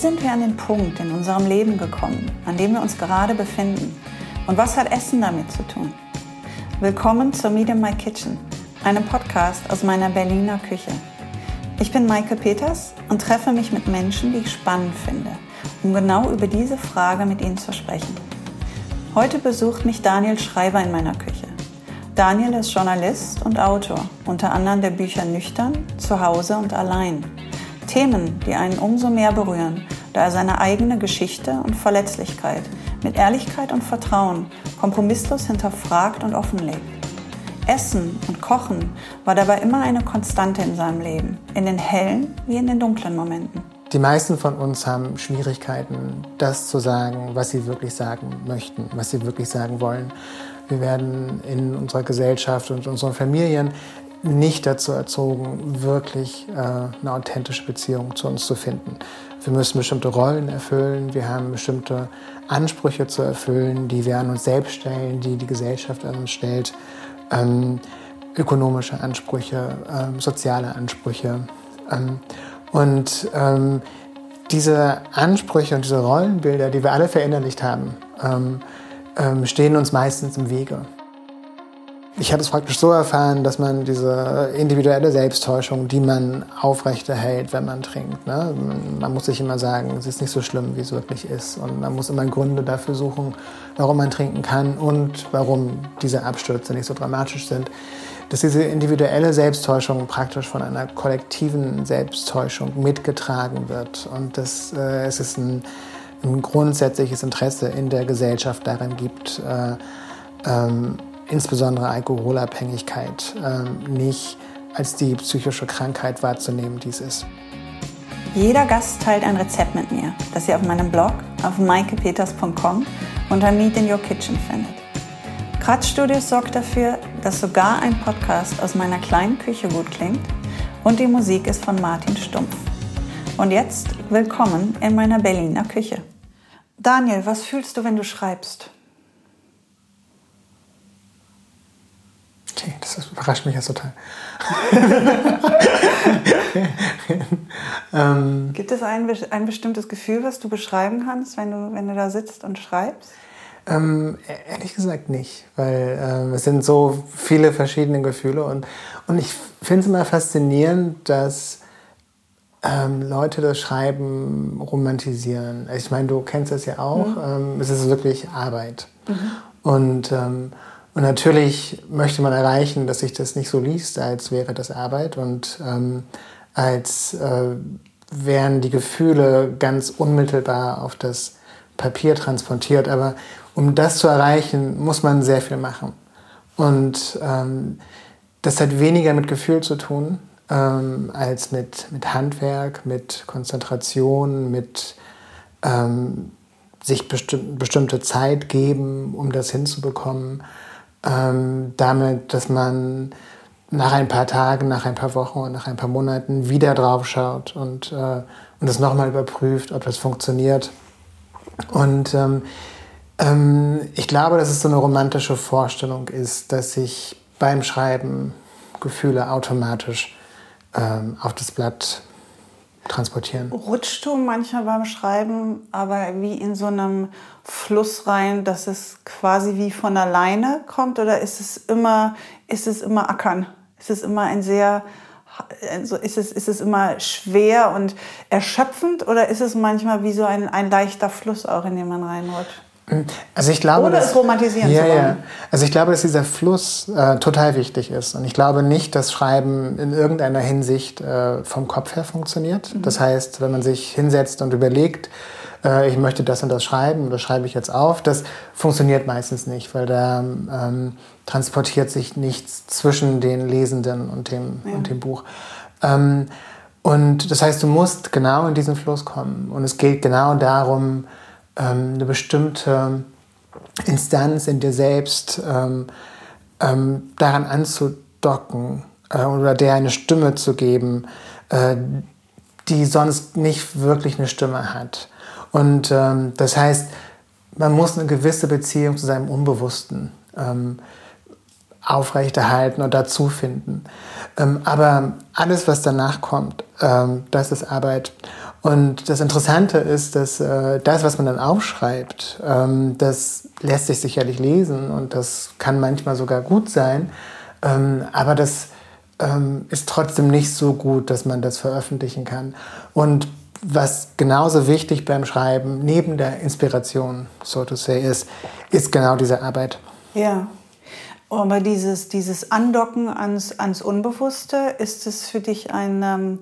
sind wir an den Punkt in unserem Leben gekommen, an dem wir uns gerade befinden? Und was hat Essen damit zu tun? Willkommen zur Meet in My Kitchen, einem Podcast aus meiner Berliner Küche. Ich bin Maike Peters und treffe mich mit Menschen, die ich spannend finde, um genau über diese Frage mit ihnen zu sprechen. Heute besucht mich Daniel Schreiber in meiner Küche. Daniel ist Journalist und Autor, unter anderem der Bücher Nüchtern, Zuhause und Allein. Themen, die einen umso mehr berühren, da er seine eigene Geschichte und Verletzlichkeit mit Ehrlichkeit und Vertrauen kompromisslos hinterfragt und offenlegt. Essen und Kochen war dabei immer eine Konstante in seinem Leben, in den hellen wie in den dunklen Momenten. Die meisten von uns haben Schwierigkeiten, das zu sagen, was sie wirklich sagen möchten, was sie wirklich sagen wollen. Wir werden in unserer Gesellschaft und unseren Familien nicht dazu erzogen, wirklich äh, eine authentische Beziehung zu uns zu finden. Wir müssen bestimmte Rollen erfüllen, wir haben bestimmte Ansprüche zu erfüllen, die wir an uns selbst stellen, die die Gesellschaft an uns stellt. Ähm, ökonomische Ansprüche, ähm, soziale Ansprüche. Ähm, und ähm, diese Ansprüche und diese Rollenbilder, die wir alle verinnerlicht haben, ähm, ähm, stehen uns meistens im Wege. Ich habe es praktisch so erfahren, dass man diese individuelle Selbsttäuschung, die man aufrechterhält, wenn man trinkt. Ne? Man muss sich immer sagen, es ist nicht so schlimm, wie es wirklich ist. Und man muss immer Gründe dafür suchen, warum man trinken kann und warum diese Abstürze nicht so dramatisch sind. Dass diese individuelle Selbsttäuschung praktisch von einer kollektiven Selbsttäuschung mitgetragen wird. Und dass äh, es ist ein, ein, grundsätzliches Interesse in der Gesellschaft daran gibt, äh, ähm, insbesondere Alkoholabhängigkeit, ähm, nicht als die psychische Krankheit wahrzunehmen, die es ist. Jeder Gast teilt ein Rezept mit mir, das ihr auf meinem Blog auf maikepeters.com unter Meet in Your Kitchen findet. Kratzstudios sorgt dafür, dass sogar ein Podcast aus meiner kleinen Küche gut klingt und die Musik ist von Martin Stumpf. Und jetzt willkommen in meiner Berliner Küche. Daniel, was fühlst du, wenn du schreibst? Okay, das überrascht mich jetzt total. ähm, Gibt es ein, ein bestimmtes Gefühl, was du beschreiben kannst, wenn du, wenn du da sitzt und schreibst? Ähm, e-, ehrlich gesagt nicht, weil ähm, es sind so viele verschiedene Gefühle und, und ich finde es immer faszinierend, dass ähm, Leute das Schreiben romantisieren. Ich meine, du kennst das ja auch. Mhm. Ähm, es ist wirklich Arbeit. Mhm. Und ähm, und natürlich möchte man erreichen, dass sich das nicht so liest, als wäre das Arbeit und ähm, als äh, wären die Gefühle ganz unmittelbar auf das Papier transportiert. Aber um das zu erreichen, muss man sehr viel machen. Und ähm, das hat weniger mit Gefühl zu tun ähm, als mit, mit Handwerk, mit Konzentration, mit ähm, sich besti bestimmte Zeit geben, um das hinzubekommen ähm, damit, dass man nach ein paar Tagen, nach ein paar Wochen und nach ein paar Monaten wieder drauf schaut und, äh, und das nochmal überprüft, ob das funktioniert. Und ähm, ähm, ich glaube, dass es so eine romantische Vorstellung ist, dass sich beim Schreiben Gefühle automatisch ähm, auf das Blatt transportieren. Rutschst du manchmal beim Schreiben aber wie in so einem Fluss rein, dass es quasi wie von alleine kommt oder ist es immer, ist es immer Ackern? Ist es immer ein sehr, also ist es, ist es immer schwer und erschöpfend oder ist es manchmal wie so ein, ein leichter Fluss auch, in den man reinrutscht? Also ich glaube, Oder dass, es romantisieren ja, zu wollen. Ja. Also ich glaube, dass dieser Fluss äh, total wichtig ist. Und ich glaube nicht, dass Schreiben in irgendeiner Hinsicht äh, vom Kopf her funktioniert. Mhm. Das heißt, wenn man sich hinsetzt und überlegt, äh, ich möchte das und das schreiben, das schreibe ich jetzt auf, das funktioniert meistens nicht, weil da ähm, transportiert sich nichts zwischen den Lesenden und dem, ja. und dem Buch. Ähm, und das heißt, du musst genau in diesen Fluss kommen. Und es geht genau darum, ähm, eine bestimmte Instanz in dir selbst ähm, ähm, daran anzudocken äh, oder der eine Stimme zu geben, äh, die sonst nicht wirklich eine Stimme hat. Und ähm, das heißt, man muss eine gewisse Beziehung zu seinem Unbewussten ähm, aufrechterhalten und dazu finden. Ähm, aber alles, was danach kommt, ähm, das ist Arbeit. Und das Interessante ist, dass äh, das, was man dann aufschreibt, ähm, das lässt sich sicherlich lesen und das kann manchmal sogar gut sein, ähm, aber das ähm, ist trotzdem nicht so gut, dass man das veröffentlichen kann. Und was genauso wichtig beim Schreiben, neben der Inspiration, so to say, ist, ist genau diese Arbeit. Ja. Aber dieses, dieses Andocken ans, ans Unbewusste, ist es für dich ein, ähm,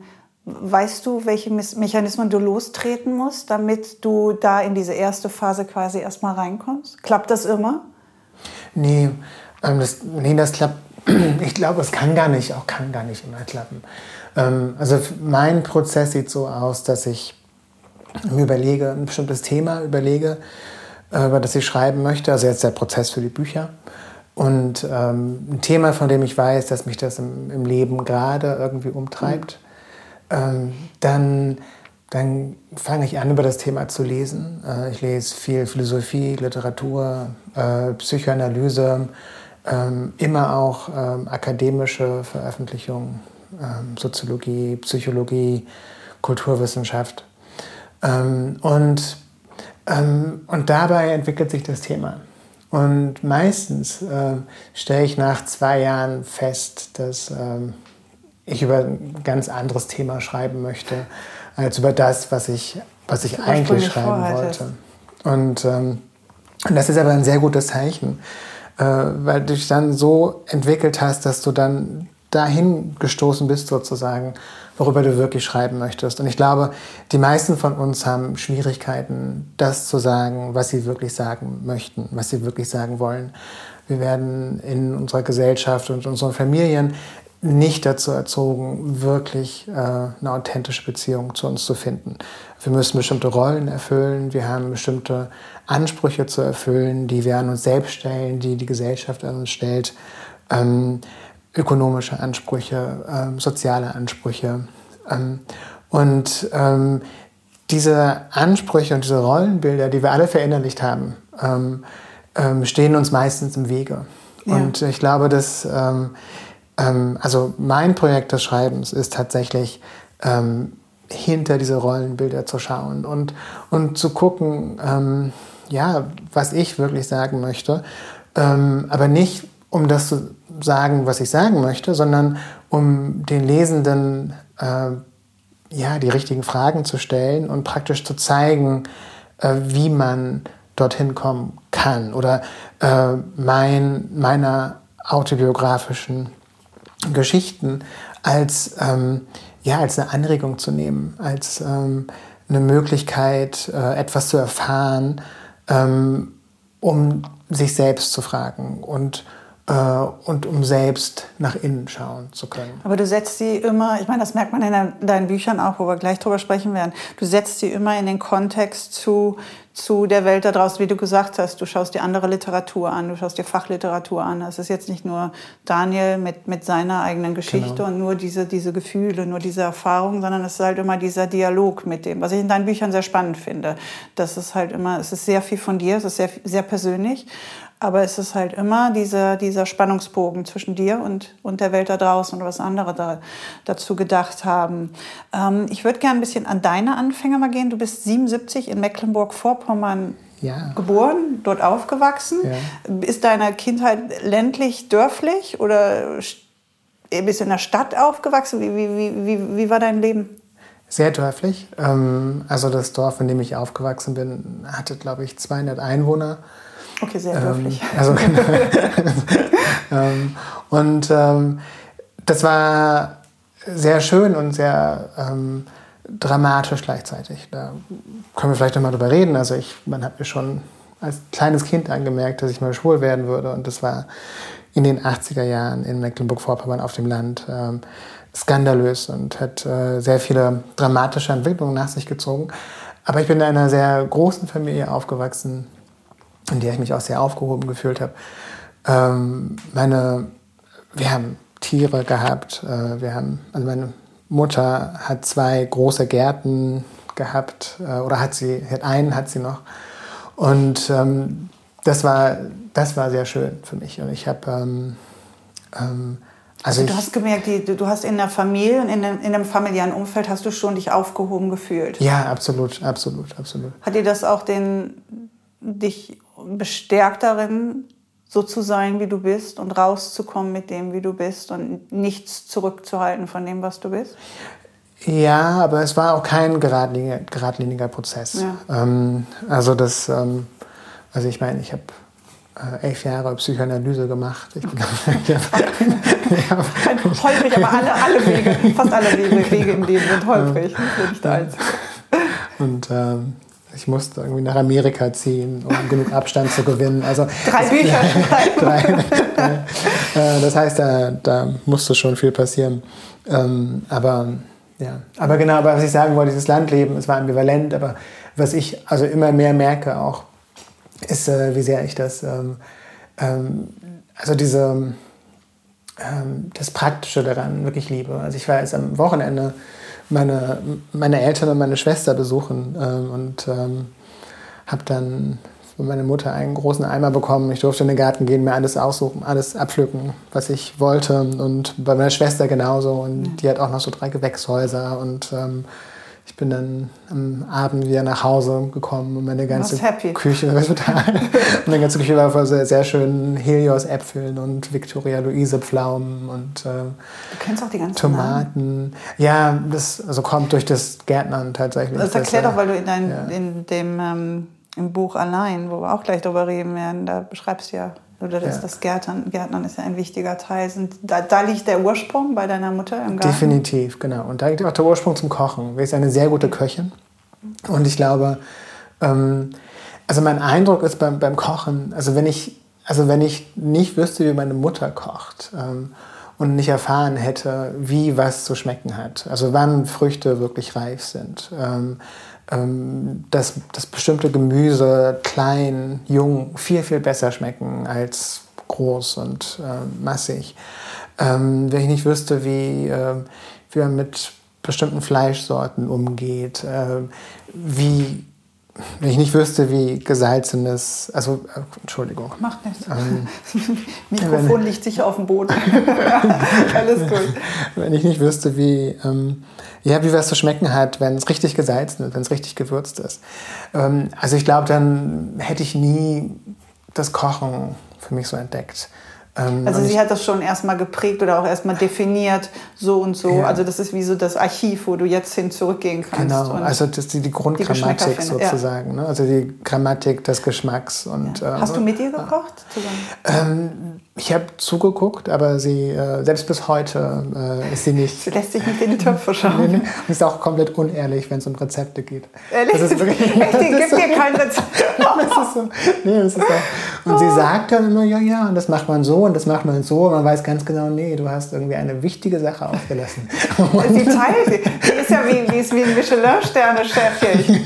weißt du, welche Mechanismen du lostreten musst, damit du da in diese erste Phase quasi erstmal reinkommst? Klappt das immer? Nee, ähm, das, nee, das klappt. Ich glaube, es kann gar nicht, auch kann gar nicht immer klappen. Ähm, also mein Prozess sieht so aus, dass ich mir überlege, ein bestimmtes Thema überlege, äh, über das ich schreiben möchte. Also jetzt der Prozess für die Bücher. Und ähm, ein Thema, von dem ich weiß, dass mich das im, im Leben gerade irgendwie umtreibt, mhm. Ähm, dann, dann fange ich an, über das Thema zu lesen. Äh, ich lese viel Philosophie, Literatur, äh, Psychoanalyse, ähm, immer auch ähm, akademische Veröffentlichungen, ähm, Soziologie, Psychologie, Kulturwissenschaft. Ähm, und, und dabei entwickelt sich das Thema. Und meistens äh, stelle ich nach zwei Jahren fest, dass ähm, ich über ein ganz anderes Thema schreiben möchte, als über das, was ich, was ich eigentlich schreiben wollte. Und, ähm, das ist aber ein sehr gutes Zeichen, äh, weil du dich dann so entwickelt hast, dass du dann dahin gestoßen bist sozusagen, worüber du wirklich schreiben möchtest. Und ich glaube, die meisten von uns haben Schwierigkeiten, das zu sagen, was sie wirklich sagen möchten, was sie wirklich sagen wollen. Wir werden in unserer Gesellschaft und unseren Familien nicht dazu erzogen, wirklich äh, eine authentische Beziehung zu uns zu finden. Wir müssen bestimmte Rollen erfüllen, wir haben bestimmte Ansprüche zu erfüllen, die wir an uns selbst stellen, die die Gesellschaft an uns stellt. Ähm, ökonomische Ansprüche, ähm, soziale Ansprüche. Ähm, und ähm, diese Ansprüche und diese Rollenbilder, die wir alle verinnerlicht haben, ähm, ähm, stehen uns meistens im Wege. Ja. Und ich glaube, dass ähm, also mein Projekt des Schreibens ist tatsächlich hinter diese Rollenbilder zu schauen und, und zu gucken, ja, was ich wirklich sagen möchte, aber nicht um das zu sagen, was ich sagen möchte, sondern um den Lesenden äh, ja, die richtigen Fragen zu stellen und praktisch zu zeigen, äh, wie man dorthin kommen kann oder äh, mein, meiner autobiografischen Geschichten als, ähm, ja, als eine Anregung zu nehmen, als ähm, eine Möglichkeit, äh, etwas zu erfahren, ähm, um sich selbst zu fragen. Und und um selbst nach innen schauen zu können. Aber du setzt sie immer, ich meine, das merkt man in deinen Büchern auch, wo wir gleich drüber sprechen werden, du setzt sie immer in den Kontext zu, zu der Welt da draußen, wie du gesagt hast. Du schaust dir andere Literatur an, du schaust dir Fachliteratur an. Das ist jetzt nicht nur Daniel mit, mit seiner eigenen Geschichte genau. und nur diese, diese Gefühle, nur diese Erfahrungen, sondern es ist halt immer dieser Dialog mit dem, was ich in deinen Büchern sehr spannend finde. Das ist halt immer, es ist sehr viel von dir, es ist sehr, sehr persönlich. Aber es ist halt immer dieser, dieser Spannungsbogen zwischen dir und, und der Welt da draußen und was andere da, dazu gedacht haben. Ähm, ich würde gerne ein bisschen an deine Anfänge mal gehen. Du bist 77 in Mecklenburg-Vorpommern ja. geboren, dort aufgewachsen. Ja. Ist deine Kindheit ländlich, dörflich oder bist du in der Stadt aufgewachsen? Wie, wie, wie, wie war dein Leben? Sehr dörflich. Ähm, also das Dorf, in dem ich aufgewachsen bin, hatte, glaube ich, 200 Einwohner. Okay, sehr dürflich. Ähm, also, ähm, und ähm, das war sehr schön und sehr ähm, dramatisch gleichzeitig. Da können wir vielleicht noch mal drüber reden. Also ich, man hat mir schon als kleines Kind angemerkt, dass ich mal schwul werden würde. Und das war in den 80er Jahren in Mecklenburg-Vorpommern auf dem Land ähm, skandalös und hat äh, sehr viele dramatische Entwicklungen nach sich gezogen. Aber ich bin in einer sehr großen Familie aufgewachsen, in der ich mich auch sehr aufgehoben gefühlt habe. Ähm, meine, wir haben Tiere gehabt. Äh, wir haben, also meine Mutter hat zwei große Gärten gehabt äh, oder hat sie, hat einen hat sie noch. Und ähm, das war, das war sehr schön für mich. Und ich habe ähm, ähm, Also, also du hast gemerkt, die, du hast in der Familie und in dem, in dem familiären Umfeld hast du schon dich aufgehoben gefühlt. Ja, absolut, absolut, absolut. Hat dir das auch den, dich bestärkt darin, so zu sein, wie du bist und rauszukommen mit dem, wie du bist und nichts zurückzuhalten von dem, was du bist? Ja, aber es war auch kein geradliniger, geradliniger Prozess. Ja. Ähm, also das, ähm, also ich meine, ich habe äh, elf Jahre Psychoanalyse gemacht. Ich bin holprig, aber alle, alle Wege, fast alle Wege, Wege im Leben sind holprig. Nicht eins. Und ähm, ich musste irgendwie nach Amerika ziehen, um genug Abstand zu gewinnen. Also, drei Bücher schreiben. drei, äh, das heißt, da, da musste schon viel passieren. Ähm, aber ja, aber genau, aber was ich sagen wollte, dieses Landleben, es war ambivalent, aber was ich also immer mehr merke auch, ist, äh, wie sehr ich das, ähm, ähm, also diese, ähm, das Praktische daran wirklich liebe. Also ich war jetzt am Wochenende meine, meine Eltern und meine Schwester besuchen ähm, und ähm, habe dann von meiner Mutter einen großen Eimer bekommen. Ich durfte in den Garten gehen, mir alles aussuchen, alles abpflücken, was ich wollte. Und bei meiner Schwester genauso. Und ja. die hat auch noch so drei Gewächshäuser. Und ähm, bin dann am Abend wieder nach Hause gekommen und meine ganze Küche war total. meine ganze Küche war voll sehr, sehr schön Helios-Äpfeln und Victoria Luise Pflaumen und äh, du kennst auch die ganzen Tomaten. Namen. Ja, das also kommt durch das Gärtnern tatsächlich. Das erklärt doch, weil du in, dein, ja. in dem ähm, im Buch allein, wo wir auch gleich darüber reden werden, da beschreibst du ja, oder das, ja. das Gärtnern, Gärtnern ist ja ein wichtiger Teil. Sind, da, da, liegt der Ursprung bei deiner Mutter im Garten? Definitiv, genau. Und da liegt auch der Ursprung zum Kochen. Sie ist eine sehr gute Köchin. Und ich glaube, ähm, also mein Eindruck ist beim, beim Kochen, also wenn ich, also wenn ich nicht wüsste, wie meine Mutter kocht, ähm, und nicht erfahren hätte, wie was zu schmecken hat. Also wann Früchte wirklich reif sind. Ähm, ähm, dass, dass bestimmte Gemüse klein, jung viel, viel besser schmecken als groß und äh, massig. Ähm, wenn ich nicht wüsste, wie, äh, wie man mit bestimmten Fleischsorten umgeht, äh, wie wenn ich nicht wüsste, wie gesalzenes, also äh, Entschuldigung. Macht nichts. Ähm, Mikrofon wenn, liegt sicher auf dem Boden. Alles gut. Wenn ich nicht wüsste, wie ähm, ja, wie was zu schmecken hat, wenn es richtig gesalzen ist, wenn es richtig gewürzt ist. Ähm, also ich glaube, dann hätte ich nie das Kochen für mich so entdeckt. Ähm, also sie hat das schon erstmal geprägt oder auch erstmal definiert, so und so. Ja. Also das ist wie so das Archiv, wo du jetzt hin zurückgehen kannst. Genau, also das ist die, die Grundgrammatik die sozusagen. Ja. Ne? Also die Grammatik des Geschmacks. Und, ja. Hast du mit ihr gekocht? Ähm, ich habe zugeguckt, aber sie, äh, selbst bis heute, äh, ist sie nicht. Sie lässt sich nicht in die Töpfe schauen. nee, nee. Und ist auch komplett unehrlich, wenn es um Rezepte geht. Ehrlich? Das ist wirklich, Echt, das gibt dir kein Rezept. das ist so. Nee, das ist so. Und oh. sie sagt dann immer, ja, ja, und das macht man so und das macht man so. Und man weiß ganz genau, nee, du hast irgendwie eine wichtige Sache ausgelassen. sie teilt, sie ist ja wie, wie, wie ein Michelin-Sterne-Chef hier.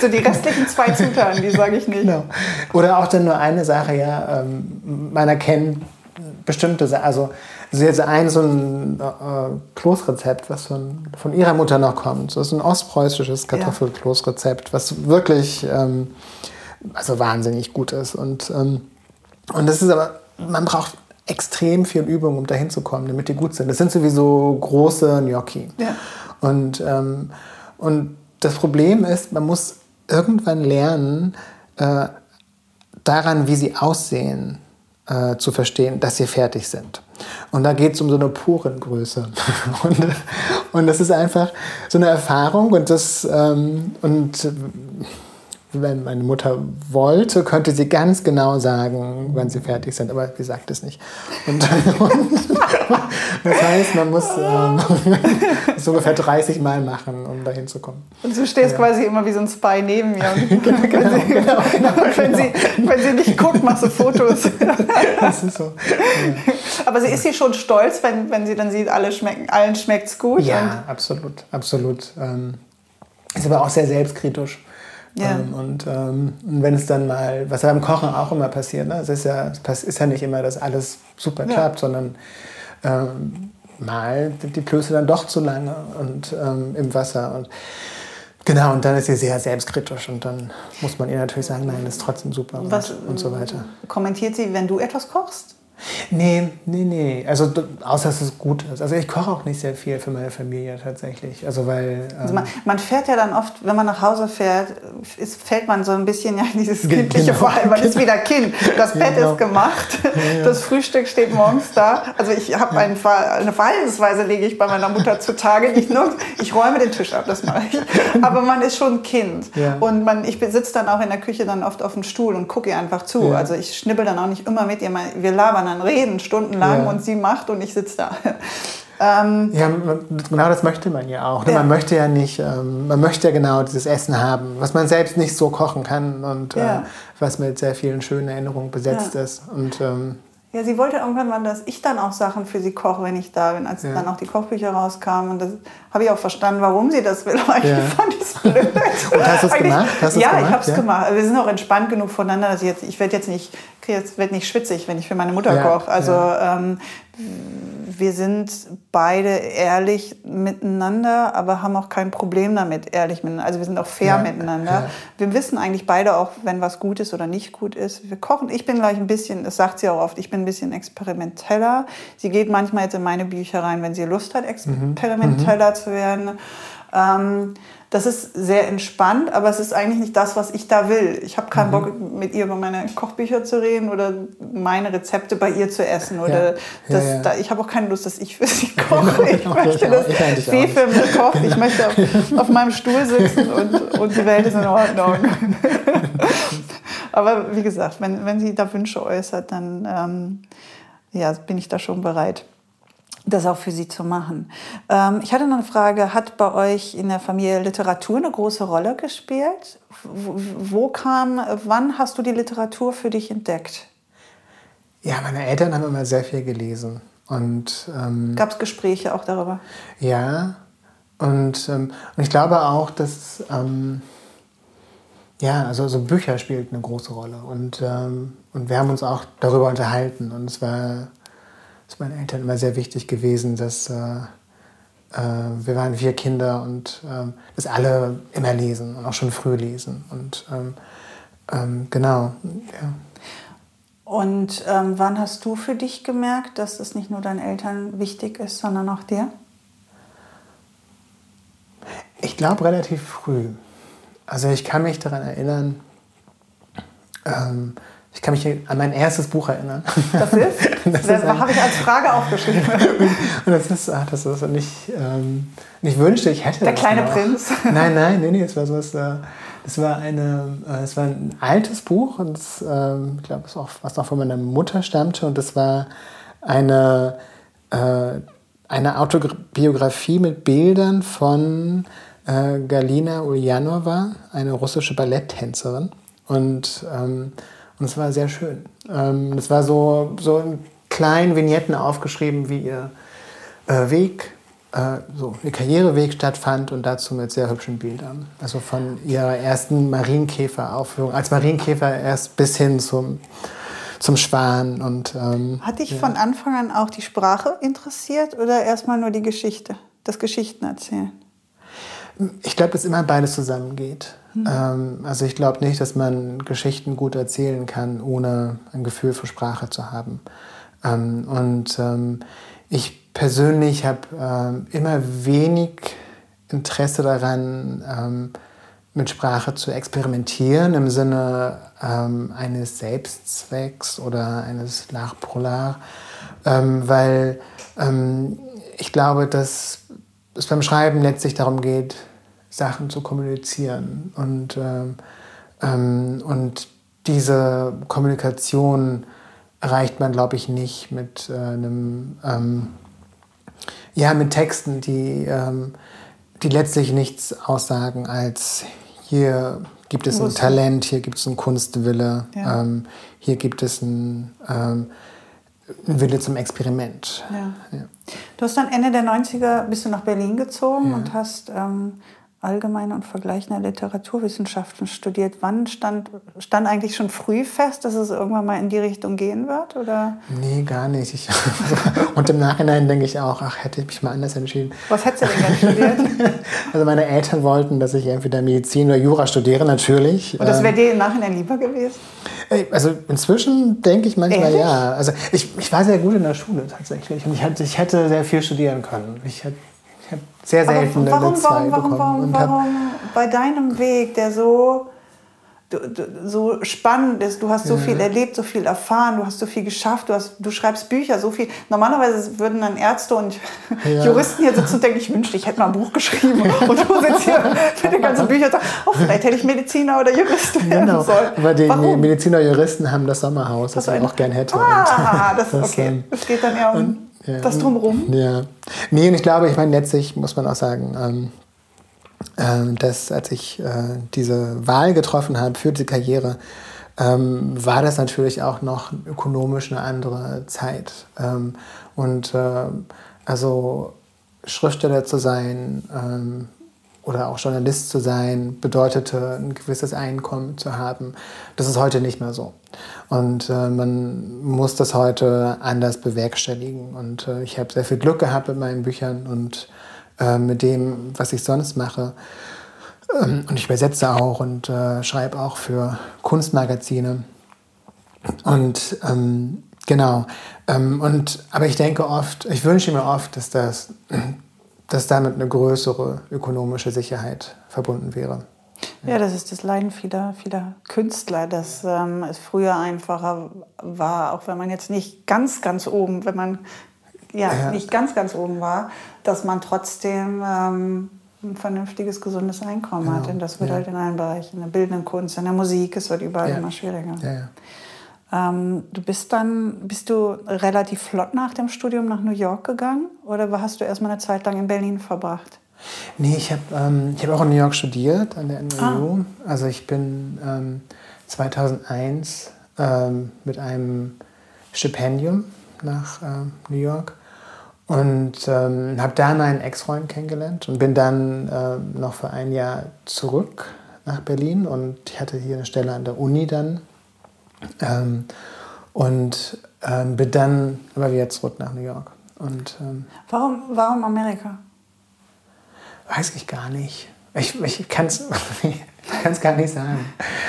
so die restlichen zwei Zutaten, die sage ich nicht. Genau. Oder auch dann nur eine Sache, ja, ähm, man erkennt bestimmte, also sie hat ein so ein äh, Kloßrezept, was von, von ihrer Mutter noch kommt. Das ist ein ostpreußisches Kartoffelkloßrezept, was wirklich ähm, also wahnsinnig gut ist. Und, ähm, und das ist aber, man braucht extrem viel Übung, um dahin zu kommen, damit die gut sind. Das sind sowieso große Gnocchi. Ja. Und, ähm, und das Problem ist, man muss irgendwann lernen, äh, daran, wie sie aussehen, äh, zu verstehen, dass sie fertig sind. Und da geht es um so eine Porengröße. und, und das ist einfach so eine Erfahrung und das und wenn meine Mutter wollte, könnte sie ganz genau sagen, wann sie fertig sind, aber sie sagt es nicht. Und, und das heißt, man muss ähm, so ungefähr 30 Mal machen, um dahin zu kommen. Und du stehst ja. quasi immer wie so ein Spy neben mir. Und genau, genau, sie, genau, genau, wenn, Sie, wenn sie nicht guckt, machst du Fotos. das ist so. Ja. Aber sie ist sie schon stolz, wenn, wenn sie dann sieht, alle schmecken, allen schmeckt es gut? Ja, absolut, absolut. Ähm, ist aber auch sehr selbstkritisch. Ja. Ähm, und, ähm, wenn es dann mal, was ja beim Kochen auch immer passiert, ne? es ist ja, es ist ja nicht immer, dass alles super ja. klappt, sondern ähm, mal sind die Klöße dann doch zu lange und ähm, im Wasser. Und, genau, und dann ist sie sehr selbstkritisch und dann muss man ihr natürlich sagen, nein, das ist trotzdem super was, und, und so weiter. Kommentiert sie, wenn du etwas kochst? Nee, nee, nee. Also außer dass es gut ist. Also ich koche auch nicht sehr viel für meine Familie tatsächlich. Also weil. Ähm also man, man, fährt ja dann oft, wenn man nach Hause fährt, ist, fällt man so ein bisschen ja in dieses kindliche genau. Verhalten. Man ist wieder Kind. Das Bett genau. ist gemacht. Ja, ja. Das Frühstück steht morgens da. Also ich habe ja. eine Verhaltensweise, lege ich bei meiner Mutter zutage. Nicht nur, ich räume den Tisch ab, das mache ich. Aber man ist schon Kind. Und man, ich sitze dann auch in der Küche dann oft auf dem Stuhl und gucke ihr einfach zu. Also ich schnibbel dann auch nicht immer mit ihr. Wir labern dann reden stundenlang ja. und sie macht und ich sitze da. Ähm, ja, genau das möchte man ja auch. Ne? Ja. Man möchte ja nicht, ähm, man möchte ja genau dieses Essen haben, was man selbst nicht so kochen kann und ja. äh, was mit sehr vielen schönen Erinnerungen besetzt ja. ist. Und ähm, ja, sie wollte irgendwann mal, dass ich dann auch Sachen für sie koche, wenn ich da bin, als ja. dann auch die Kochbücher rauskamen. Und das habe ich auch verstanden, warum sie das will. eigentlich ja. fand ich es blöd. Und hast du es gemacht? Hast ja, gemacht? ich habe es ja? gemacht. Wir sind auch entspannt genug voneinander. Dass ich jetzt, ich werde jetzt nicht, jetzt werd nicht schwitzig, wenn ich für meine Mutter koche. Also ähm, wir sind beide ehrlich miteinander, aber haben auch kein Problem damit, ehrlich miteinander. Also wir sind auch fair ja, miteinander. Ja. Wir wissen eigentlich beide auch, wenn was gut ist oder nicht gut ist. Wir kochen. Ich bin gleich ein bisschen, das sagt sie auch oft, ich bin ein bisschen experimenteller. Sie geht manchmal jetzt in meine Bücher rein, wenn sie Lust hat, mhm. experimenteller mhm. zu werden. Ähm, das ist sehr entspannt, aber es ist eigentlich nicht das, was ich da will. Ich habe keinen mhm. Bock, mit ihr über meine Kochbücher zu reden oder meine Rezepte bei ihr zu essen. Oder ja. Das, ja, ja. Da, ich habe auch keine Lust, dass ich für sie koche. Ich möchte, dass sie für mich kocht. Ich möchte auf, auf meinem Stuhl sitzen und, und die Welt ist in Ordnung. aber wie gesagt, wenn, wenn sie da Wünsche äußert, dann ähm, ja, bin ich da schon bereit das auch für Sie zu machen. Ähm, ich hatte noch eine Frage, hat bei euch in der Familie Literatur eine große Rolle gespielt? Wo, wo kam, wann hast du die Literatur für dich entdeckt? Ja, meine Eltern haben immer sehr viel gelesen. Und, ähm, Gab es Gespräche auch darüber? Ja, und, ähm, und ich glaube auch, dass ähm, ja, also so Bücher spielten eine große Rolle. Und, ähm, und wir haben uns auch darüber unterhalten. Und es war ist meinen Eltern immer sehr wichtig gewesen, dass äh, äh, wir waren vier Kinder und äh, dass alle immer lesen und auch schon früh lesen. Und ähm, ähm, genau, ja. Und ähm, wann hast du für dich gemerkt, dass es nicht nur deinen Eltern wichtig ist, sondern auch dir? Ich glaube relativ früh. Also ich kann mich daran erinnern, ähm, ich kann mich an mein erstes Buch erinnern. Das ist? das, das habe ich als Frage aufgeschrieben. Und das ist, ach, das ist nicht, ähm, ich wünschte, ich hätte Der kleine. Prinz? Nein, nein, nee, nee, es war sowas, äh, das war eine, äh, es war ein altes Buch und das, ähm, ich glaube, es auch, was noch von meiner Mutter stammte und das war eine, äh, eine Autobiografie mit Bildern von äh, Galina Ulyanova, eine russische Balletttänzerin. Und ähm, und es war sehr schön. Ähm, es war so, so in kleinen Vignetten aufgeschrieben, wie ihr äh, Weg, äh, so ihr Karriereweg stattfand und dazu mit sehr hübschen Bildern. Also von ihrer ersten Marienkäferaufführung, als Marienkäfer erst bis hin zum, zum Schwan. Und, ähm, Hat dich ja. von Anfang an auch die Sprache interessiert oder erstmal nur die Geschichte, das Geschichten erzählen? Ich glaube, dass immer beides zusammengeht. Mhm. also ich glaube nicht, dass man Geschichten gut erzählen kann, ohne ein Gefühl für Sprache zu haben. Ähm, und ähm, ich persönlich habe immer wenig Interesse daran, mit Sprache zu experimentieren im Sinne eines Selbstzwecks oder eines l'art, weil ich glaube, dass es beim Schreiben letztlich darum geht, Sachen zu kommunizieren. Und, ähm, ähm, und diese Kommunikation erreicht man, glaube ich, nicht mit äh, einem, ähm, ja, mit Texten, die, ähm, die letztlich nichts aussagen als hier gibt es ein Talent, hier gibt es einen Kunstwille, ja. ähm, hier gibt es einen, ähm, einen Wille zum Experiment. Ja. Ja. Du hast dann Ende der 90er bist du nach Berlin gezogen und hast ähm, allgemeine und vergleichende Literaturwissenschaften studiert. Wann stand, stand eigentlich schon früh fest, dass es irgendwann mal in die Richtung gehen wird? Oder? Nee, gar nicht. Ich, und im Nachhinein denke ich auch, ach, hätte ich mich mal anders entschieden. Was hättest du denn dann studiert? Also meine Eltern wollten, dass ich entweder Medizin oder Jura studiere, natürlich. Und das wäre dir im Nachhinein lieber gewesen? Also inzwischen denke ich manchmal Ehrlich? ja. Also ich, ich war sehr gut in der Schule tatsächlich und ich, ich hätte sehr viel studieren können. Ich hätte ich habe sehr selten warum, eine 2 warum, bekommen. Warum, warum, warum bei deinem Weg, der so so spannend ist. Du hast so ja. viel erlebt, so viel erfahren, du hast so viel geschafft, du, hast, du schreibst Bücher, so viel. Normalerweise würden dann Ärzte und ja. Juristen hier sitzen und denken, ich wünschte, ich hätte mal ein Buch geschrieben. Und du sitzt hier mit den ganzen Büchern und sagst, oh, vielleicht hätte ich Mediziner oder Jurist werden genau. sollen. Aber die Warum? Mediziner und Juristen haben das Sommerhaus, das, das ich auch gern hätte. Ah, das, das, okay. Es geht dann eher um ja. das Drumherum. Ja. Nee, und ich glaube, ich meine, letztlich muss man auch sagen, ähm, ähm, dass als ich äh, diese Wahl getroffen habe für die Karriere, ähm, war das natürlich auch noch ökonomisch eine andere Zeit. Ähm, und äh, also Schriftsteller zu sein ähm, oder auch Journalist zu sein, bedeutete ein gewisses Einkommen zu haben. Das ist heute nicht mehr so. Und äh, man muss das heute anders bewerkstelligen. Und äh, ich habe sehr viel Glück gehabt mit meinen Büchern und äh, mit dem, was ich sonst mache. Ähm, und ich übersetze auch und äh, schreibe auch für Kunstmagazine. Und ähm, genau. Ähm, und, aber ich denke oft, ich wünsche mir oft, dass, das, dass damit eine größere ökonomische Sicherheit verbunden wäre. Ja, das ist das Leiden vieler, vieler Künstler, dass ähm, es früher einfacher war, auch wenn man jetzt nicht ganz, ganz oben, wenn man ja, ja. nicht ganz, ganz oben war, dass man trotzdem ähm, ein vernünftiges, gesundes Einkommen genau. hat. Und das wird ja. halt in allen Bereichen, in der bildenden Kunst, in der Musik, es wird überall ja. immer schwieriger. Ähm, du bist dann, bist du relativ flott nach dem Studium nach New York gegangen oder hast du erstmal eine Zeit lang in Berlin verbracht? Nee, ich habe ähm, hab auch in New York studiert, an der NYU. Ah. Also ich bin ähm, 2001 ähm, mit einem Stipendium nach ähm, New York und ähm, habe da meinen Ex-Freund kennengelernt und bin dann ähm, noch für ein Jahr zurück nach Berlin und ich hatte hier eine Stelle an der Uni dann. Ähm, und bin dann aber wieder zurück nach New York. Und, warum, warum Amerika? Weiß ich gar nicht. Ich, ich kann es gar nicht sagen.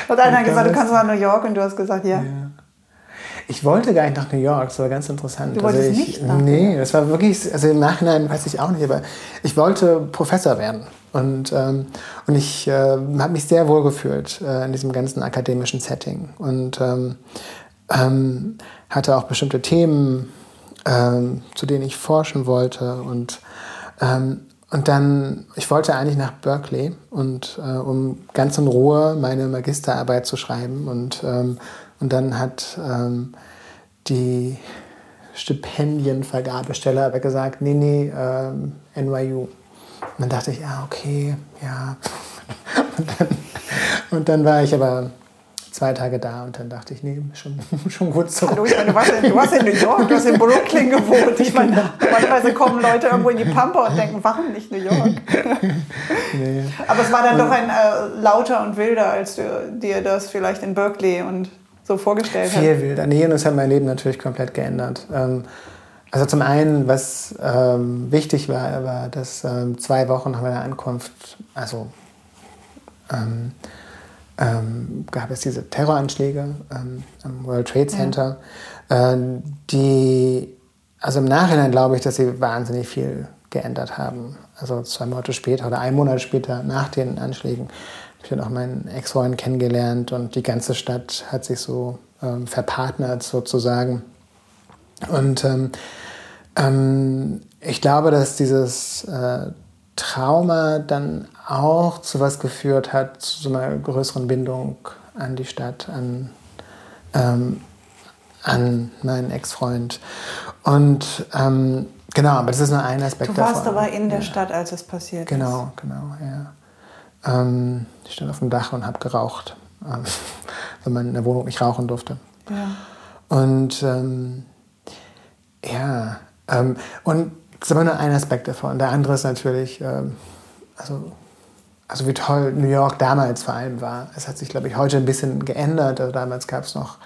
Und einer hat gesagt, du kannst nach New York und du hast gesagt, ja. ja. Ich wollte gar nicht nach New York, das war ganz interessant. Du wolltest also ich, nicht nach Nee, das war wirklich, also im Nachhinein weiß ich auch nicht, aber ich wollte Professor werden. Und, ähm, und ich äh, habe mich sehr wohl gefühlt äh, in diesem ganzen akademischen Setting. Und ähm, ähm, hatte auch bestimmte Themen, ähm, zu denen ich forschen wollte. Und, ähm, und dann, ich wollte eigentlich nach Berkeley, und, äh, um ganz in Ruhe meine Magisterarbeit zu schreiben. Und ähm, und dann hat ähm, die Stipendienvergabestelle aber gesagt, nee, nee, ähm, NYU. Und dann dachte ich, ja, okay, ja. Und dann, und dann war ich aber zwei Tage da und dann dachte ich, nee, schon, schon gut so. Hallo, ich meine, du, warst in, du warst in New York, du hast in Brooklyn gewohnt. Ich meine, normalerweise kommen Leute irgendwo in die Pampa und denken, warum nicht New York? Nee. Aber es war dann und, doch ein äh, lauter und wilder, als du dir das vielleicht in Berkeley und so vorgestellt Viel hat. wilder. Nee, und das hat mein Leben natürlich komplett geändert. Ähm, also zum einen, was ähm, wichtig war, war, dass ähm, zwei Wochen nach meiner Ankunft, also ähm, ähm, gab es diese Terroranschläge ähm, am World Trade Center, ja. äh, die, also im Nachhinein glaube ich, dass sie wahnsinnig viel geändert haben. Also zwei Monate später oder ein Monat später nach den Anschlägen ich habe auch meinen Ex-Freund kennengelernt und die ganze Stadt hat sich so ähm, verpartnert sozusagen. Und ähm, ähm, ich glaube, dass dieses äh, Trauma dann auch zu was geführt hat, zu so einer größeren Bindung an die Stadt, an, ähm, an meinen Ex-Freund. Und ähm, genau, aber das ist nur ein Aspekt davon. Du warst davon. aber in der ja. Stadt, als es passiert genau, ist. Genau, genau, ja. Ähm, ich stand auf dem Dach und habe geraucht, ähm, weil man in der Wohnung nicht rauchen durfte. Ja. Und ähm, ja, ähm, und das ist aber nur ein Aspekt davon. Der andere ist natürlich, ähm, also, also wie toll New York damals vor allem war. Es hat sich, glaube ich, heute ein bisschen geändert. Also damals gab es noch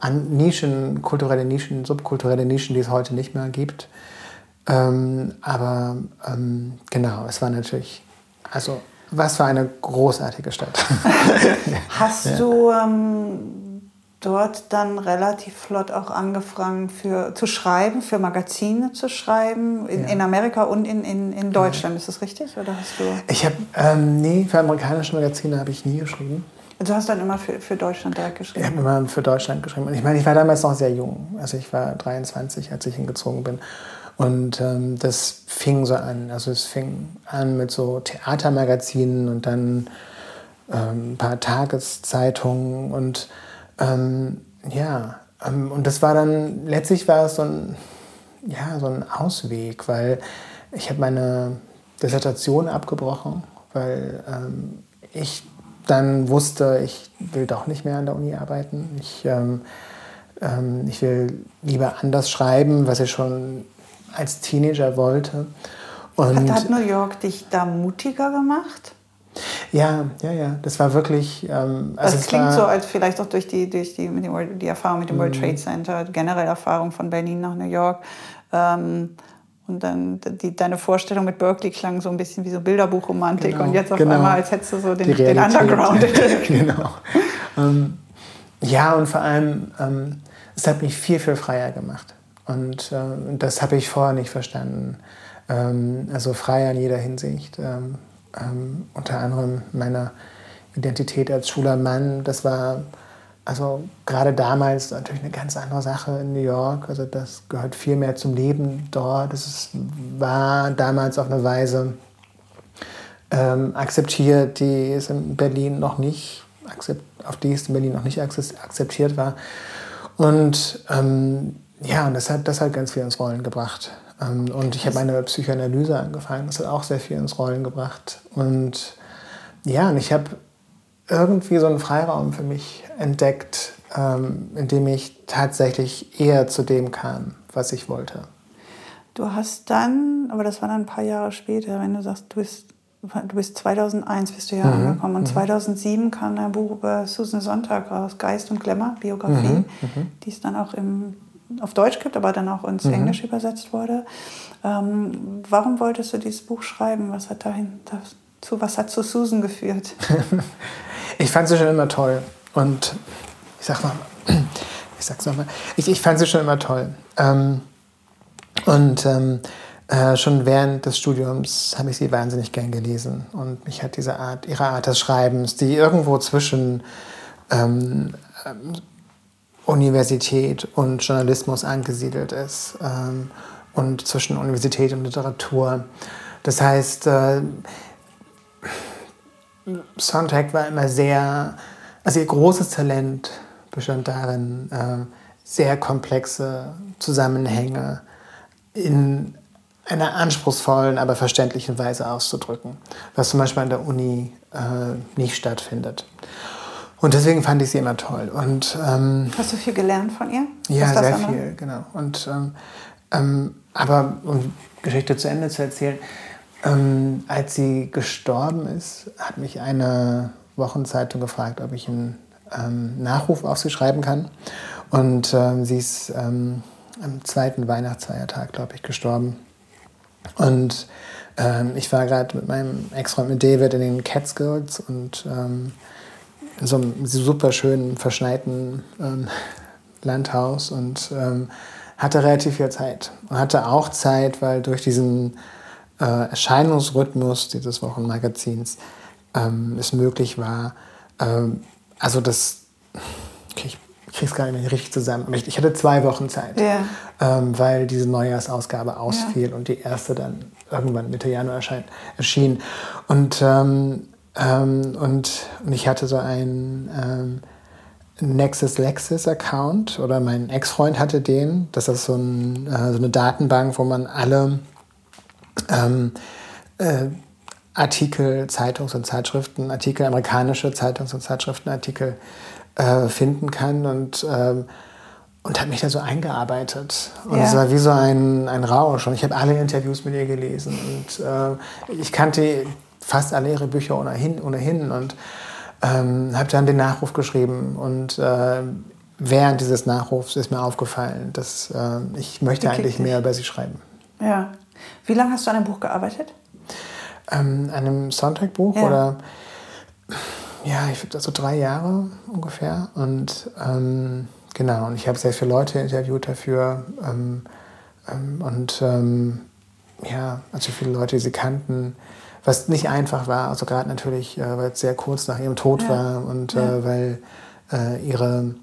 an Nischen, kulturelle Nischen, subkulturelle Nischen, die es heute nicht mehr gibt. Ähm, aber ähm, genau, es war natürlich, also was für eine großartige Stadt. Hast ja. du ähm, dort dann relativ flott auch angefangen für, zu schreiben, für Magazine zu schreiben, in, ja. in Amerika und in, in, in Deutschland. Ist das richtig? Oder hast du ich habe, ähm, nee, für amerikanische Magazine habe ich nie geschrieben. Du hast dann immer für, für Deutschland direkt geschrieben? Ich habe immer für Deutschland geschrieben. Und ich meine, ich war damals noch sehr jung. Also ich war 23, als ich hingezogen bin. Und ähm, das fing so an. Also es fing an mit so Theatermagazinen und dann ähm, ein paar Tageszeitungen und ähm, ja, ähm, und das war dann, letztlich war es so ein, ja, so ein Ausweg, weil ich habe meine Dissertation abgebrochen, weil ähm, ich dann wusste, ich will doch nicht mehr an der Uni arbeiten. Ich, ähm, ähm, ich will lieber anders schreiben, was ich schon als Teenager wollte. Und hat, hat New York dich da mutiger gemacht? Ja, ja, ja. Das war wirklich. Ähm, also das klingt so, als vielleicht auch durch die, durch die, mit dem, die Erfahrung mit dem World mhm. Trade Center, generell Erfahrung von Berlin nach New York. Ähm, und dann die, deine Vorstellung mit Berkeley klang so ein bisschen wie so Bilderbuchromantik genau, und jetzt auf genau. einmal, als hättest du so den, den Underground. genau. Ähm, ja, und vor allem, ähm, es hat mich viel, viel freier gemacht. Und äh, das habe ich vorher nicht verstanden. Ähm, also frei in jeder Hinsicht. Ähm, unter anderem meiner Identität als schwuler Mann. Das war also gerade damals natürlich eine ganz andere Sache in New York. Also das gehört viel mehr zum Leben dort. Es war damals auf eine Weise ähm, akzeptiert, die es in Berlin noch nicht, auf die es in Berlin noch nicht akzeptiert war. Und ähm, ja, und das hat, das hat ganz viel ins Rollen gebracht. Ähm, und ich habe meine Psychoanalyse angefangen. Das hat auch sehr viel ins Rollen gebracht. Und ja, und ich habe irgendwie so einen Freiraum für mich entdeckt, ähm, in dem ich tatsächlich eher zu dem kam, was ich wollte. Du hast dann, aber das war dann ein paar Jahre später, wenn du sagst, du bist, du bist 2001 bist du ja mhm. angekommen und mhm. 2007 kam dein Buch über Susan Sonntag raus, Geist und Glamour, Biografie, mhm. mhm. die es dann auch im, auf Deutsch gibt, aber dann auch ins mhm. Englisch übersetzt wurde. Ähm, warum wolltest du dieses Buch schreiben? Was hat dahin, dazu, was hat zu Susan geführt? Ich fand sie schon immer toll. Und ich sag mal, ich sag's nochmal, ich, ich fand sie schon immer toll. Ähm, und ähm, äh, schon während des Studiums habe ich sie wahnsinnig gern gelesen. Und mich hat diese Art, ihre Art des Schreibens, die irgendwo zwischen ähm, Universität und Journalismus angesiedelt ist. Ähm, und zwischen Universität und Literatur. Das heißt, äh, Soundtrack war immer sehr, also ihr großes Talent bestand darin, äh, sehr komplexe Zusammenhänge in einer anspruchsvollen, aber verständlichen Weise auszudrücken, was zum Beispiel an der Uni äh, nicht stattfindet. Und deswegen fand ich sie immer toll. Und, ähm, Hast du viel gelernt von ihr? Ja, sehr viel, genau. Und, ähm, ähm, aber um Geschichte zu Ende zu erzählen, ähm, als sie gestorben ist, hat mich eine Wochenzeitung gefragt, ob ich einen ähm, Nachruf auf sie schreiben kann. Und sie ist am zweiten Weihnachtsfeiertag, glaube ich, gestorben. Und ähm, ich war gerade mit meinem Ex-Freund mit David in den Catskills und ähm, in so einem super schönen, verschneiten Landhaus und hatte relativ viel Zeit. Und hatte auch Zeit, weil durch diesen äh, Erscheinungsrhythmus dieses Wochenmagazins ähm, es möglich war, ähm, also das, okay, ich kriege es gar nicht mehr richtig zusammen, ich, ich hatte zwei Wochen Zeit, yeah. ähm, weil diese Neujahrsausgabe ausfiel yeah. und die erste dann irgendwann Mitte Januar erschien. Und, ähm, ähm, und, und ich hatte so ein ähm, Nexus Lexis Account oder mein Ex-Freund hatte den. Das ist so, ein, äh, so eine Datenbank, wo man alle ähm, äh, Artikel, Zeitungs- und Zeitschriftenartikel, amerikanische Zeitungs- und Zeitschriftenartikel äh, finden kann und, ähm, und habe mich da so eingearbeitet. Und es war wie so ein, ein Rausch. Und ich habe alle Interviews mit ihr gelesen. Und äh, ich kannte fast alle ihre Bücher ohnehin, ohnehin und ähm, habe dann den Nachruf geschrieben. Und äh, während dieses Nachrufs ist mir aufgefallen, dass äh, ich möchte eigentlich mehr über sie schreiben. Ja. Wie lange hast du an dem Buch gearbeitet? Ähm, an einem Soundtrack-Buch ja. oder ja, ich würde so drei Jahre ungefähr. Und ähm, genau, und ich habe sehr viele Leute interviewt dafür. Ähm, ähm, und ähm, ja, also viele Leute, die sie kannten. Was nicht einfach war, also gerade natürlich, äh, weil es sehr kurz nach ihrem Tod ja. war und ja. äh, weil äh, ihre,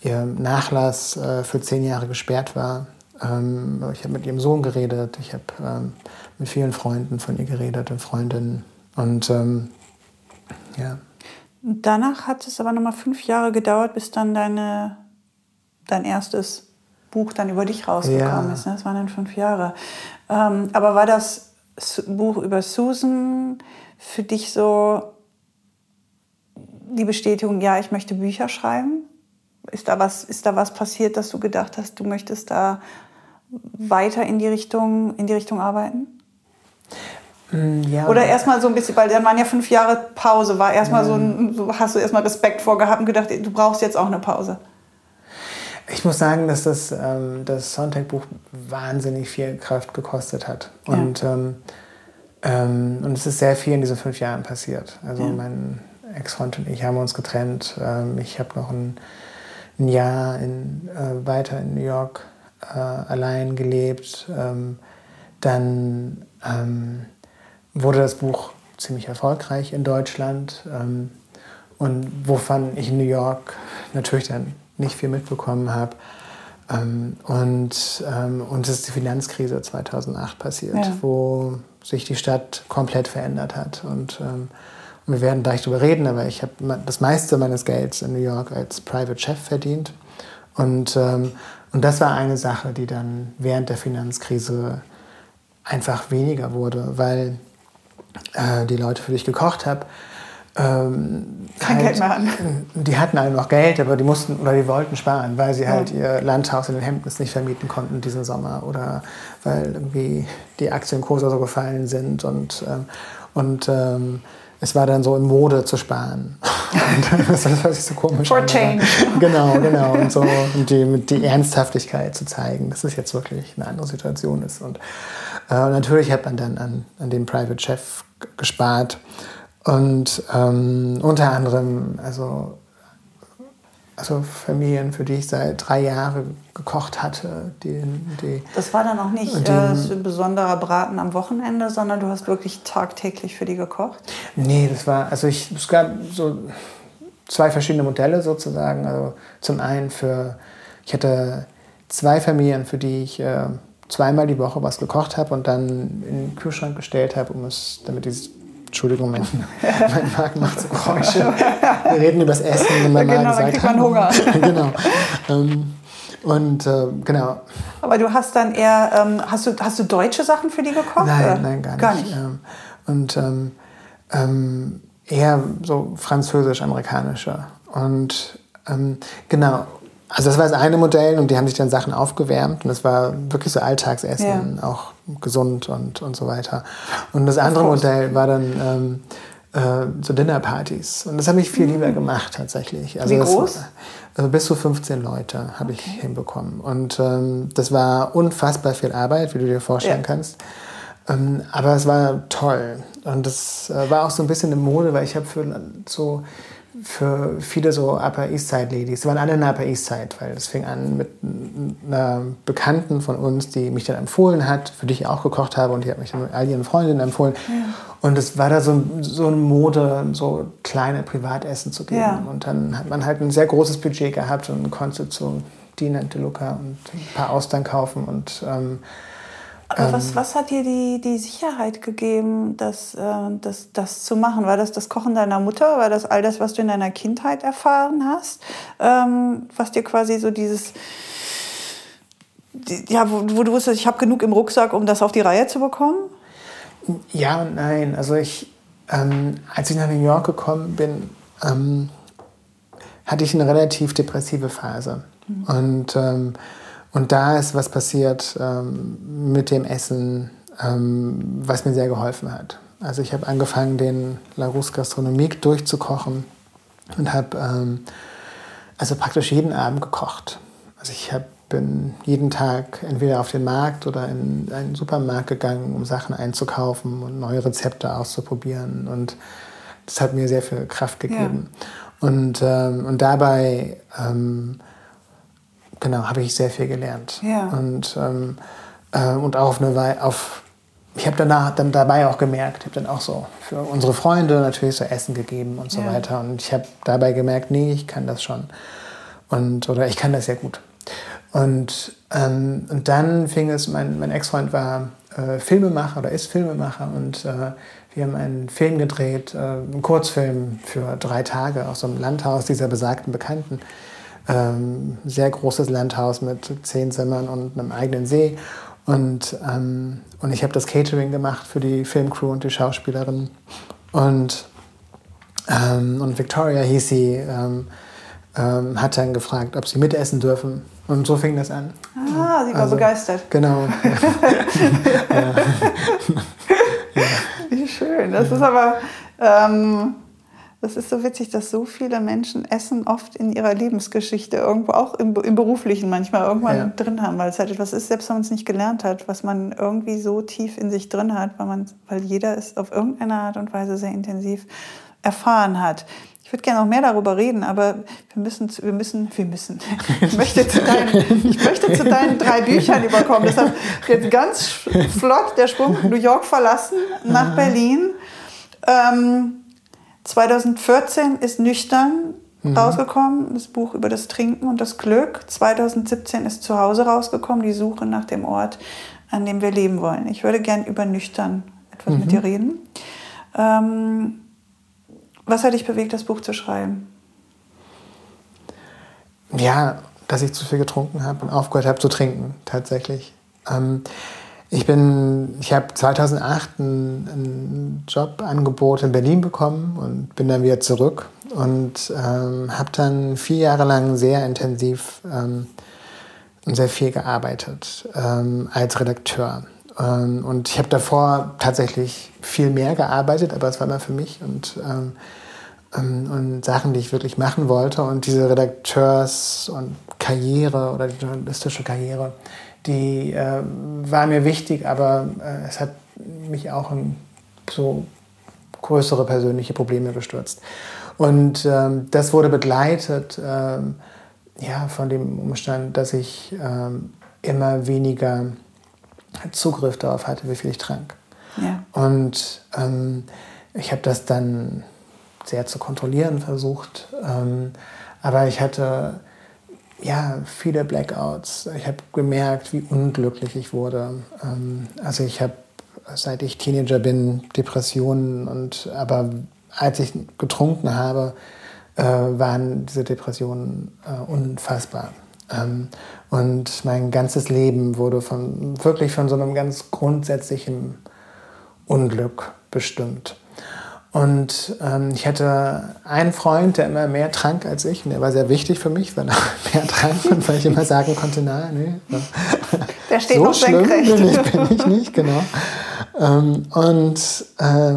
ihr Nachlass äh, für zehn Jahre gesperrt war. Ähm, ich habe mit ihrem Sohn geredet, ich habe ähm, mit vielen Freunden von ihr geredet und Freundinnen. Und ähm, ja. Danach hat es aber nochmal fünf Jahre gedauert, bis dann deine, dein erstes Buch dann über dich rausgekommen ja. ist. Ne? Das waren dann fünf Jahre. Ähm, aber war das Buch über Susan für dich so die Bestätigung, ja, ich möchte Bücher schreiben? Ist da was, ist da was passiert, dass du gedacht hast, du möchtest da weiter in die Richtung, in die Richtung arbeiten? Mm, ja. Oder erstmal so ein bisschen, weil dann waren ja fünf Jahre Pause, war erstmal so ein, mm. hast du erstmal Respekt vorgehabt und gedacht, du brauchst jetzt auch eine Pause. Ich muss sagen, dass das, ähm, das Sontag-Buch wahnsinnig viel Kraft gekostet hat. Und, ja. ähm, ähm, und es ist sehr viel in diesen fünf Jahren passiert. Also ja. mein Ex-Freund und ich haben uns getrennt. Ähm, ich habe noch ein, ein Jahr in, äh, weiter in New York äh, allein gelebt. Ähm, dann ähm, wurde das Buch ziemlich erfolgreich in Deutschland. und wovon ich in New York natürlich dann nicht viel mitbekommen habe. Ähm, und, ähm, und es ist die Finanzkrise 2008 passiert, ja. wo sich die Stadt komplett verändert hat. Und, ähm, und wir werden gleich darüber reden, aber ich habe das meiste meines Gelds in New York als Private Chef verdient. Und, ähm, und das war eine Sache, die dann während der Finanzkrise einfach weniger wurde, weil äh, die Leute, für die ich gekocht habe, ähm, Kein halt, Geld mehr hatten. Die hatten alle noch Geld, aber die mussten oder die wollten sparen, weil sie halt ja. ihr Landhaus in den Hemdnis nicht vermieten konnten diesen Sommer oder weil irgendwie die Aktienkurse so gefallen sind und, ähm, und ähm, es war dann so in Mode zu sparen. das war sich so komisch. For change. Genau, genau. Und so und die, die Ernsthaftigkeit zu zeigen, dass es jetzt wirklich eine andere Situation ist. Und äh, natürlich hat man dann an, an den Private Chef gespart. Und ähm, unter anderem, also, also Familien, für die ich seit drei Jahren gekocht hatte. Die, die, das war dann auch nicht die, äh, ein besonderer Braten am Wochenende, sondern du hast wirklich tagtäglich für die gekocht? Nee, das war, also ich, es gab so zwei verschiedene Modelle sozusagen. Also zum einen für, ich hatte zwei Familien, für die ich äh, zweimal die Woche was gekocht habe und dann in den Kühlschrank gestellt habe, um es, damit dieses Entschuldigung, mein, mein Magen macht so Geräusche. Wir reden über das Essen und mein genau, Magen sagt, man Hunger. genau. Ähm, und äh, genau. Aber du hast dann eher, ähm, hast, du, hast du deutsche Sachen für die gekocht? Nein, oder? nein, gar nicht. Gar nicht. Ähm, und ähm, ähm, eher so französisch-amerikanische. Und ähm, genau, also das war das eine Modell und die haben sich dann Sachen aufgewärmt und das war wirklich so Alltagsessen, ja. auch gesund und, und so weiter. Und das andere Modell war dann ähm, äh, so Dinnerpartys und das habe ich viel mhm. lieber gemacht tatsächlich. Also Wie groß? Das, also bis zu 15 Leute habe okay. ich hinbekommen und ähm, das war unfassbar viel Arbeit, wie du dir vorstellen ja. kannst. Ähm, aber es war toll und das äh, war auch so ein bisschen eine Mode, weil ich habe für so für viele so Upper East Side Ladies. Sie waren alle in der Upper East Side, weil es fing an mit einer Bekannten von uns, die mich dann empfohlen hat, für die ich auch gekocht habe und die hat mich dann mit all ihren Freundinnen empfohlen. Ja. Und es war da so, so eine Mode, so kleine Privatessen zu geben. Ja. Und dann hat man halt ein sehr großes Budget gehabt und konnte zu Dina und Luca und ein paar Austern kaufen und ähm, aber ähm, was, was hat dir die, die Sicherheit gegeben, das, äh, das, das zu machen? War das das Kochen deiner Mutter? War das all das, was du in deiner Kindheit erfahren hast? Ähm, was dir quasi so dieses, ja, wo, wo du wusstest, ich habe genug im Rucksack, um das auf die Reihe zu bekommen? Ja und nein. Also ich, ähm, als ich nach New York gekommen bin, ähm, hatte ich eine relativ depressive Phase. Mhm. Und ähm, und da ist was passiert ähm, mit dem Essen, ähm, was mir sehr geholfen hat. Also ich habe angefangen, den La Rousse Gastronomique durchzukochen und habe ähm, also praktisch jeden Abend gekocht. Also ich hab, bin jeden Tag entweder auf den Markt oder in einen Supermarkt gegangen, um Sachen einzukaufen und neue Rezepte auszuprobieren. Und das hat mir sehr viel Kraft gegeben. Ja. Und, ähm, und dabei ähm, genau, habe ich sehr viel gelernt. Ja. Und, ähm, äh, und auch auf eine Weise, auf ich habe danach dann dabei auch gemerkt, ich habe dann auch so für unsere Freunde natürlich so Essen gegeben und so ja. weiter. Und ich habe dabei gemerkt, nee, ich kann das schon. Und, oder ich kann das ja gut. Und, ähm, und dann fing es, mein, mein Ex-Freund war äh, Filmemacher oder ist Filmemacher und äh, wir haben einen Film gedreht, äh, einen Kurzfilm für drei Tage aus so einem Landhaus dieser besagten Bekannten. Ähm, sehr großes Landhaus mit zehn Zimmern und einem eigenen See. Und, ähm, und ich habe das Catering gemacht für die Filmcrew und die Schauspielerin. Und, ähm, und Victoria hieß sie, ähm, ähm, hat dann gefragt, ob sie mitessen dürfen. Und so fing das an. Ah, sie war also, begeistert. Genau. ja. Wie schön. Das ist aber ähm, das ist so witzig, dass so viele Menschen Essen oft in ihrer Lebensgeschichte irgendwo, auch im, im Beruflichen manchmal irgendwann ja. drin haben, weil es halt etwas ist, selbst wenn man es nicht gelernt hat, was man irgendwie so tief in sich drin hat, weil, man, weil jeder es auf irgendeine Art und Weise sehr intensiv erfahren hat. Ich würde gerne noch mehr darüber reden, aber wir müssen, wir müssen, wir müssen. Ich möchte zu deinen, ich möchte zu deinen drei Büchern überkommen. Deshalb jetzt ganz flott der Sprung New York verlassen nach Berlin. Ähm, 2014 ist Nüchtern mhm. rausgekommen, das Buch über das Trinken und das Glück. 2017 ist zu Hause rausgekommen, die Suche nach dem Ort, an dem wir leben wollen. Ich würde gern über Nüchtern etwas mhm. mit dir reden. Ähm, was hat dich bewegt, das Buch zu schreiben? Ja, dass ich zu viel getrunken habe und aufgehört habe zu trinken, tatsächlich. Ähm, ich bin, ich habe 2008 ein, ein Jobangebot in Berlin bekommen und bin dann wieder zurück und ähm, habe dann vier Jahre lang sehr intensiv ähm, und sehr viel gearbeitet ähm, als Redakteur. Ähm, und ich habe davor tatsächlich viel mehr gearbeitet, aber es war immer für mich und, ähm, ähm, und Sachen, die ich wirklich machen wollte. Und diese Redakteurs- und Karriere oder die journalistische Karriere, die äh, war mir wichtig, aber äh, es hat mich auch in so größere persönliche Probleme gestürzt. Und ähm, das wurde begleitet ähm, ja, von dem Umstand, dass ich ähm, immer weniger Zugriff darauf hatte, wie viel ich trank. Ja. Und ähm, ich habe das dann sehr zu kontrollieren versucht. Ähm, aber ich hatte ja, viele Blackouts. Ich habe gemerkt, wie unglücklich ich wurde. Ähm, also ich habe, seit ich Teenager bin, Depressionen und aber als ich getrunken habe, äh, waren diese Depressionen äh, unfassbar. Ähm, und mein ganzes Leben wurde von, wirklich von so einem ganz grundsätzlichen Unglück bestimmt. Und ähm, ich hatte einen Freund, der immer mehr trank als ich. Und der war sehr wichtig für mich, weil er mehr trank und weil ich immer sagen konnte, na, nee. Der steht so noch schlimm senkrecht. bin ich, bin ich nicht, genau. Ähm, und äh,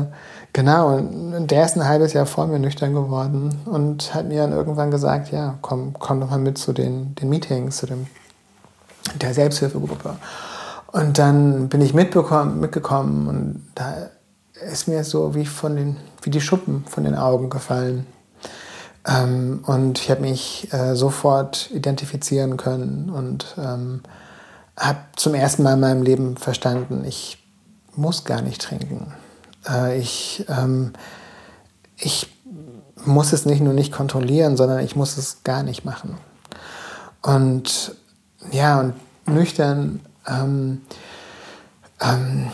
genau, und der ist ein halbes Jahr vor mir nüchtern geworden und hat mir dann irgendwann gesagt, ja, komm, komm doch mal mit zu den, den Meetings, zu dem, der Selbsthilfegruppe. Und dann bin ich mitgekommen und da ist mir so wie, von den, wie die Schuppen von den Augen gefallen. Ähm, und ich habe mich äh, sofort identifizieren können und ähm, habe zum ersten Mal in meinem Leben verstanden, ich muss gar nicht trinken. Äh, ich, ähm, ich muss es nicht nur nicht kontrollieren, sondern ich muss es gar nicht machen. Und ja, und nüchtern ähm, ähm,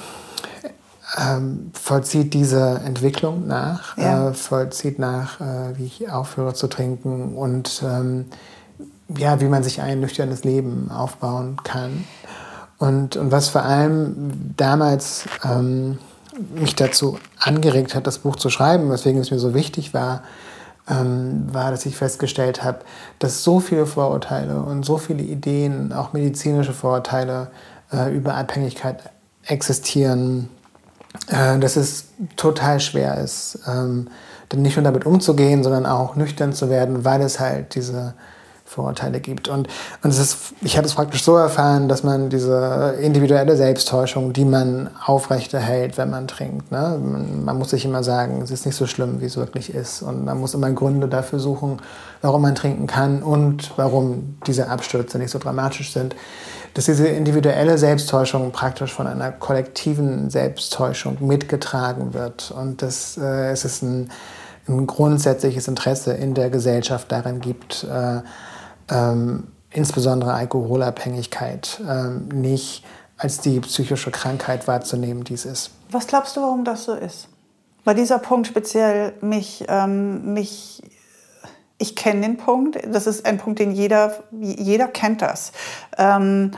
ähm, vollzieht diese Entwicklung nach, ja. äh, vollzieht nach, äh, wie ich aufhöre zu trinken und ähm, ja, wie man sich ein nüchternes Leben aufbauen kann. Und, und was vor allem damals ähm, mich dazu angeregt hat, das Buch zu schreiben, weswegen es mir so wichtig war, ähm, war, dass ich festgestellt habe, dass so viele Vorurteile und so viele Ideen, auch medizinische Vorurteile äh, über Abhängigkeit existieren, äh, dass es total schwer ist, ähm, nicht nur damit umzugehen, sondern auch nüchtern zu werden, weil es halt diese Vorurteile gibt. Und, und es ist, ich habe es praktisch so erfahren, dass man diese individuelle Selbsttäuschung, die man aufrechterhält, wenn man trinkt. Ne? Man muss sich immer sagen, es ist nicht so schlimm, wie es wirklich ist. Und man muss immer Gründe dafür suchen, warum man trinken kann und warum diese Abstürze nicht so dramatisch sind. Dass diese individuelle Selbsttäuschung praktisch von einer kollektiven Selbsttäuschung mitgetragen wird. Und das, äh, es ist ein, ein grundsätzliches Interesse in der Gesellschaft darin gibt, äh, ähm, insbesondere Alkoholabhängigkeit ähm, nicht als die psychische Krankheit wahrzunehmen, die es ist. Was glaubst du, warum das so ist? Weil dieser Punkt speziell mich, ähm, mich ich kenne den Punkt, das ist ein Punkt, den jeder, jeder kennt das. Ähm,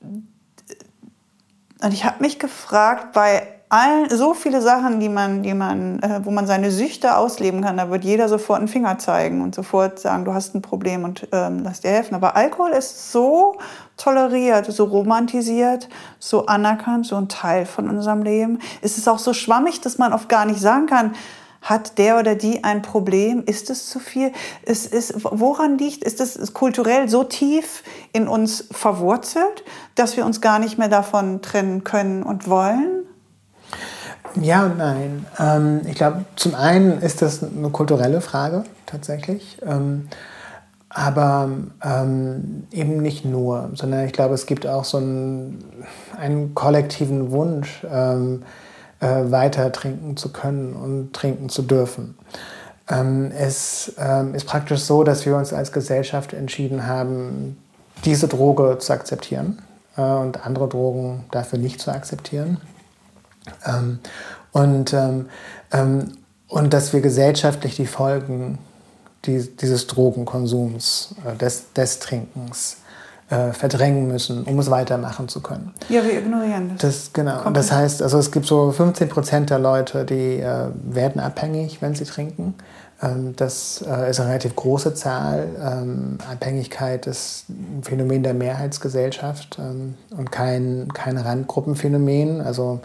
und ich habe mich gefragt, bei allen, so viele Sachen, die man, die man, äh, wo man seine Süchte ausleben kann, da wird jeder sofort einen Finger zeigen und sofort sagen, du hast ein Problem und ähm, lass dir helfen. Aber Alkohol ist so toleriert, so romantisiert, so anerkannt, so ein Teil von unserem Leben. Es ist auch so schwammig, dass man oft gar nicht sagen kann, hat der oder die ein Problem? Ist es zu viel? Es ist, woran liegt? Ist es kulturell so tief in uns verwurzelt, dass wir uns gar nicht mehr davon trennen können und wollen? Ja und nein. Ähm, ich glaube, zum einen ist das eine kulturelle Frage tatsächlich. Ähm, aber ähm, eben nicht nur, sondern ich glaube, es gibt auch so einen, einen kollektiven Wunsch, ähm, äh, weiter trinken zu können und trinken zu dürfen. Ähm, es ähm, ist praktisch so, dass wir uns als Gesellschaft entschieden haben, diese Droge zu akzeptieren äh, und andere Drogen dafür nicht zu akzeptieren. Ähm, und, ähm, ähm, und dass wir gesellschaftlich die Folgen die, dieses Drogenkonsums, äh, des, des Trinkens äh, verdrängen müssen, um es weitermachen zu können. Ja, wir ignorieren das. das genau. Komplett. Das heißt, also es gibt so 15 Prozent der Leute, die äh, werden abhängig, wenn sie trinken. Ähm, das äh, ist eine relativ große Zahl. Ähm, Abhängigkeit ist ein Phänomen der Mehrheitsgesellschaft ähm, und kein, kein Randgruppenphänomen. Also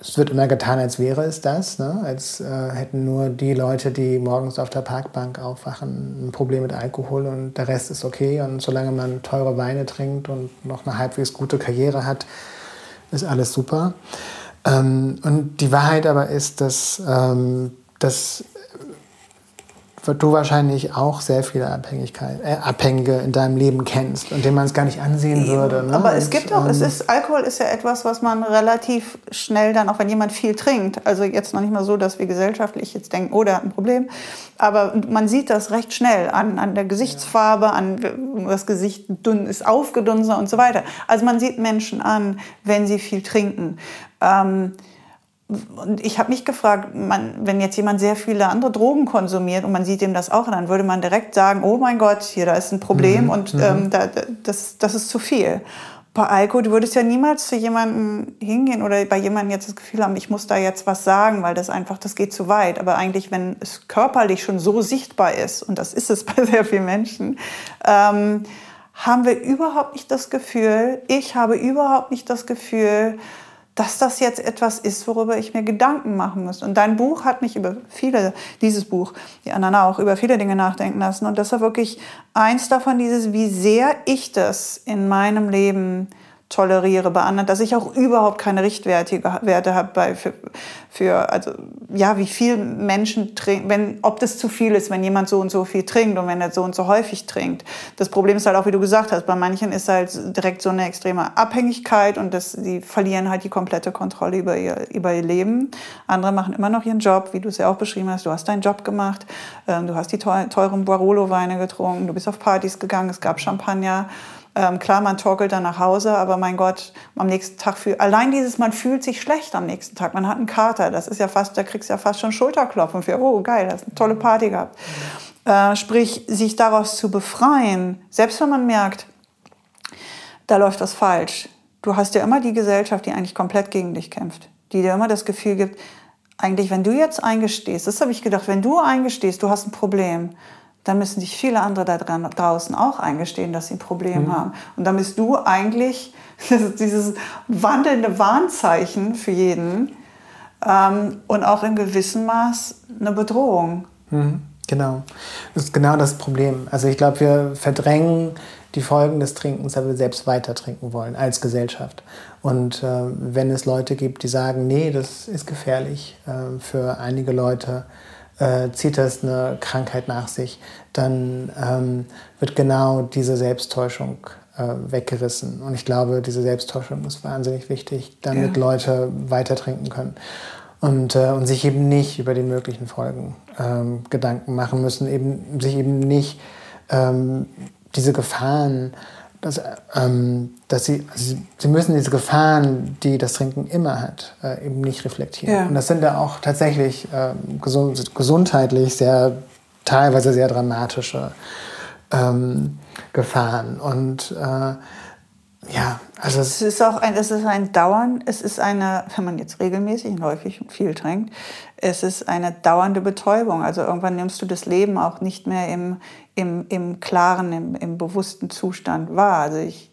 es wird immer getan, als wäre es das, ne? als äh, hätten nur die Leute, die morgens auf der Parkbank aufwachen, ein Problem mit Alkohol und der Rest ist okay. Und solange man teure Weine trinkt und noch eine halbwegs gute Karriere hat, ist alles super. Ähm, und die Wahrheit aber ist, dass, ähm, dass du wahrscheinlich auch sehr viele Abhängigkeit, äh, Abhängige in deinem Leben kennst und denen man es gar nicht ansehen würde. Ne? Aber es gibt auch, ähm, es ist, Alkohol ist ja etwas, was man relativ schnell dann, auch wenn jemand viel trinkt, also jetzt noch nicht mal so, dass wir gesellschaftlich jetzt denken, oh, der hat ein Problem, aber man sieht das recht schnell an, an der Gesichtsfarbe, an das Gesicht dünn ist aufgedunsen und so weiter. Also man sieht Menschen an, wenn sie viel trinken. Ähm, und ich habe mich gefragt, man, wenn jetzt jemand sehr viele andere Drogen konsumiert und man sieht ihm das auch, dann würde man direkt sagen, oh mein Gott, hier, da ist ein Problem mhm. und mhm. ähm, da, das, das ist zu viel. Bei Alkohol, du würdest ja niemals zu jemandem hingehen oder bei jemandem jetzt das Gefühl haben, ich muss da jetzt was sagen, weil das einfach, das geht zu weit. Aber eigentlich, wenn es körperlich schon so sichtbar ist, und das ist es bei sehr vielen Menschen, ähm, haben wir überhaupt nicht das Gefühl, ich habe überhaupt nicht das Gefühl, dass das jetzt etwas ist, worüber ich mir Gedanken machen muss. Und dein Buch hat mich über viele, dieses Buch, die anderen auch, über viele Dinge nachdenken lassen. Und das war wirklich eins davon, dieses, wie sehr ich das in meinem Leben toleriere bei anderen, dass ich auch überhaupt keine Richtwerte Werte habe bei, für, für, also, ja, wie viel Menschen trinken, wenn, ob das zu viel ist, wenn jemand so und so viel trinkt und wenn er so und so häufig trinkt. Das Problem ist halt auch, wie du gesagt hast, bei manchen ist halt direkt so eine extreme Abhängigkeit und das, die verlieren halt die komplette Kontrolle über ihr, über ihr Leben. Andere machen immer noch ihren Job, wie du es ja auch beschrieben hast. Du hast deinen Job gemacht, ähm, du hast die teuren Barolo-Weine getrunken, du bist auf Partys gegangen, es gab Champagner. Ähm, klar, man torkelt dann nach Hause, aber mein Gott, am nächsten Tag fühlt, allein dieses, man fühlt sich schlecht am nächsten Tag. Man hat einen Kater, das ist ja fast, da kriegst du ja fast schon Schulterklopfen für, oh geil, das ist eine tolle Party gehabt. Mhm. Äh, sprich, sich daraus zu befreien, selbst wenn man merkt, da läuft was falsch. Du hast ja immer die Gesellschaft, die eigentlich komplett gegen dich kämpft, die dir immer das Gefühl gibt, eigentlich, wenn du jetzt eingestehst, das habe ich gedacht, wenn du eingestehst, du hast ein Problem, dann müssen sich viele andere da draußen auch eingestehen, dass sie ein Problem mhm. haben. Und dann bist du eigentlich dieses wandelnde Warnzeichen für jeden ähm, und auch in gewissem Maß eine Bedrohung. Mhm. Genau. Das ist genau das Problem. Also ich glaube, wir verdrängen die Folgen des Trinkens, weil wir selbst weiter trinken wollen als Gesellschaft. Und äh, wenn es Leute gibt, die sagen, nee, das ist gefährlich äh, für einige Leute, äh, zieht das eine Krankheit nach sich, dann ähm, wird genau diese Selbsttäuschung äh, weggerissen. Und ich glaube, diese Selbsttäuschung ist wahnsinnig wichtig, damit ja. Leute weiter trinken können und, äh, und sich eben nicht über die möglichen Folgen ähm, Gedanken machen müssen, eben, sich eben nicht ähm, diese Gefahren, dass, ähm, dass sie, also sie müssen diese Gefahren, die das Trinken immer hat, äh, eben nicht reflektieren. Ja. Und das sind ja auch tatsächlich äh, gesund, gesundheitlich sehr, teilweise sehr dramatische ähm, Gefahren. Und äh, ja, also es ist auch ein, es ist ein Dauern, es ist eine, wenn man jetzt regelmäßig und häufig viel trinkt, es ist eine dauernde Betäubung. Also irgendwann nimmst du das Leben auch nicht mehr im, im, im klaren, im, im bewussten Zustand wahr. Also ich,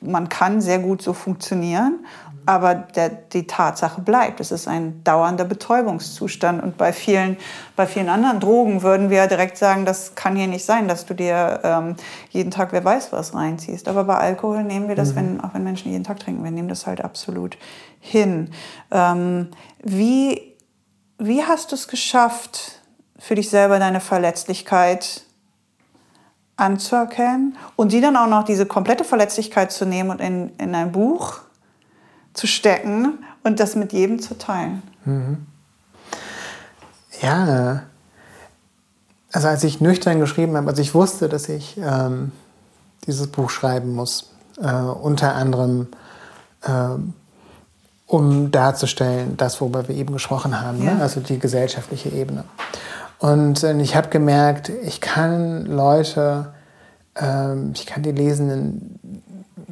man kann sehr gut so funktionieren aber der, die Tatsache bleibt. Es ist ein dauernder Betäubungszustand. Und bei vielen, bei vielen anderen Drogen würden wir direkt sagen, das kann hier nicht sein, dass du dir ähm, jeden Tag wer weiß was reinziehst. Aber bei Alkohol nehmen wir das, mhm. wenn, auch wenn Menschen jeden Tag trinken, wir nehmen das halt absolut hin. Ähm, wie, wie hast du es geschafft, für dich selber deine Verletzlichkeit anzuerkennen und die dann auch noch diese komplette Verletzlichkeit zu nehmen und in, in ein Buch zu stecken und das mit jedem zu teilen. Mhm. Ja, also als ich nüchtern geschrieben habe, also ich wusste, dass ich ähm, dieses Buch schreiben muss, äh, unter anderem äh, um darzustellen, das, worüber wir eben gesprochen haben, ne? ja. ne? also die gesellschaftliche Ebene. Und äh, ich habe gemerkt, ich kann Leute, ähm, ich kann die Lesenden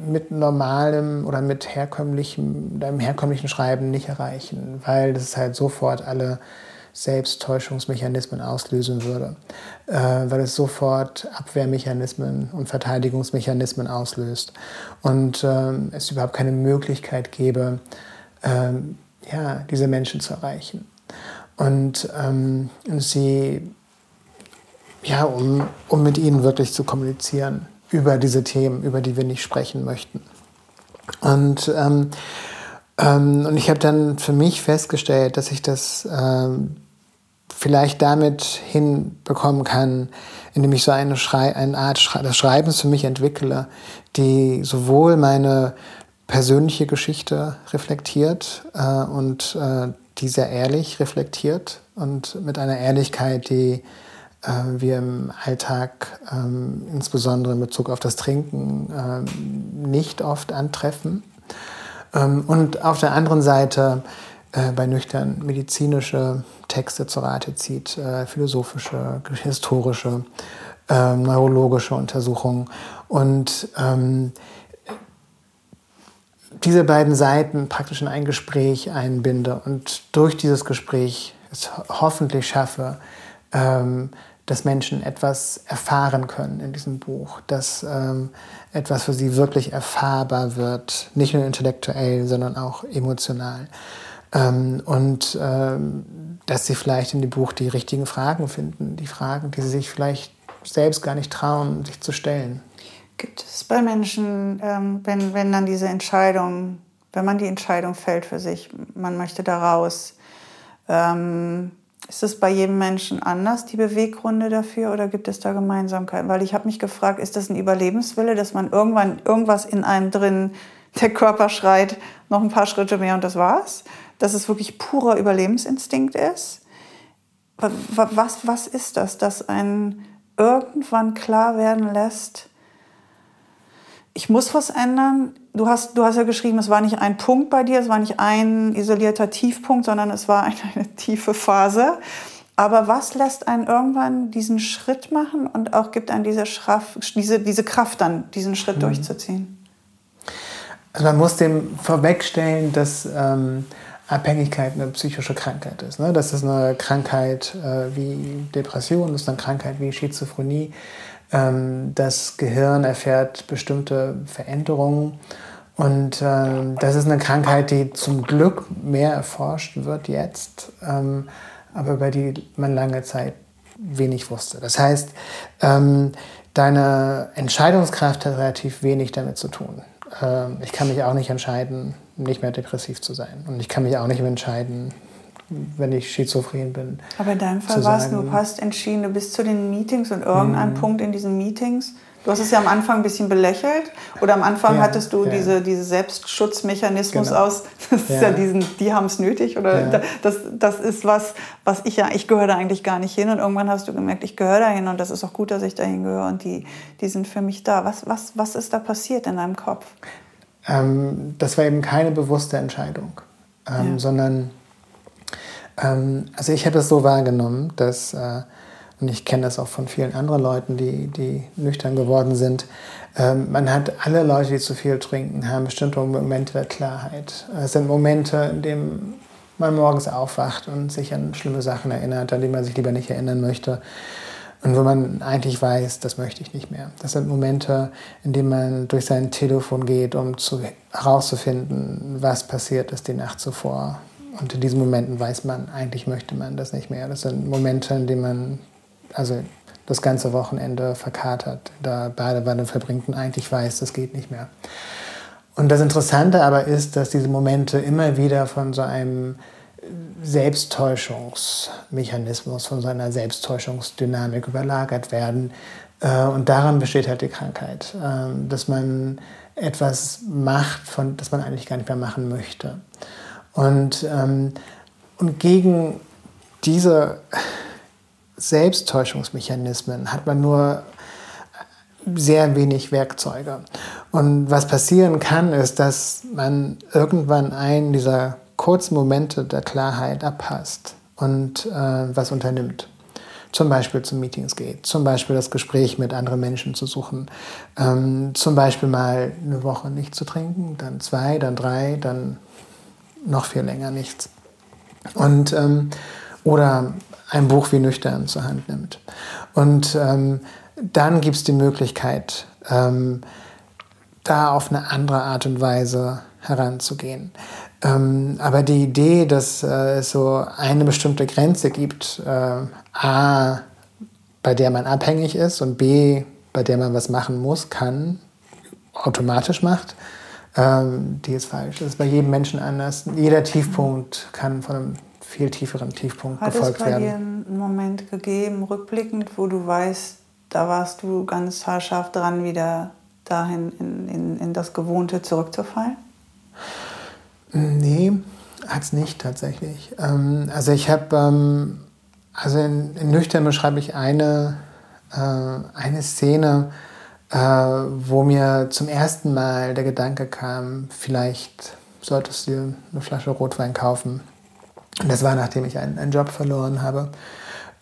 mit normalem oder mit herkömmlichem, einem herkömmlichen Schreiben nicht erreichen, weil das halt sofort alle Selbsttäuschungsmechanismen auslösen würde, äh, weil es sofort Abwehrmechanismen und Verteidigungsmechanismen auslöst. Und ähm, es überhaupt keine Möglichkeit gäbe, ähm, ja, diese Menschen zu erreichen. Und ähm, sie, ja, um, um mit ihnen wirklich zu kommunizieren über diese Themen, über die wir nicht sprechen möchten. Und, ähm, ähm, und ich habe dann für mich festgestellt, dass ich das ähm, vielleicht damit hinbekommen kann, indem ich so eine, Schrei eine Art Schrei des Schreibens für mich entwickle, die sowohl meine persönliche Geschichte reflektiert äh, und äh, die sehr ehrlich reflektiert und mit einer Ehrlichkeit, die wir im Alltag, ähm, insbesondere in Bezug auf das Trinken, ähm, nicht oft antreffen. Ähm, und auf der anderen Seite äh, bei nüchtern medizinische Texte zu Rate zieht, äh, philosophische, historische, neurologische Untersuchungen. Und diese beiden Seiten praktisch in ein Gespräch einbinde und durch dieses Gespräch es hoffentlich schaffe, dass Menschen etwas erfahren können in diesem Buch, dass ähm, etwas für sie wirklich erfahrbar wird, nicht nur intellektuell, sondern auch emotional. Ähm, und ähm, dass sie vielleicht in dem Buch die richtigen Fragen finden, die Fragen, die sie sich vielleicht selbst gar nicht trauen, sich zu stellen. Gibt es bei Menschen, ähm, wenn, wenn dann diese Entscheidung, wenn man die Entscheidung fällt für sich, man möchte da raus, ähm, ist es bei jedem Menschen anders, die Beweggründe dafür, oder gibt es da Gemeinsamkeiten? Weil ich habe mich gefragt, ist das ein Überlebenswille, dass man irgendwann irgendwas in einem drin, der Körper schreit, noch ein paar Schritte mehr und das war's? Dass es wirklich purer Überlebensinstinkt ist? Was, was ist das, dass ein irgendwann klar werden lässt, ich muss was ändern. Du hast, du hast ja geschrieben, es war nicht ein Punkt bei dir, es war nicht ein isolierter Tiefpunkt, sondern es war eine, eine tiefe Phase. Aber was lässt einen irgendwann diesen Schritt machen und auch gibt einen diese, Schraff, diese, diese Kraft dann, diesen Schritt mhm. durchzuziehen? Also man muss dem vorwegstellen, dass ähm, Abhängigkeit eine psychische Krankheit ist. Ne? Das ist eine Krankheit äh, wie Depression, das ist eine Krankheit wie Schizophrenie. Ähm, das Gehirn erfährt bestimmte Veränderungen. Und ähm, das ist eine Krankheit, die zum Glück mehr erforscht wird jetzt, ähm, aber über die man lange Zeit wenig wusste. Das heißt, ähm, deine Entscheidungskraft hat relativ wenig damit zu tun. Ähm, ich kann mich auch nicht entscheiden, nicht mehr depressiv zu sein. Und ich kann mich auch nicht entscheiden, wenn ich schizophren bin. Aber in deinem Fall war es, du hast entschieden, du bist zu den Meetings und irgendein mhm. Punkt in diesen Meetings Du hast es ja am Anfang ein bisschen belächelt oder am Anfang ja, hattest du ja. diese, diese Selbstschutzmechanismus genau. aus, das ist ja, diesen, die haben es nötig oder das, das ist was, was ich ja, ich gehöre da eigentlich gar nicht hin und irgendwann hast du gemerkt, ich gehöre dahin und das ist auch gut, dass ich dahin gehöre und die, die sind für mich da. Was, was, was ist da passiert in deinem Kopf? Ähm, das war eben keine bewusste Entscheidung, ähm, sondern ähm, also ich habe es so wahrgenommen, dass äh, und ich kenne das auch von vielen anderen Leuten, die, die nüchtern geworden sind, ähm, man hat alle Leute, die zu viel trinken, haben bestimmte Momente der Klarheit. Es sind Momente, in denen man morgens aufwacht und sich an schlimme Sachen erinnert, an die man sich lieber nicht erinnern möchte. Und wo man eigentlich weiß, das möchte ich nicht mehr. Das sind Momente, in denen man durch sein Telefon geht, um zu, herauszufinden, was passiert ist die Nacht zuvor. Und in diesen Momenten weiß man, eigentlich möchte man das nicht mehr. Das sind Momente, in denen man also das ganze Wochenende verkatert, da Badewanne verbringt und eigentlich weiß, das geht nicht mehr. Und das Interessante aber ist, dass diese Momente immer wieder von so einem Selbsttäuschungsmechanismus, von so einer Selbsttäuschungsdynamik überlagert werden. Äh, und daran besteht halt die Krankheit, ähm, dass man etwas macht, von, das man eigentlich gar nicht mehr machen möchte. Und, ähm, und gegen diese Selbsttäuschungsmechanismen hat man nur sehr wenig Werkzeuge. Und was passieren kann, ist, dass man irgendwann einen dieser kurzen Momente der Klarheit abpasst und äh, was unternimmt. Zum Beispiel zu Meetings geht, zum Beispiel das Gespräch mit anderen Menschen zu suchen, ähm, zum Beispiel mal eine Woche nicht zu trinken, dann zwei, dann drei, dann noch viel länger nichts. Und, ähm, oder ein Buch wie Nüchtern zur Hand nimmt. Und ähm, dann gibt es die Möglichkeit, ähm, da auf eine andere Art und Weise heranzugehen. Ähm, aber die Idee, dass äh, es so eine bestimmte Grenze gibt, äh, a, bei der man abhängig ist und b, bei der man was machen muss, kann, automatisch macht, ähm, die ist falsch. Das ist bei jedem Menschen anders. Jeder Tiefpunkt kann von einem viel tieferen Tiefpunkt Hat gefolgt werden. Hat es bei werden. dir einen Moment gegeben, rückblickend, wo du weißt, da warst du ganz haarscharf dran, wieder dahin in, in, in das Gewohnte zurückzufallen? Nee, hat es nicht tatsächlich. Ähm, also ich habe, ähm, also in, in, Nüchtern beschreibe ich eine, äh, eine Szene, äh, wo mir zum ersten Mal der Gedanke kam, vielleicht solltest du dir eine Flasche Rotwein kaufen das war, nachdem ich einen, einen Job verloren habe,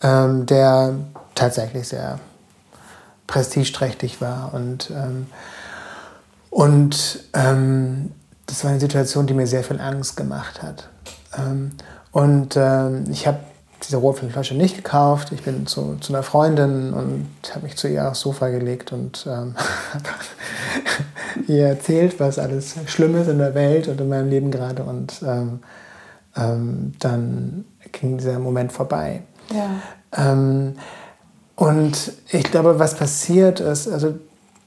ähm, der tatsächlich sehr prestigeträchtig war. Und, ähm, und ähm, das war eine Situation, die mir sehr viel Angst gemacht hat. Ähm, und ähm, ich habe diese Rotweinflasche nicht gekauft. Ich bin zu, zu einer Freundin und habe mich zu ihr aufs Sofa gelegt und ähm, ihr erzählt, was alles schlimm ist in der Welt und in meinem Leben gerade. Und ähm, ähm, dann ging dieser Moment vorbei. Ja. Ähm, und ich glaube, was passiert ist, also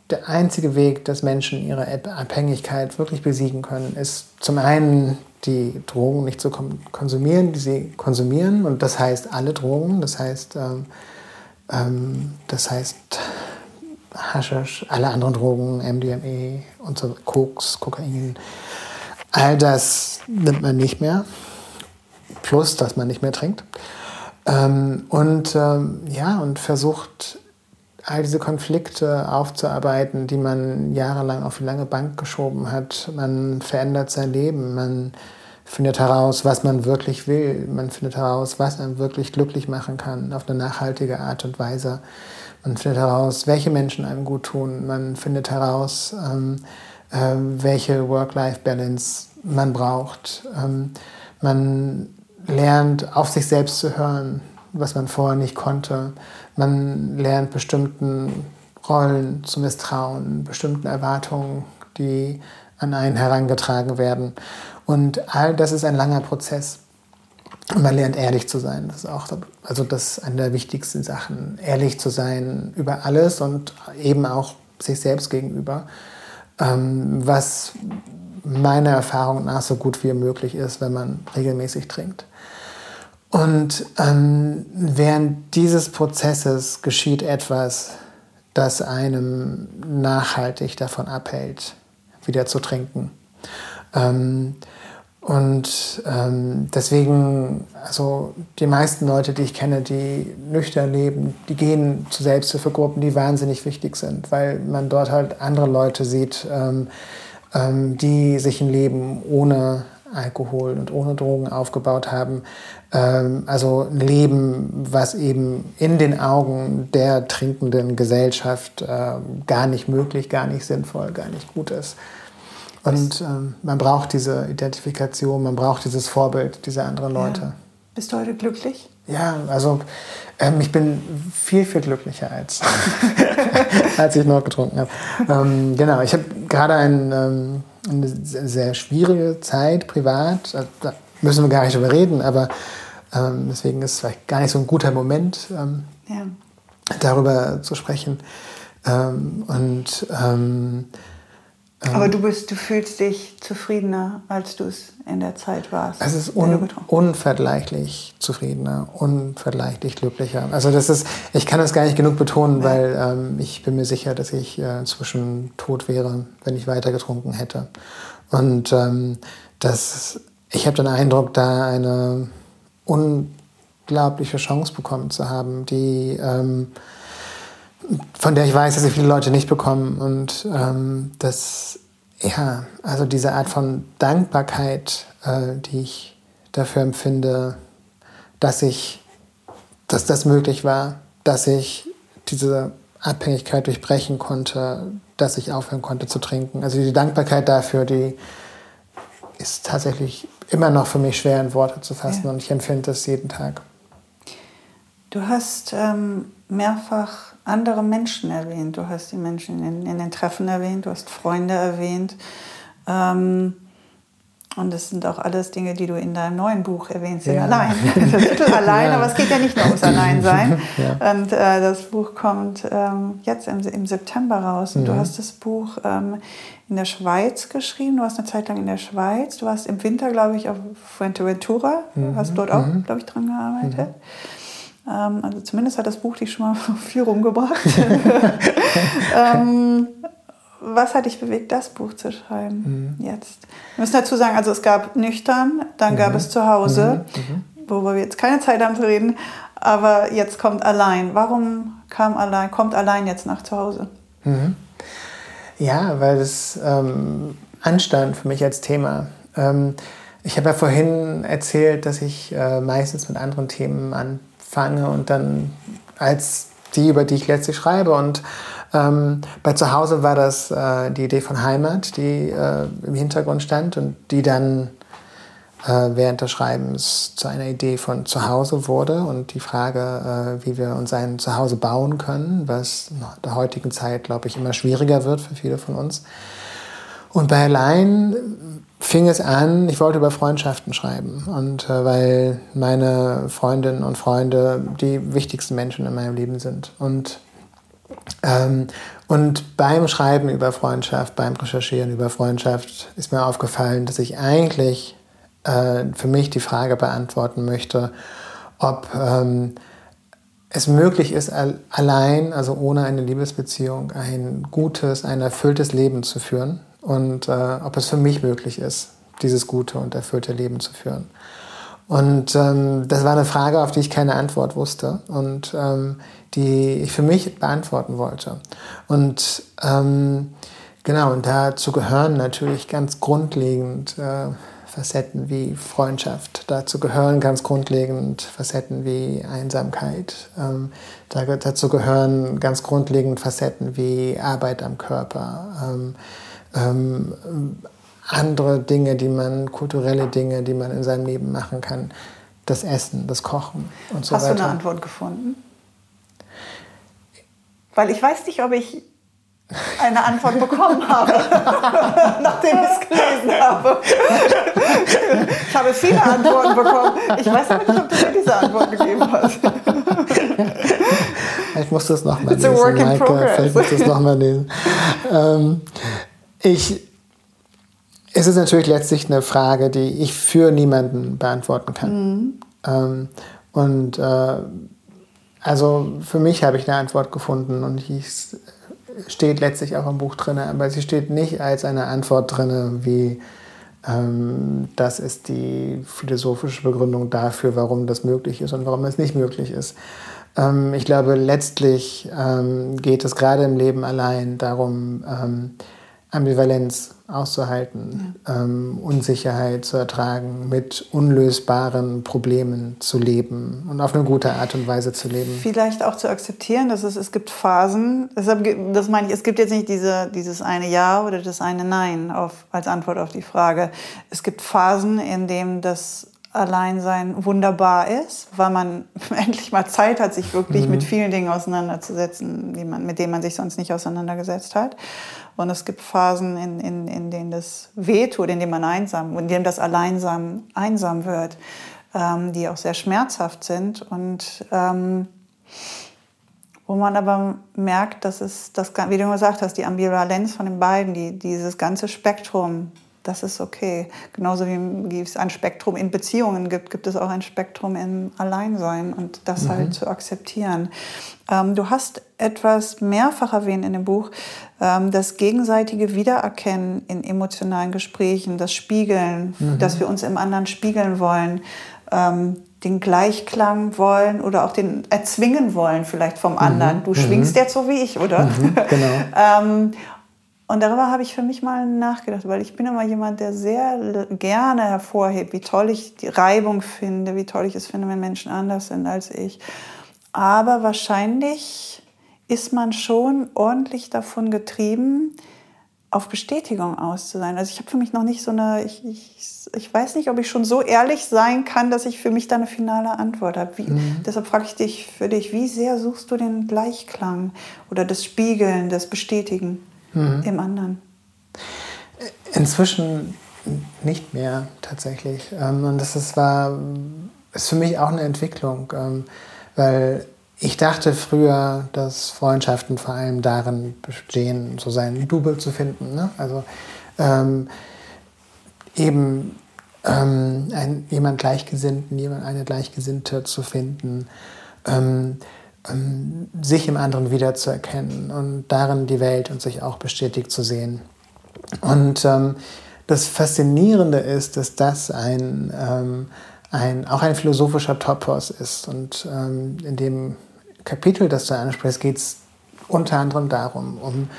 der einzige Weg, dass Menschen ihre Abhängigkeit wirklich besiegen können, ist zum einen die Drogen nicht zu konsumieren, die sie konsumieren. Und das heißt alle Drogen, das heißt, ähm, ähm, das heißt Haschisch, alle anderen Drogen, MDMA und so, Koks, Kokain. All das nimmt man nicht mehr plus dass man nicht mehr trinkt. Ähm, und ähm, ja, und versucht all diese Konflikte aufzuarbeiten, die man jahrelang auf die lange Bank geschoben hat. Man verändert sein Leben, man findet heraus, was man wirklich will, man findet heraus, was einen wirklich glücklich machen kann auf eine nachhaltige Art und Weise. Man findet heraus, welche Menschen einem gut tun. Man findet heraus, ähm, äh, welche Work-Life-Balance man braucht. Ähm, man lernt, auf sich selbst zu hören, was man vorher nicht konnte. Man lernt bestimmten Rollen zu misstrauen, bestimmten Erwartungen, die an einen herangetragen werden. Und all das ist ein langer Prozess. Und man lernt ehrlich zu sein. Das ist auch also das ist eine der wichtigsten Sachen. Ehrlich zu sein über alles und eben auch sich selbst gegenüber. Ähm, was meiner Erfahrung nach so gut wie möglich ist, wenn man regelmäßig trinkt. Und ähm, während dieses Prozesses geschieht etwas, das einem nachhaltig davon abhält, wieder zu trinken. Ähm, und ähm, deswegen, also die meisten Leute, die ich kenne, die nüchtern leben, die gehen zu Selbsthilfegruppen, die wahnsinnig wichtig sind, weil man dort halt andere Leute sieht, ähm, ähm, die sich ein Leben ohne Alkohol und ohne Drogen aufgebaut haben. Ähm, also ein Leben, was eben in den Augen der trinkenden Gesellschaft äh, gar nicht möglich, gar nicht sinnvoll, gar nicht gut ist. Und ähm, man braucht diese Identifikation, man braucht dieses Vorbild dieser anderen Leute. Ja. Bist du heute glücklich? Ja, also ähm, ich bin viel, viel glücklicher als, als ich noch getrunken habe. Ähm, genau, ich habe gerade ein, ähm, eine sehr schwierige Zeit privat. Da müssen wir gar nicht drüber reden, aber ähm, deswegen ist es vielleicht gar nicht so ein guter Moment, ähm, ja. darüber zu sprechen. Ähm, und aber du bist, du fühlst dich zufriedener, als du es in der Zeit warst. Es ist un unvergleichlich zufriedener, unvergleichlich glücklicher. Also das ist, ich kann das gar nicht genug betonen, weil ähm, ich bin mir sicher, dass ich äh, inzwischen tot wäre, wenn ich weiter getrunken hätte. Und ähm, das, ich habe den Eindruck, da eine unglaubliche Chance bekommen zu haben, die ähm, von der ich weiß, dass sie viele Leute nicht bekommen. Und ähm, das, ja, also diese Art von Dankbarkeit, äh, die ich dafür empfinde, dass ich, dass das möglich war, dass ich diese Abhängigkeit durchbrechen konnte, dass ich aufhören konnte zu trinken. Also die Dankbarkeit dafür, die ist tatsächlich immer noch für mich schwer in Worte zu fassen ja. und ich empfinde das jeden Tag. Du hast ähm, mehrfach andere Menschen erwähnt. Du hast die Menschen in, in den Treffen erwähnt, du hast Freunde erwähnt. Ähm, und das sind auch alles Dinge, die du in deinem neuen Buch erwähnst, ja. Allein. Das Titel Allein, ja. aber es geht ja nicht nur ums Alleinsein. Ja. Und äh, das Buch kommt ähm, jetzt im, im, September raus. Und mhm. du hast das Buch ähm, in der Schweiz geschrieben. Du warst eine Zeit lang in der Schweiz. Du warst im Winter, glaube ich, auf Fuerteventura. Mhm. Hast dort auch, mhm. glaube ich, dran gearbeitet. Mhm. Ähm, also zumindest hat das Buch dich schon mal viel rumgebracht. ähm, was hat dich bewegt, das Buch zu schreiben mhm. jetzt? Wir müssen dazu sagen, also es gab nüchtern, dann mhm. gab es zu Hause, mhm. mhm. wo wir jetzt keine Zeit haben zu reden, aber jetzt kommt allein. Warum kam allein, kommt allein jetzt nach zu Hause? Mhm. Ja, weil es ähm, anstand für mich als Thema. Ähm, ich habe ja vorhin erzählt, dass ich äh, meistens mit anderen Themen an, fange und dann als die, über die ich letztlich schreibe. Und ähm, bei Zuhause war das äh, die Idee von Heimat, die äh, im Hintergrund stand und die dann äh, während des Schreibens zu einer Idee von Zuhause wurde und die Frage, äh, wie wir uns ein Zuhause bauen können, was in der heutigen Zeit, glaube ich, immer schwieriger wird für viele von uns. Und bei Allein fing es an, ich wollte über Freundschaften schreiben. Und äh, weil meine Freundinnen und Freunde die wichtigsten Menschen in meinem Leben sind. Und, ähm, und beim Schreiben über Freundschaft, beim Recherchieren über Freundschaft ist mir aufgefallen, dass ich eigentlich äh, für mich die Frage beantworten möchte, ob ähm, es möglich ist, allein, also ohne eine Liebesbeziehung, ein gutes, ein erfülltes Leben zu führen und äh, ob es für mich möglich ist, dieses gute und erfüllte Leben zu führen. Und ähm, das war eine Frage, auf die ich keine Antwort wusste und ähm, die ich für mich beantworten wollte. Und ähm, genau, und dazu gehören natürlich ganz grundlegend äh, Facetten wie Freundschaft. Dazu gehören ganz grundlegend Facetten wie Einsamkeit. Ähm, dazu gehören ganz grundlegend Facetten wie Arbeit am Körper. Ähm, ähm, andere Dinge, die man, kulturelle Dinge, die man in seinem Leben machen kann. Das Essen, das Kochen und so Hast weiter. Hast du eine Antwort gefunden? Weil ich weiß nicht, ob ich eine Antwort bekommen habe, nachdem ich es gelesen habe. ich habe viele Antworten bekommen. Ich weiß aber nicht, ob du mir diese Antwort gegeben hast. Ich muss das nochmal lesen. It's a work in Maike, progress. Vielleicht muss das nochmal lesen. Ähm, ich, es ist natürlich letztlich eine Frage, die ich für niemanden beantworten kann. Mhm. Ähm, und äh, also für mich habe ich eine Antwort gefunden und ich steht letztlich auch im Buch drin, aber sie steht nicht als eine Antwort drin, wie ähm, das ist die philosophische Begründung dafür, warum das möglich ist und warum es nicht möglich ist. Ähm, ich glaube, letztlich ähm, geht es gerade im Leben allein darum, ähm, Ambivalenz auszuhalten, ja. ähm, Unsicherheit zu ertragen, mit unlösbaren Problemen zu leben und auf eine gute Art und Weise zu leben. Vielleicht auch zu akzeptieren, dass es, es gibt Phasen, deshalb, das meine ich, es gibt jetzt nicht diese, dieses eine Ja oder das eine Nein auf, als Antwort auf die Frage. Es gibt Phasen, in denen das Alleinsein wunderbar ist, weil man endlich mal Zeit hat, sich wirklich mhm. mit vielen Dingen auseinanderzusetzen, man, mit denen man sich sonst nicht auseinandergesetzt hat. Und es gibt Phasen, in, in, in denen das wehtut, in denen man einsam, in denen das Alleinsam einsam wird, ähm, die auch sehr schmerzhaft sind und ähm, wo man aber merkt, dass es, das, wie du gesagt hast, die Ambivalenz von den beiden, die, dieses ganze Spektrum das ist okay. Genauso wie es ein Spektrum in Beziehungen gibt, gibt es auch ein Spektrum im Alleinsein und das mhm. halt zu akzeptieren. Ähm, du hast etwas mehrfach erwähnt in dem Buch, ähm, das gegenseitige Wiedererkennen in emotionalen Gesprächen, das Spiegeln, mhm. dass wir uns im anderen spiegeln wollen. Ähm, den Gleichklang wollen oder auch den erzwingen wollen vielleicht vom anderen. Mhm. Du schwingst mhm. jetzt so wie ich, oder? Mhm, genau. ähm, und darüber habe ich für mich mal nachgedacht, weil ich bin immer jemand, der sehr gerne hervorhebt, wie toll ich die Reibung finde, wie toll ich es finde, wenn Menschen anders sind als ich. Aber wahrscheinlich ist man schon ordentlich davon getrieben, auf Bestätigung aus zu sein. Also ich habe für mich noch nicht so eine, ich, ich, ich, weiß nicht, ob ich schon so ehrlich sein kann, dass ich für mich da eine finale Antwort habe. Mhm. Deshalb frage ich dich für dich, wie sehr suchst du den Gleichklang oder das Spiegeln, das Bestätigen? mhm. im anderen? Inzwischen nicht mehr tatsächlich. Ähm, und das ist, war, ist für mich auch eine Entwicklung, ähm, weil ich dachte früher, dass Freundschaften vor allem darin bestehen, so seinen Double zu finden. Ne? Also ähm, eben ähm, ein, jemand Gleichgesinnten, jemand eine Gleichgesinnte zu finden. Ähm, ähm, sich im anderen wiederzuerkennen und darin die Welt und sich auch bestätigt zu sehen. Und ähm, das Faszinierende ist, dass das ein, ähm, ein, auch ein philosophischer Topos ist. Und ähm, in dem Kapitel, das du ansprichst, geht es unter anderem darum, um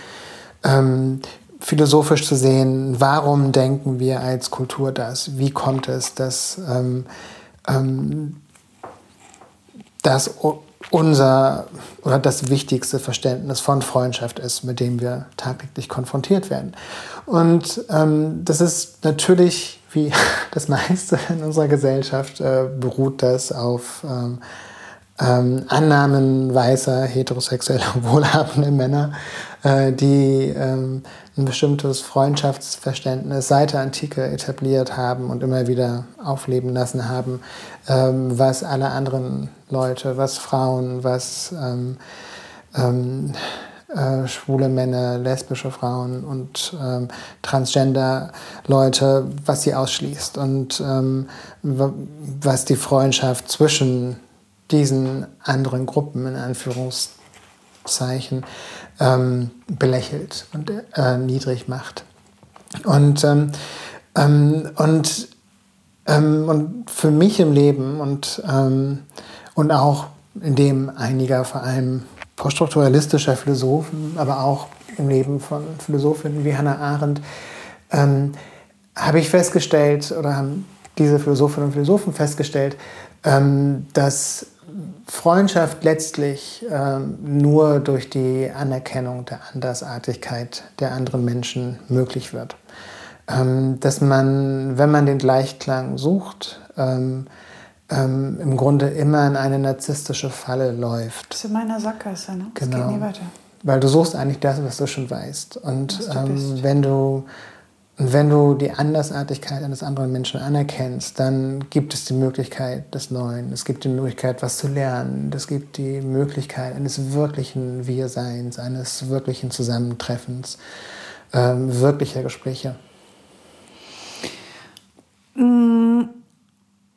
ähm, philosophisch zu sehen, warum denken wir als Kultur das? Wie kommt es, dass, ähm, dass unser oder das wichtigste Verständnis von Freundschaft ist, mit dem wir tagtäglich konfrontiert werden. Und ähm, das ist natürlich, wie das meiste in unserer Gesellschaft, äh, beruht das auf ähm, ähm, Annahmen weißer, heterosexueller, wohlhabender Männer, äh, die ähm, ein bestimmtes Freundschaftsverständnis seit der Antike etabliert haben und immer wieder aufleben lassen haben, ähm, was alle anderen Leute, was Frauen, was ähm, ähm, äh, schwule Männer, lesbische Frauen und ähm, Transgender-Leute, was sie ausschließt und ähm, was die Freundschaft zwischen diesen anderen Gruppen in Anführungszeichen ähm, belächelt und äh, niedrig macht. Und, ähm, ähm, und, ähm, und für mich im Leben und, ähm, und auch in dem einiger vor allem poststrukturalistischer Philosophen, aber auch im Leben von Philosophinnen wie Hannah Arendt, ähm, habe ich festgestellt oder haben diese Philosophinnen und Philosophen festgestellt, dass Freundschaft letztlich ähm, nur durch die Anerkennung der Andersartigkeit der anderen Menschen möglich wird. Ähm, dass man, wenn man den Gleichklang sucht, ähm, im Grunde immer in eine narzisstische Falle läuft. Das ist in meiner Sackgasse, ne? Das genau. geht nie weiter. weil du suchst eigentlich das, was du schon weißt. Und ähm, wenn du wenn du die Andersartigkeit eines anderen Menschen anerkennst, dann gibt es die Möglichkeit des Neuen. Es gibt die Möglichkeit, was zu lernen. Es gibt die Möglichkeit eines wirklichen Wir-Seins, eines wirklichen Zusammentreffens, ähm, wirklicher Gespräche. Mm,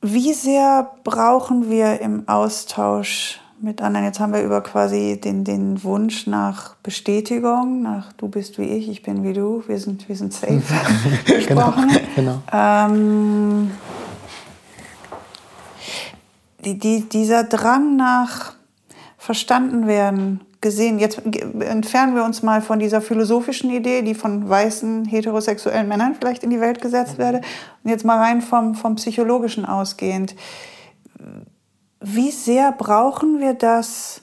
wie sehr brauchen wir im Austausch mit anderen. Jetzt haben wir über quasi den, den Wunsch nach Bestätigung, nach du bist wie ich, ich bin wie du, wir sind, wir sind safe gesprochen. genau, genau. Ähm, die, die, dieser Drang nach verstanden werden, gesehen, jetzt entfernen wir uns mal von dieser philosophischen Idee, die von weißen heterosexuellen Männern vielleicht in die Welt gesetzt werde, und jetzt mal rein vom, vom psychologischen ausgehend. Wie sehr brauchen wir das,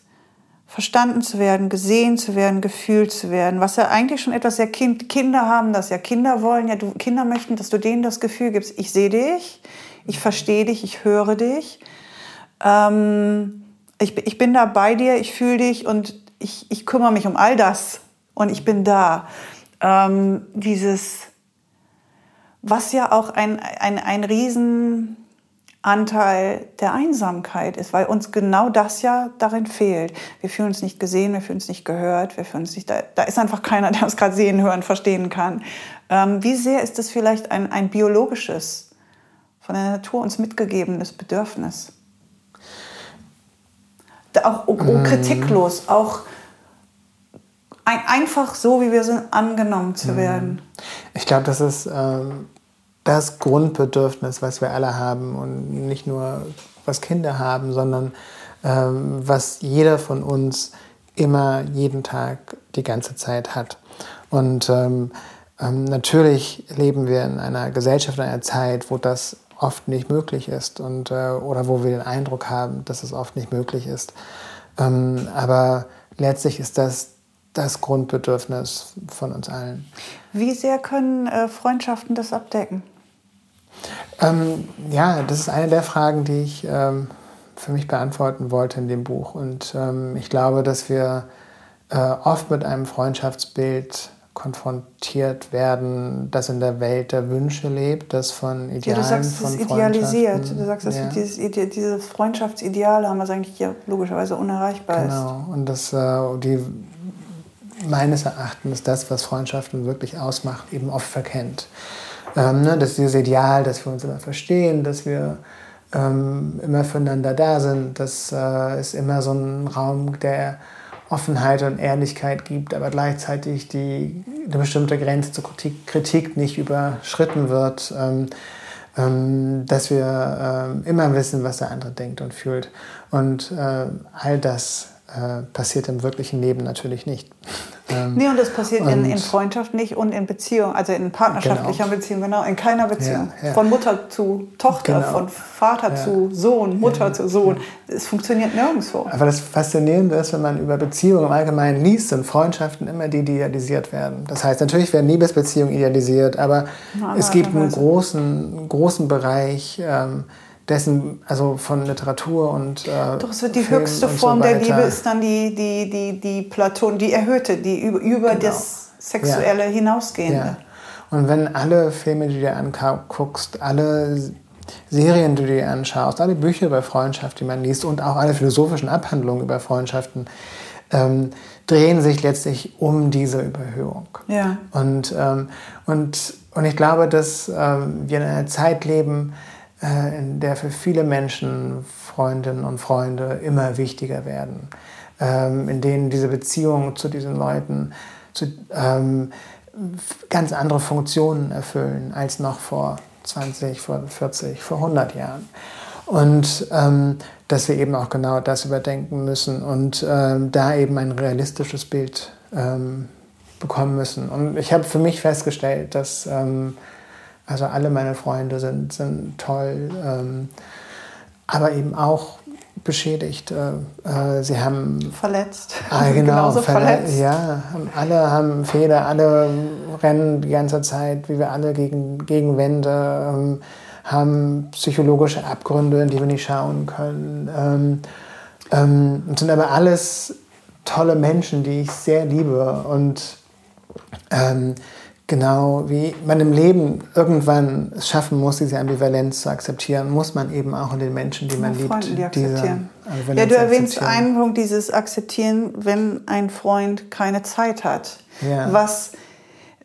verstanden zu werden, gesehen zu werden, gefühlt zu werden, was ja eigentlich schon etwas sehr kind, Kinder haben das ja, Kinder wollen ja, du, Kinder möchten, dass du denen das Gefühl gibst, ich sehe dich, ich verstehe dich, ich höre dich, ähm, ich, ich bin da bei dir, ich fühle dich und ich, ich kümmere mich um all das und ich bin da. Ähm, dieses, was ja auch ein, ein, ein riesen Anteil der Einsamkeit ist, weil uns genau das ja darin fehlt. Wir fühlen uns nicht gesehen, wir fühlen uns nicht gehört, wir fühlen uns nicht, da, da ist einfach keiner, der uns gerade sehen, hören, verstehen kann. Ähm, wie sehr ist das vielleicht ein, ein biologisches, von der Natur uns mitgegebenes Bedürfnis? Auch oh, oh, kritiklos, auch ein, einfach so, wie wir sind, angenommen zu werden. Ich glaube, das ist ähm, das Grundbedürfnis, was wir alle haben und nicht nur was Kinder haben, sondern ähm, was jeder von uns immer jeden Tag die ganze Zeit hat. Und ähm, ähm, natürlich leben wir in einer Gesellschaft, in einer Zeit, wo das oft nicht möglich ist und, äh, oder wo wir den Eindruck haben, dass es oft nicht möglich ist. Ähm, aber letztlich ist das das Grundbedürfnis von uns allen. Wie sehr können äh, Freundschaften das abdecken? Ähm, ja, das ist eine der Fragen, die ich ähm, für mich beantworten wollte in dem Buch. Und ähm, ich glaube, dass wir äh, oft mit einem Freundschaftsbild konfrontiert werden, das in der Welt der Wünsche lebt, das von Idealen, ja, du sagst, es ist idealisiert. Du sagst, dass ja. dieses, diese Freundschaftsideale haben, was eigentlich ja logischerweise unerreichbar genau. ist. Genau. Und das, äh, die meines Erachtens das, was Freundschaften wirklich ausmacht, eben oft verkennt. Ähm, ne, das ist dieses Ideal, dass wir uns immer verstehen, dass wir ähm, immer füreinander da sind, dass äh, es immer so einen Raum der Offenheit und Ehrlichkeit gibt, aber gleichzeitig die, eine bestimmte Grenze zur Kritik, Kritik nicht überschritten wird, ähm, ähm, dass wir ähm, immer wissen, was der andere denkt und fühlt. Und äh, all das äh, passiert im wirklichen Leben natürlich nicht. Ähm, nee, und das passiert und in, in, Freundschaft nicht und in Beziehung, also in partnerschaftlicher genau. Beziehung, genau, in keiner Beziehung. Ja, ja. Von Mutter zu Tochter, genau. von Vater ja. zu Sohn, Mutter zu Sohn. Es funktioniert nirgendwo. Aber das Faszinierende ist, wenn man über Beziehungen im Allgemeinen liest, sind Freundschaften immer die, die idealisiert werden. Das heißt, natürlich werden Liebesbeziehungen idealisiert, aber Na, es gibt einen großen, großen Bereich, ähm, dessen, also von Literatur und äh, Doch, wird die Film höchste Form so der Liebe ist dann die, die, die, die Platon, die erhöhte, die über, über genau. das Sexuelle ja. hinausgehende. Ja. Und wenn alle Filme, die du dir anguckst, alle Serien, die du dir anschaust, alle Bücher über Freundschaft, die man liest und auch alle philosophischen Abhandlungen über Freundschaften, ähm, drehen sich letztlich um diese Überhöhung. Ja. Und, ähm, und, und ich glaube, dass ähm, wir in einer Zeit leben, in der für viele Menschen Freundinnen und Freunde immer wichtiger werden, ähm, in denen diese Beziehungen zu diesen Leuten zu, ähm, ganz andere Funktionen erfüllen als noch vor 20, vor 40, vor 100 Jahren. Und ähm, dass wir eben auch genau das überdenken müssen und ähm, da eben ein realistisches Bild ähm, bekommen müssen. Und ich habe für mich festgestellt, dass ähm, also alle meine Freunde sind, sind toll, ähm, aber eben auch beschädigt. Äh, äh sie haben verletzt. Ah, genau, verletzt. verletzt. Ja, alle haben Fehler, alle rennen die ganze Zeit, wie wir alle gegen, gegen Wände, ähm, haben psychologische Abgründe, in die wir nicht schauen können. Ähm, ähm, sind aber alles tolle Menschen, die ich sehr liebe und ähm, genau wie man im Leben irgendwann es schaffen muss, diese Ambivalenz zu akzeptieren, muss man eben auch in den Menschen, die man liebt, Freunden, die diese Ja, du erwähnst einen Punkt, dieses Akzeptieren, wenn ein Freund keine Zeit hat. Ja. Was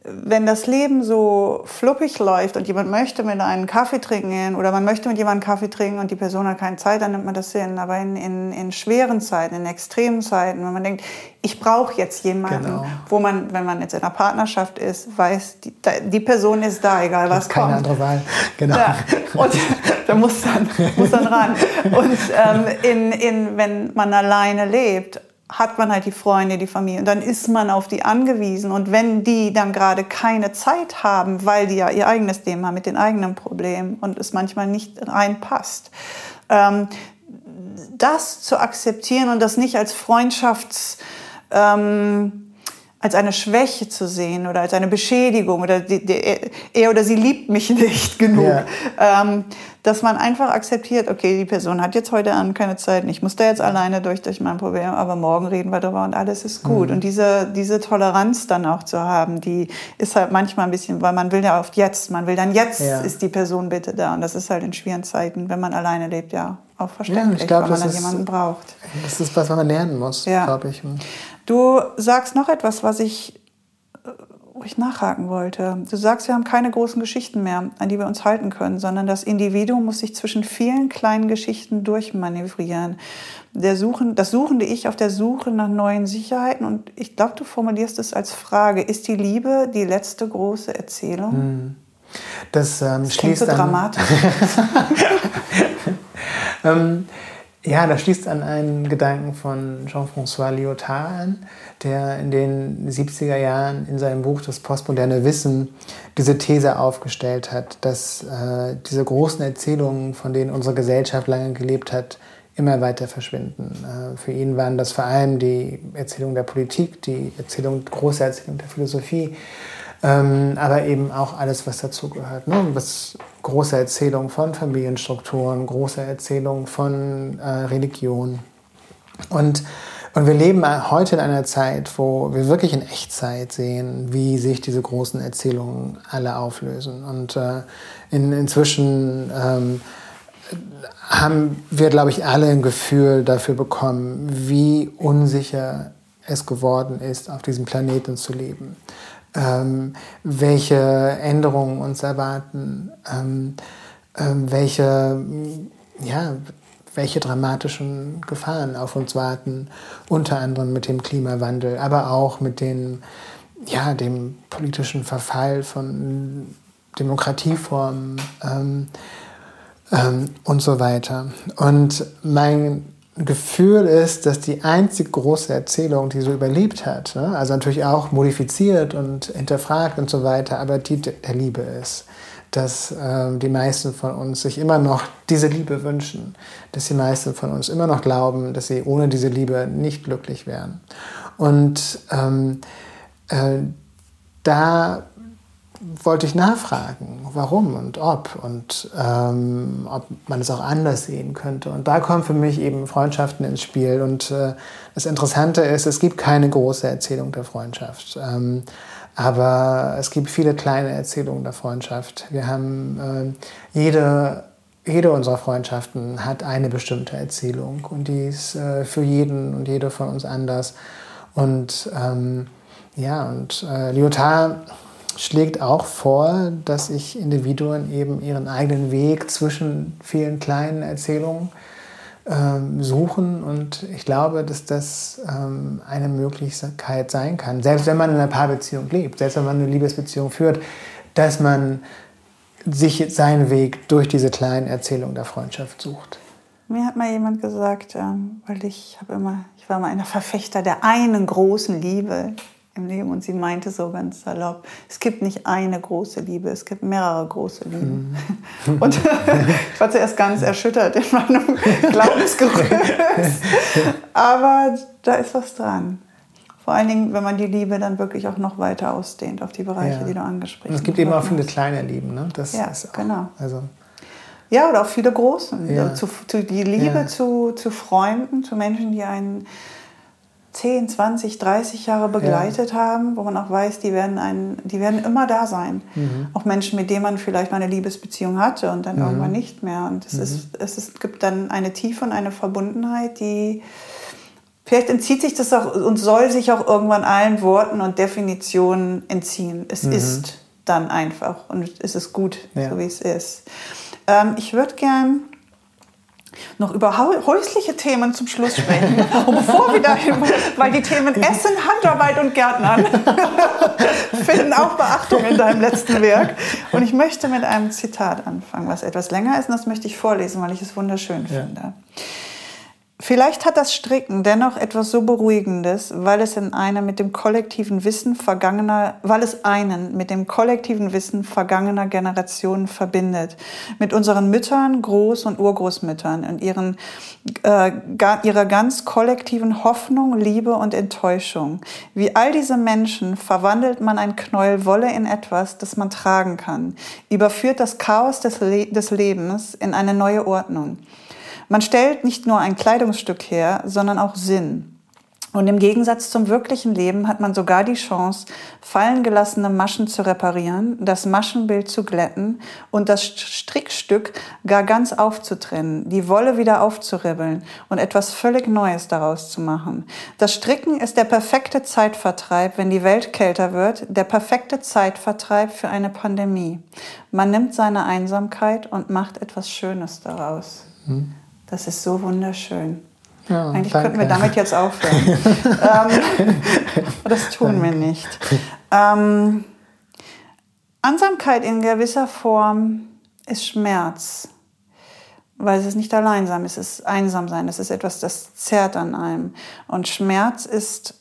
wenn das Leben so fluppig läuft und jemand möchte mit einem Kaffee trinken oder man möchte mit jemandem Kaffee trinken und die Person hat keine Zeit, dann nimmt man das hin. Aber in, in, in schweren Zeiten, in extremen Zeiten, wenn man denkt, ich brauche jetzt jemanden, Genau. wo man, wenn man jetzt in einer Partnerschaft ist, weiß, die, die Person ist da, egal was keine kommt. andere Wahl. Genau. Ja, und da muss dann, muss dann ran. Und ähm, in, in, wenn man alleine lebt, hat man halt die Freunde, die Familie. Und dann ist man auf die angewiesen. Und wenn die dann gerade keine Zeit haben, weil die ja ihr eigenes Thema mit den eigenen Problemen und es manchmal nicht reinpasst, ähm, das zu akzeptieren und das nicht als Freundschafts... Ähm, als eine Schwäche zu sehen oder als eine Beschädigung oder die, die, er oder sie liebt mich nicht genug. Ja. Ähm, dass man einfach akzeptiert, okay, die Person hat jetzt heute Abend keine Zeit, ich muss da jetzt alleine durch, durch mein Problem, aber morgen reden wir darüber und alles ist gut. Mhm. Und diese, diese Toleranz dann auch zu haben, die ist halt manchmal ein bisschen, weil man will ja oft jetzt, man will dann jetzt Ja. ist die Person bitte da. Und das ist halt in schwierigen Zeiten, wenn man alleine lebt, ja, auch Ja, verständlich, ich glaub, weil man dann ist- jemanden braucht. Das ist was, was man lernen muss, Ja. glaube ich. Du sagst noch etwas, was ich, äh, wo ich nachhaken wollte. Du sagst, wir haben keine großen Geschichten mehr, an die wir uns halten können, sondern das Individuum muss sich zwischen vielen kleinen Geschichten durchmanövrieren. Der Suchen, das suchende Ich auf der Suche nach neuen Sicherheiten und ich glaube, du formulierst es als Frage, ist die Liebe die letzte große Erzählung? Das, ähm, Das klingt schließt so dramatisch. Ähm, ja, das schließt an einen Gedanken von Jean-François Lyotard an, der in den 70er Jahren in seinem Buch Das postmoderne Wissen diese These aufgestellt hat, dass äh, diese großen Erzählungen, von denen unsere Gesellschaft lange gelebt hat, immer weiter verschwinden. Äh, für ihn waren das vor allem die Erzählung der Politik, die Erzählung, große Erzählung der Philosophie, ähm, aber eben auch alles, was dazugehört. Ne? Was große Erzählung von Familienstrukturen, große Erzählung von äh, Religion. Und, und wir leben heute in einer Zeit, wo wir wirklich in Echtzeit sehen, wie sich diese großen Erzählungen alle auflösen. Und äh, in, inzwischen ähm, haben wir, glaube ich, alle ein Gefühl dafür bekommen, wie unsicher es geworden ist, auf diesem Planeten zu leben. Ähm, welche Änderungen uns erwarten, ähm, ähm, welche, ja, welche dramatischen Gefahren auf uns warten, unter anderem mit dem Klimawandel, aber auch mit den, ja, dem politischen Verfall von Demokratieformen ähm, ähm, und so weiter. Und mein Gefühl ist, dass die einzige große Erzählung, die so überlebt hat, ne, also natürlich auch modifiziert und hinterfragt und so weiter, aber die der Liebe ist. Dass ähm, die meisten von uns sich immer noch diese Liebe wünschen, dass die meisten von uns immer noch glauben, dass sie ohne diese Liebe nicht glücklich wären. Und ähm, äh, da wollte ich nachfragen, warum und ob und ähm, ob man es auch anders sehen könnte. Und da kommen für mich eben Freundschaften ins Spiel. Und äh, das Interessante ist, es gibt keine große Erzählung der Freundschaft. Ähm, aber es gibt viele kleine Erzählungen der Freundschaft. Wir haben äh, jede, jede unserer Freundschaften hat eine bestimmte Erzählung und die ist äh, für jeden und jede von uns anders. Und ähm, ja, und äh, Lyotard schlägt auch vor, dass sich Individuen eben ihren eigenen Weg zwischen vielen kleinen Erzählungen ähm, suchen. Und ich glaube, dass das ähm, eine Möglichkeit sein kann, selbst wenn man in einer Paarbeziehung lebt, selbst wenn man eine Liebesbeziehung führt, dass man sich seinen Weg durch diese kleinen Erzählungen der Freundschaft sucht. Mir hat mal jemand gesagt, ähm, weil ich habe immer, ich war mal einer Verfechter der einen großen Liebe im Leben und sie meinte so ganz salopp, es gibt nicht eine große Liebe, es gibt mehrere große Lieben. Und ich war zuerst ganz erschüttert in meinem Glaubensgerüst. Aber da ist was dran. Vor allen Dingen, wenn man die Liebe dann wirklich auch noch weiter ausdehnt auf die Bereiche, Ja. die du angesprochen hast. es gibt eben auch viele kleine Lieben. Ne? Das Ja, ist auch, genau. Also, Ja, oder auch viele großen. Ja. Zu, zu, die Liebe Ja. zu, zu Freunden, zu Menschen, die einen 10, 20, 30 Jahre begleitet ja. haben, wo man auch weiß, die werden, einen, die werden immer da sein. Mhm. Auch Menschen, mit denen man vielleicht mal eine Liebesbeziehung hatte und dann mhm. irgendwann nicht mehr. Und es, mhm. ist, es ist, gibt dann eine Tiefe und eine Verbundenheit, die vielleicht entzieht sich das auch und soll sich auch irgendwann allen Worten und Definitionen entziehen. Es mhm. ist dann einfach und es ist gut, ja. so wie es ist. Ähm, ich würde gern noch über häusliche Themen zum Schluss sprechen. Und bevor wir dahin, weil die Themen Essen, Handarbeit und Gärtnern finden auch Beachtung in deinem letzten Werk. Und ich möchte mit einem Zitat anfangen, was etwas länger ist, und das möchte ich vorlesen, weil ich es wunderschön ja. finde. Vielleicht hat das Stricken dennoch etwas so Beruhigendes, weil es in einer mit dem kollektiven Wissen vergangener, weil es einen mit dem kollektiven Wissen vergangener Generationen verbindet. Mit unseren Müttern, Groß- und Urgroßmüttern und ihren, äh, ihrer ganz kollektiven Hoffnung, Liebe und Enttäuschung. Wie all diese Menschen verwandelt man ein Knäuel Wolle in etwas, das man tragen kann, überführt das Chaos des, Le des Lebens in eine neue Ordnung. Man stellt nicht nur ein Kleidungsstück her, sondern auch Sinn. Und im Gegensatz zum wirklichen Leben hat man sogar die Chance, fallen gelassene Maschen zu reparieren, das Maschenbild zu glätten und das Strickstück gar ganz aufzutrennen, die Wolle wieder aufzuribbeln und etwas völlig Neues daraus zu machen. Das Stricken ist der perfekte Zeitvertreib, wenn die Welt kälter wird, der perfekte Zeitvertreib für eine Pandemie. Man nimmt seine Einsamkeit und macht etwas Schönes daraus. Hm. Das ist so wunderschön. Ja, Eigentlich danke. könnten wir damit jetzt aufhören. ähm, das tun danke. wir nicht. Ähm, Ansamkeit in gewisser Form ist Schmerz, weil es ist nicht Alleinsein, es ist Einsamsein, es ist etwas, das zerrt an einem. Und Schmerz ist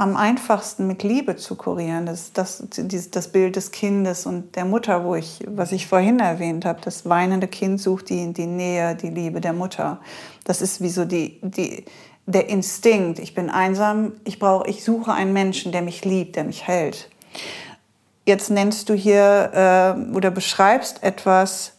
am einfachsten mit Liebe zu kurieren. Das, das, das Bild des Kindes und der Mutter, wo ich, was ich vorhin erwähnt habe, das weinende Kind sucht die, die Nähe, die Liebe der Mutter. Das ist wie so die, die, der Instinkt. Ich bin einsam, ich, brauche, ich suche einen Menschen, der mich liebt, der mich hält. Jetzt nennst du hier äh, oder beschreibst etwas,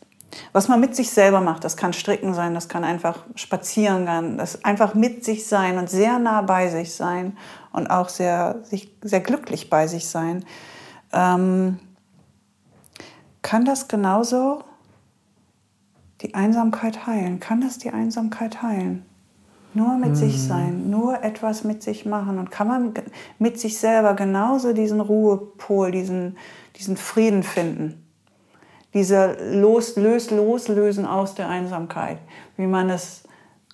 was man mit sich selber macht. Das kann Stricken sein, das kann einfach spazieren gehen, das einfach mit sich sein und sehr nah bei sich sein und auch sehr, sich, sehr glücklich bei sich sein. Ähm, kann das genauso die Einsamkeit heilen? Kann das die Einsamkeit heilen? Nur mit hm. sich sein, nur etwas mit sich machen. Und kann man mit sich selber genauso diesen Ruhepol, diesen, diesen Frieden finden? Diese Los, Lös, Loslösen aus der Einsamkeit, wie man es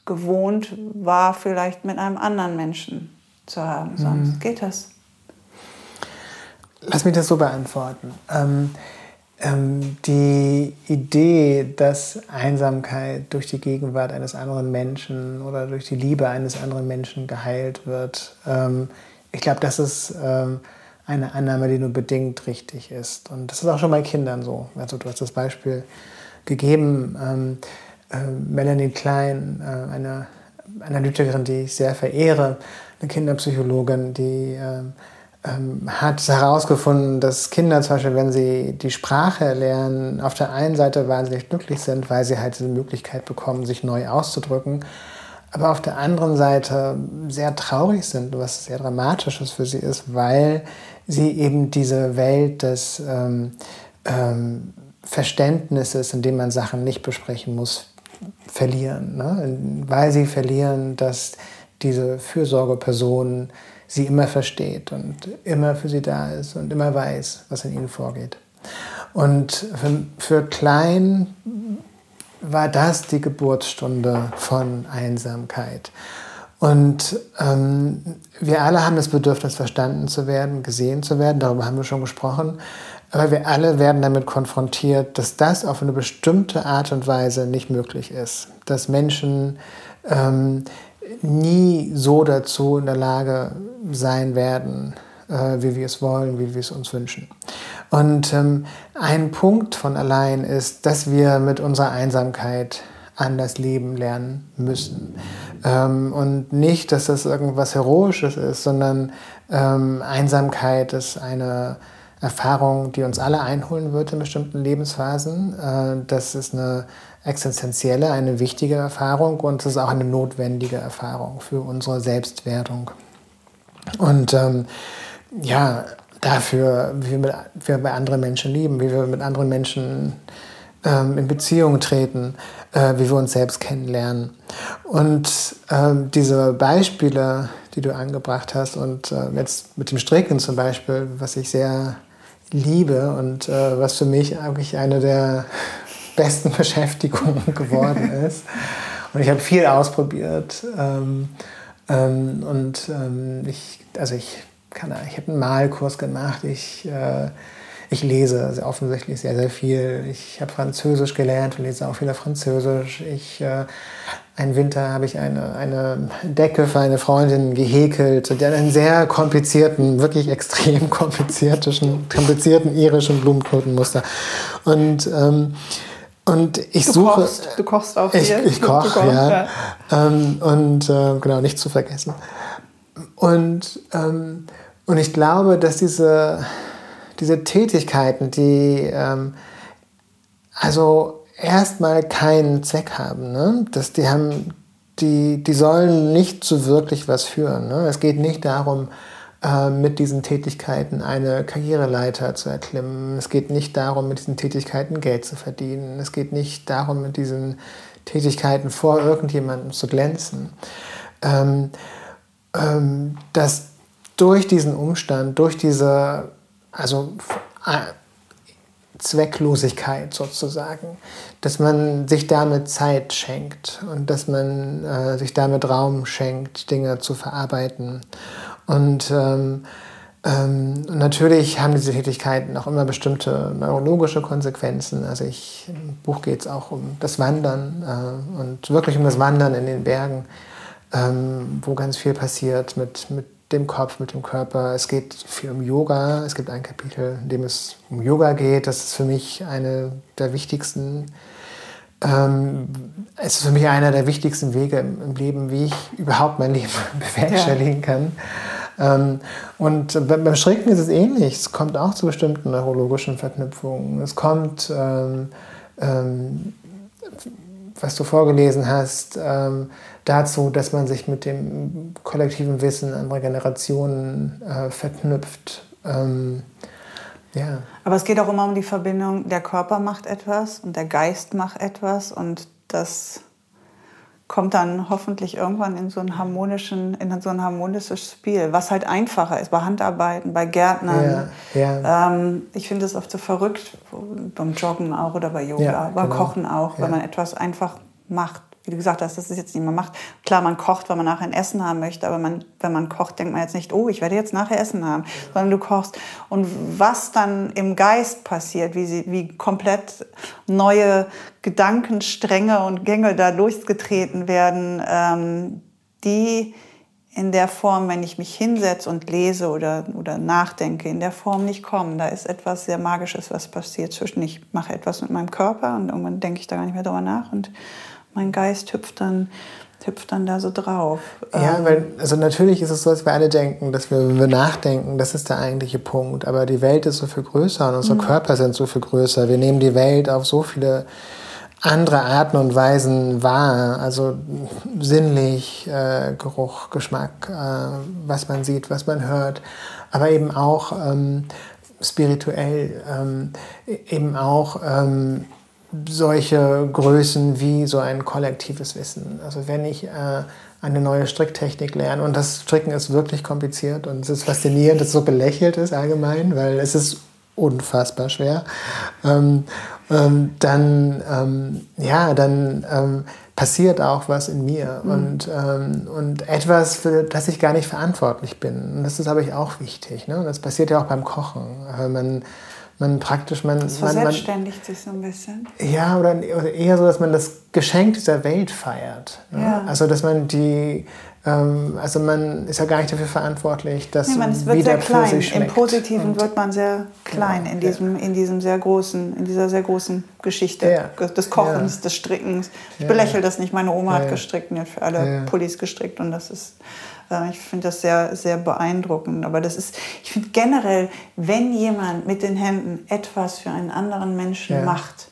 gewohnt war, vielleicht mit einem anderen Menschen zu haben. Sonst mhm. geht das. Lass mich das so beantworten. Ähm, ähm, die Idee, dass Einsamkeit durch die Gegenwart eines anderen Menschen oder durch die Liebe eines anderen Menschen geheilt wird, ähm, ich glaube, das ist ähm, eine Annahme, die nur bedingt richtig ist. Und das ist auch schon bei Kindern so. Also du hast das Beispiel gegeben, ähm, äh, Melanie Klein, äh, eine Analytikerin, die ich sehr verehre, eine Kinderpsychologin, die ähm, ähm, hat herausgefunden, dass Kinder zum Beispiel, wenn sie die Sprache lernen, auf der einen Seite wahnsinnig glücklich sind, weil sie halt diese Möglichkeit bekommen, sich neu auszudrücken, aber auf der anderen Seite sehr traurig sind, was sehr Dramatisches für sie ist, weil sie eben diese Welt des ähm, ähm, Verständnisses, in dem man Sachen nicht besprechen muss, verlieren. Ne? Weil sie verlieren, dass diese Fürsorgeperson sie immer versteht und immer für sie da ist und immer weiß, was in ihnen vorgeht. Und für, für Klein war das die Geburtsstunde von Einsamkeit. Und ähm, wir alle haben das Bedürfnis, verstanden zu werden, gesehen zu werden, darüber haben wir schon gesprochen. Aber wir alle werden damit konfrontiert, dass das auf eine bestimmte Art und Weise nicht möglich ist. Dass Menschen ähm, nie so dazu in der Lage sein werden, äh, wie wir es wollen, wie wir es uns wünschen. Und ähm, ein Punkt von allein ist, dass wir mit unserer Einsamkeit an das Leben lernen müssen. Ähm, und nicht, dass das irgendwas Heroisches ist, sondern ähm, Einsamkeit ist eine, Erfahrung, die uns alle einholen wird in bestimmten Lebensphasen. Äh, das ist eine existenzielle, eine wichtige Erfahrung und es ist auch eine notwendige Erfahrung für unsere Selbstwertung. Und ähm, ja, dafür, wie wir, mit, wie wir bei anderen Menschen lieben, wie wir mit anderen Menschen ähm, in Beziehung treten, äh, wie wir uns selbst kennenlernen. Und ähm, diese Beispiele, die du angebracht hast und äh, jetzt mit dem Stricken zum Beispiel, was ich sehr liebe und äh, was für mich eigentlich eine der besten Beschäftigungen geworden ist. Und ich habe viel ausprobiert. Ähm, ähm, und ähm, ich, also ich kann, ich habe einen Malkurs gemacht. Ich äh, ich lese sehr offensichtlich sehr, sehr viel. Ich habe Französisch gelernt und lese auch viel auf Französisch. Ich, äh, einen Winter habe ich eine, eine Decke für eine Freundin gehäkelt, die hat einen sehr komplizierten, wirklich extrem komplizierten, komplizierten irischen Blumenknotenmuster. Und, ähm, und ich du suche. Kochst, du kochst viel. Ich, ich koche, ja. ja. Ähm, und äh, genau, nicht zu vergessen. Und, ähm, und ich glaube, dass diese diese Tätigkeiten, die ähm, also erstmal keinen Zweck haben. Ne? Das, die, haben die, die sollen nicht zu wirklich was führen. Ne? Es geht nicht darum, äh, mit diesen Tätigkeiten eine Karriereleiter zu erklimmen. Es geht nicht darum, mit diesen Tätigkeiten Geld zu verdienen. Es geht nicht darum, mit diesen Tätigkeiten vor irgendjemandem zu glänzen. Ähm, ähm, dass durch diesen Umstand, durch diese also äh, Zwecklosigkeit sozusagen, dass man sich damit Zeit schenkt und dass man äh, sich damit Raum schenkt, Dinge zu verarbeiten. Und ähm, ähm, natürlich haben diese Tätigkeiten auch immer bestimmte neurologische Konsequenzen. Also ich, im Buch geht es auch um das Wandern äh, und wirklich um das Wandern in den Bergen, ähm, wo ganz viel passiert mit, mit dem Kopf, mit dem Körper. Es geht viel um Yoga. Es gibt ein Kapitel, in dem es um Yoga geht. Das ist für mich eine der wichtigsten, ähm, es ist für mich einer der wichtigsten Wege im, im Leben, wie ich überhaupt mein Leben bewerkstelligen kann. Ähm, und beim Stricken ist es ähnlich. Es kommt auch zu bestimmten neurologischen Verknüpfungen. Es kommt, ähm, ähm was du vorgelesen hast, ähm, dazu, dass man sich mit dem kollektiven Wissen anderer Generationen äh, verknüpft. Ähm, ja. Aber es geht auch immer um die Verbindung, der Körper macht etwas und der Geist macht etwas und das kommt dann hoffentlich irgendwann in so einen harmonischen, in so ein harmonisches Spiel, was halt einfacher ist bei Handarbeiten, bei Gärtnern. Ja, ja. Ähm, ich finde es oft so verrückt, beim Joggen auch oder bei Yoga, ja, beim genau. Kochen auch, wenn man etwas einfach macht wie du gesagt hast, dass es jetzt nicht mehr macht. Klar, man kocht, weil man nachher ein Essen haben möchte, aber man, wenn man kocht, denkt man jetzt nicht, oh, ich werde jetzt nachher Essen haben, sondern du kochst. Und was dann im Geist passiert, wie, sie, wie komplett neue Gedankenstränge und Gänge da durchgetreten werden, ähm, die in der Form, wenn ich mich hinsetze und lese oder, oder nachdenke, in der Form nicht kommen. Da ist etwas sehr Magisches, was passiert zwischen ich mache etwas mit meinem Körper und irgendwann denke ich da gar nicht mehr drüber nach und mein Geist hüpft dann, hüpft dann da so drauf. Ja, ähm, weil, also natürlich ist es so, dass wir alle denken, dass wir, wenn wir nachdenken, das ist der eigentliche Punkt. Aber die Welt ist so viel größer und unsere mhm. Körper sind so viel größer. Wir nehmen die Welt auf so viele andere Arten und Weisen wahr. Also sinnlich, äh, Geruch, Geschmack, äh, was man sieht, was man hört. Aber eben auch ähm, spirituell, ähm, eben auch ähm, solche Größen wie so ein kollektives Wissen. Also wenn ich äh, eine neue Stricktechnik lerne und das Stricken ist wirklich kompliziert und es ist faszinierend, dass es so belächelt ist allgemein, weil es ist unfassbar schwer, ähm, ähm, dann, ähm, ja, dann ähm, passiert auch was in mir mhm. und, ähm, und etwas, für das ich gar nicht verantwortlich bin. Und das ist, aber ich, auch wichtig. Ne? Und das passiert ja auch beim Kochen. Äh, man, man praktisch man das verselbstständigt sich so ein bisschen ja oder, oder, eher so dass man das Geschenk dieser Welt feiert ne? ja. also dass man die also man ist ja gar nicht dafür verantwortlich dass nee, man, es wird sehr klein im Positiven Und wird man sehr klein genau, in diesem ja. in diesem sehr großen in dieser sehr großen Geschichte ja. des Kochens des Strickens ich belächle das nicht meine Oma hat gestrickt und hat für alle Pullis gestrickt und das ist Äh, ich finde das sehr, sehr beeindruckend. Aber das ist, ich finde generell, wenn jemand mit den Händen etwas für einen anderen Menschen ja. macht,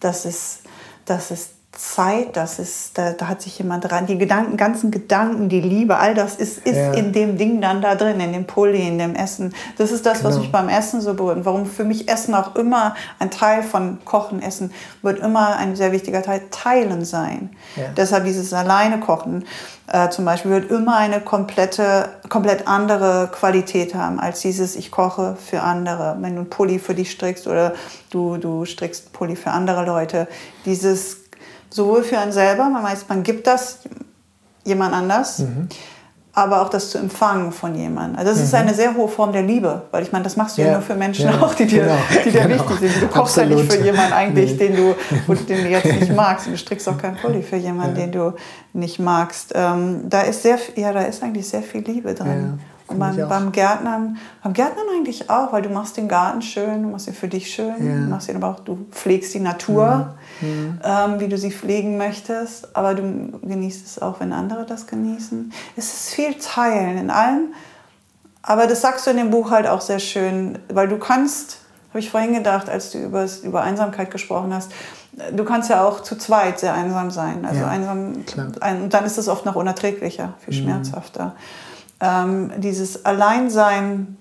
das ist, das ist Zeit, das ist, da, da, hat sich jemand dran, die Gedanken, ganzen Gedanken, die Liebe, all das ist, ist ja. in dem Ding dann da drin, in dem Pulli, in dem Essen. Das ist das, genau. was mich beim Essen so berührt. Warum für mich Essen auch immer ein Teil von Kochen, Essen wird immer ein sehr wichtiger Teil, Teilen sein. Ja. Deshalb dieses alleine Kochen äh, zum Beispiel wird immer eine komplette, komplett andere Qualität haben als dieses ich koche für andere. Wenn du einen Pulli für dich strickst oder du, du strickst einen Pulli für andere Leute, dieses sowohl für einen selber, man weiß, man gibt das jemand anders, mhm. aber auch das zu empfangen von jemandem. Also das mhm. ist eine sehr hohe Form der Liebe, weil ich meine, das machst du ja, ja nur für Menschen ja, auch, die dir, genau, die dir genau. wichtig sind. Du kochst Absolut. ja nicht für jemanden eigentlich, nee. den, du, den du jetzt nicht magst. Und du strickst auch keinen Pulli für jemanden, ja. den du nicht magst. Ähm, da ist sehr, ja, da ist eigentlich sehr viel Liebe drin. Und beim, beim, Gärtnern, beim Gärtnern eigentlich auch, weil du machst den Garten schön, du machst ihn für dich schön, ja. du machst ihn aber auch, du pflegst die Natur, mhm. ähm, wie du sie pflegen möchtest, aber du genießt es auch, wenn andere das genießen. Es ist viel Teilen in allem, aber das sagst du in dem Buch halt auch sehr schön, weil du kannst, habe ich vorhin gedacht, als du über, über Einsamkeit gesprochen hast, du kannst ja auch zu zweit sehr einsam sein. Also ja, einsam, ein, und dann ist es oft noch unerträglicher, viel mhm. Ähm, dieses Alleinsein,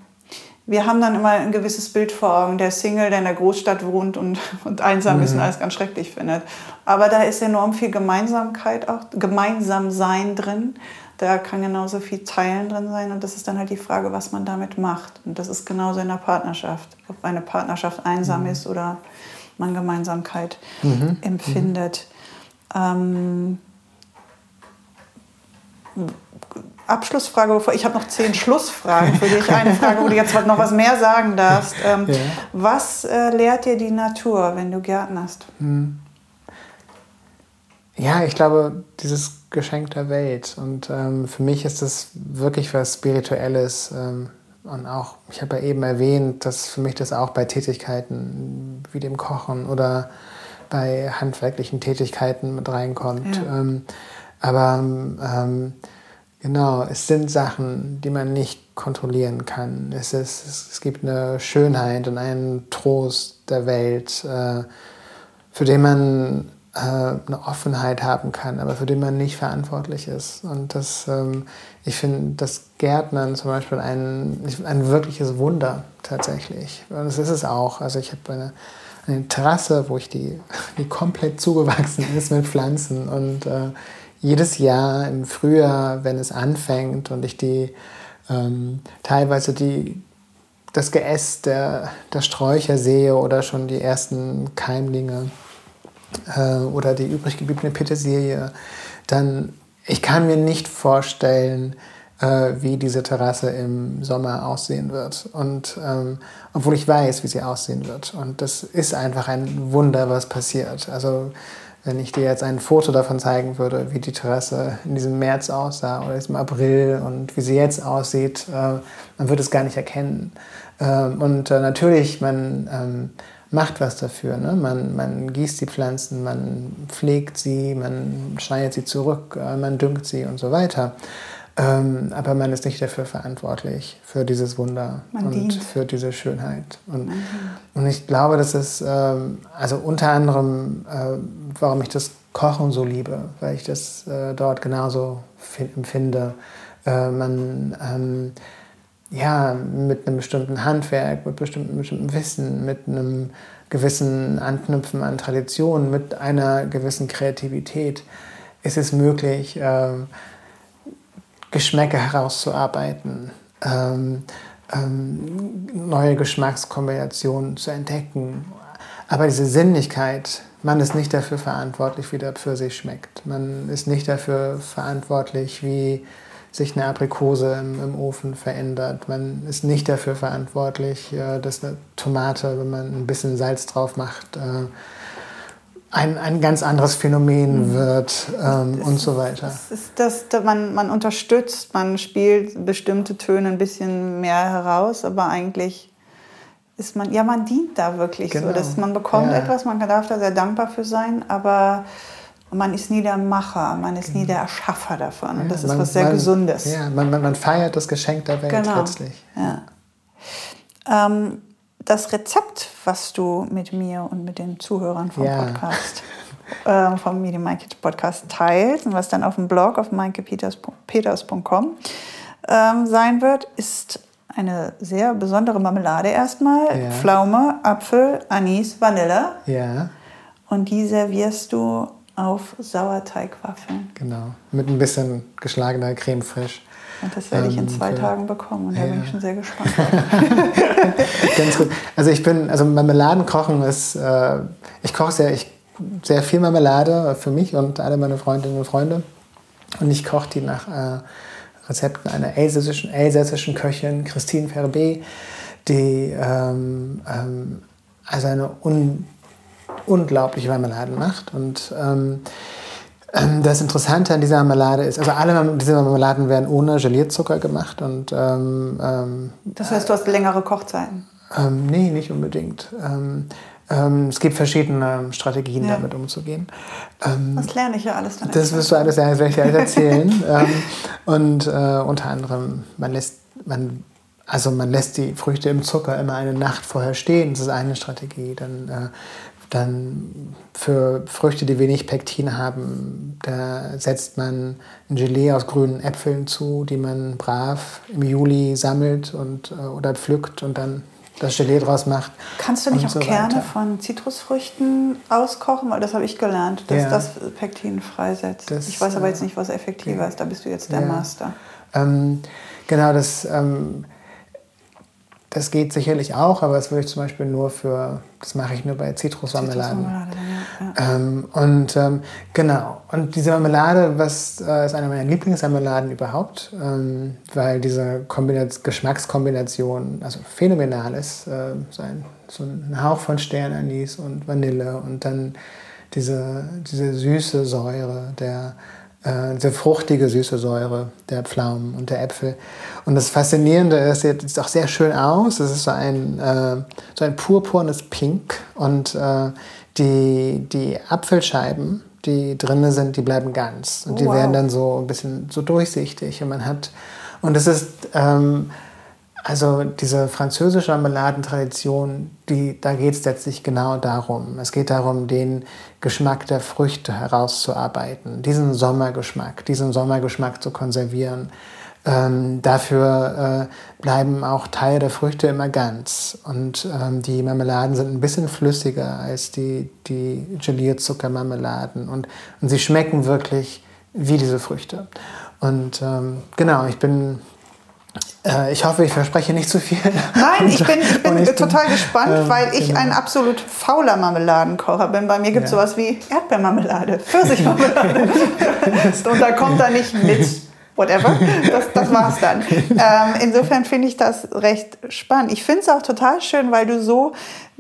wir haben dann immer ein gewisses Bild vor Augen, der Single, der in der Großstadt wohnt und, und einsam mhm. ist und alles ganz schrecklich findet. Aber da ist enorm viel Gemeinsamkeit auch, gemeinsam sein drin. Da kann genauso viel Teilen drin sein und das ist dann halt die Frage, was man damit macht. Und das ist genauso in der Partnerschaft. Ob eine Partnerschaft einsam mhm. ist oder man Gemeinsamkeit mhm. empfindet. Ähm, Abschlussfrage, bevor ich habe noch zehn Schlussfragen für dich. Eine Frage, wo du jetzt noch was mehr sagen darfst. Ähm, ja. Was äh, lehrt dir die Natur, wenn du gärtnerst? Hm. Ja, ich glaube, dieses Geschenk der Welt. Und ähm, für mich ist das wirklich was Spirituelles. Ähm, und auch, ich habe ja eben erwähnt, dass für mich das auch bei Tätigkeiten wie dem Kochen oder bei handwerklichen Tätigkeiten mit reinkommt. Ja. Ähm, aber ähm, Genau, es sind Sachen, die man nicht kontrollieren kann. Es, ist, es, gibt eine Schönheit und einen Trost der Welt, äh, für den man äh, eine Offenheit haben kann, aber für den man nicht verantwortlich ist. Und das, ähm, ich finde das Gärtnern zum Beispiel ein, ein wirkliches Wunder tatsächlich. Und das ist es auch. Also ich habe eine, eine Terrasse, wo ich die, die komplett zugewachsen ist mit Pflanzen und äh, jedes Jahr im Frühjahr, wenn es anfängt und ich die ähm, teilweise die, das Geäst der, der Sträucher sehe oder schon die ersten Keimlinge äh, oder die übrig gebliebene Petersilie, dann ich kann mir nicht vorstellen, äh, wie diese Terrasse im Sommer aussehen wird. Und ähm, obwohl ich weiß, wie sie aussehen wird. Und das ist einfach ein Wunder, was passiert. Also wenn ich dir jetzt ein Foto davon zeigen würde, wie die Terrasse in diesem März aussah oder im April und wie sie jetzt aussieht, äh, man würde es gar nicht erkennen. Ähm, und äh, natürlich, man ähm, macht was dafür. Ne? Man, man gießt die Pflanzen, man pflegt sie, man schneidet sie zurück, äh, man düngt sie und so weiter. Ähm, aber man ist nicht dafür verantwortlich, für dieses Wunder man und dient. für diese Schönheit. Und, und ich glaube, das ist ähm, also unter anderem, äh, warum ich das Kochen so liebe, weil ich das äh, dort genauso empfinde. Äh, man ähm, ja, mit einem bestimmten Handwerk, mit bestimmten, bestimmten Wissen, mit einem gewissen Anknüpfen an Traditionen, mit einer gewissen Kreativität ist es möglich, äh, Geschmäcker herauszuarbeiten, ähm, ähm, neue Geschmackskombinationen zu entdecken. Aber diese Sinnlichkeit, man ist nicht dafür verantwortlich, wie der Pfirsich schmeckt. Man ist nicht dafür verantwortlich, wie sich eine Aprikose im, im, Ofen verändert. Man ist nicht dafür verantwortlich, äh, dass eine Tomate, wenn man ein bisschen Salz drauf macht, äh, ein, ein ganz anderes Phänomen mhm. wird ähm, und so weiter. Das ist das, man, man unterstützt, man spielt bestimmte Töne ein bisschen mehr heraus, aber eigentlich ist man, ja, man dient da wirklich genau. so. Dass man bekommt ja. etwas, man darf da sehr dankbar für sein, aber man ist nie der Macher, man ist nie der Erschaffer davon. Und das Ja, ist man- was sehr man, Gesundes. Ja, man, man, man feiert das Geschenk der Welt Genau. letztlich. Ja. Ähm, das Rezept, was du mit mir und mit den Zuhörern vom Ja. Podcast, äh, vom Media My Kids Podcast teilst und was dann auf dem Blog auf maikepeters.com ähm, sein wird, ist eine sehr besondere Marmelade erstmal. Ja. Pflaume, Apfel, Anis, Vanille. Ja, Und die servierst du auf Sauerteigwaffeln. genau. Mit ein bisschen geschlagener Creme fraiche. Und das werde ich in Ähm, zwei für- Tagen bekommen. Und da bin ich schon sehr gespannt. Ganz gut. Also ich bin, also Marmeladenkochen ist, äh, ich koche sehr, ich, sehr viel Marmelade für mich und alle meine Freundinnen und Freunde. Und ich koche die nach äh, Rezepten einer elsässischen, elsässischen Köchin, Christine Ferbé, die ähm, ähm, also eine un, unglaubliche Marmeladen macht. Und ähm, ähm, das Interessante an dieser Marmelade ist, also alle diese Marmeladen werden ohne Gelierzucker gemacht und ähm, ähm, Das heißt, du hast längere Kochzeiten. ähm, nee, nicht unbedingt. Ähm, ähm, es gibt verschiedene Strategien, Ja. damit umzugehen. Ähm, Das lerne ich ja alles dann. das wirst du alles, das werde ich alles erzählen. ähm, und äh, unter anderem, man lässt, man, also man lässt die Früchte im Zucker immer eine Nacht vorher stehen. Das ist eine Strategie. Dann, äh, dann für Früchte, die wenig Pektin haben, da setzt man ein Gelee aus grünen Äpfeln zu, die man brav im Juli sammelt und, äh, oder pflückt und dann das Gelee draus macht. Kannst du nicht auch so Kerne von Zitrusfrüchten auskochen? Weil das habe ich gelernt, dass Ja. das Pektin freisetzt. Das, ich weiß aber äh, jetzt nicht, was effektiver ist. Da bist du jetzt der Ja. Master. Ähm, genau, das, ähm, das geht sicherlich auch, aber das würde ich zum Beispiel nur für, das mache ich nur bei Zitrusmarmeladen. Zitrusmarmelade, ja. ja. Ähm, und ähm, genau, und diese Marmelade, was äh, ist eine meiner Lieblingsmarmeladen überhaupt, ähm, weil diese Kombinat Geschmackskombination also phänomenal ist. Äh, so, ein, so ein Hauch von Sternanis und Vanille und dann diese, diese süße Säure der diese fruchtige süße Säure der Pflaumen und der Äpfel. Und das Faszinierende ist, es sieht auch sehr schön aus. Es ist so ein, äh, so ein purpurnes Pink und äh, die, die Apfelscheiben, die drin sind, die bleiben ganz. Und Oh, die wow. werden dann so ein bisschen so durchsichtig. Und man hat, und es ist, ähm, also diese französische Marmeladentradition, die, da geht es letztlich genau darum. Es geht darum, den Geschmack der Früchte herauszuarbeiten, diesen Sommergeschmack, diesen Sommergeschmack zu konservieren. Ähm, dafür äh, bleiben auch Teile der Früchte immer ganz. Und ähm, die Marmeladen sind ein bisschen flüssiger als die, die Gelierzuckermarmeladen. Und, und sie schmecken wirklich wie diese Früchte. Und ähm, genau, ich bin ich hoffe, ich verspreche nicht zu viel. Nein, ich bin, ich bin total gespannt, ähm, weil ich genau. ein absolut fauler Marmeladenkocher bin. Bei mir gibt es Ja. sowas wie Erdbeermarmelade, Pfirsichmarmelade. Und da kommt da nicht mit whatever. Das, das war's dann. Ähm, insofern finde ich das recht spannend. Ich finde es auch total schön, weil du so,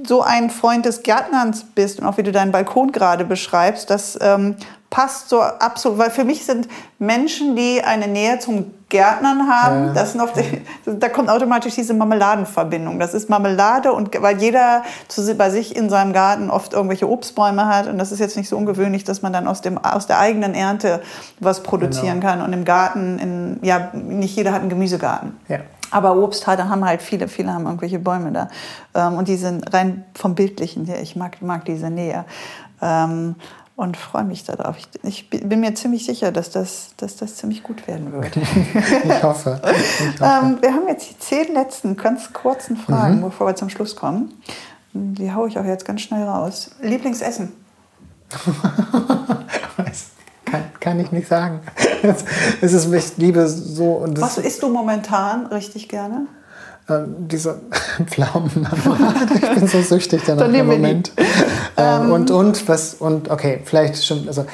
so ein Freund des Gärtnerns bist und auch wie du deinen Balkon gerade beschreibst. Das ähm, passt so absolut, weil für mich sind Menschen, die eine Nähe zum Gärtnern haben, Ja. das sind oft, da kommt automatisch diese Marmeladenverbindung. Das ist Marmelade und weil jeder zu, bei sich in seinem Garten oft irgendwelche Obstbäume hat und das ist jetzt nicht so ungewöhnlich, dass man dann aus, dem, aus der eigenen Ernte was produzieren Genau. kann und im Garten, in, ja, nicht jeder hat einen Gemüsegarten. Ja. Aber Obst hat, haben halt viele, viele haben irgendwelche Bäume da. Ähm, und die sind rein vom Bildlichen her, ich mag, mag diese Nähe. Und freue mich darauf. Ich, ich bin mir ziemlich sicher, dass das, dass das ziemlich gut werden wird. Ich hoffe. Ich hoffe. ähm, wir haben jetzt die zehn letzten ganz kurzen Fragen, bevor wir zum Schluss kommen. Die haue ich auch jetzt ganz schnell raus. Lieblingsessen? Kann, kann ich nicht sagen. Es ist, ich liebe so und Was isst du momentan richtig gerne? Ähm, diese Pflaumenmarmelade. Ich bin so süchtig danach im. Moment. Ähm, und und was und okay, vielleicht stimmt also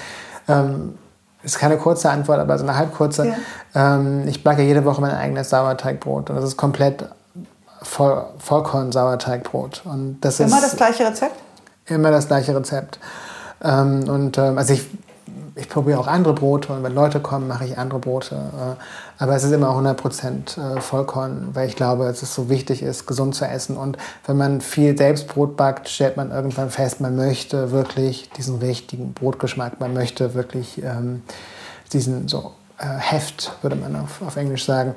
ähm, ist keine kurze Antwort, aber so eine halb kurze. Ähm, ich backe jede Woche mein eigenes Sauerteigbrot und das ist komplett Voll, Vollkorn-Sauerteigbrot und das ist Immer das gleiche Rezept? immer das gleiche Rezept. Ähm, und ähm, also ich ich probiere auch andere Brote und wenn Leute kommen, mache ich andere Brote. Äh, aber es ist immer 100% äh, Vollkorn, weil ich glaube, dass es so wichtig ist, gesund zu essen. Und wenn man viel selbst Brot backt, stellt man irgendwann fest, man möchte wirklich diesen richtigen Brotgeschmack. Man möchte wirklich ähm, diesen so äh, Heft, würde man auf, auf Englisch sagen.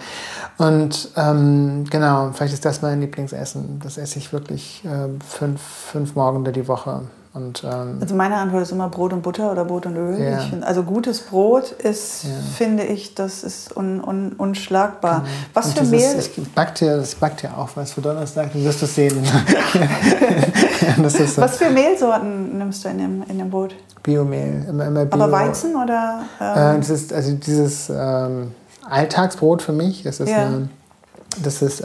Und ähm, genau, vielleicht ist das mein Lieblingsessen. Das esse ich wirklich äh, fünf, fünf Morgen die Woche. Und, ähm, also meine Antwort ist immer Brot und Butter oder Brot und Öl. Ja. Find, also gutes Brot ist, ja. finde ich, das ist un, un, unschlagbar. Genau. Was und für Mehl? Ich back dir, das backt ja auch was für Donnerstag, du wirst es sehen. so. Was für Mehlsorten nimmst du in dem, in dem Brot? Biomehl, immer, immer Bio. Aber Weizen oder? Ähm? Äh, das ist, also dieses ähm, Alltagsbrot für mich, das ist, ja. eine, das ist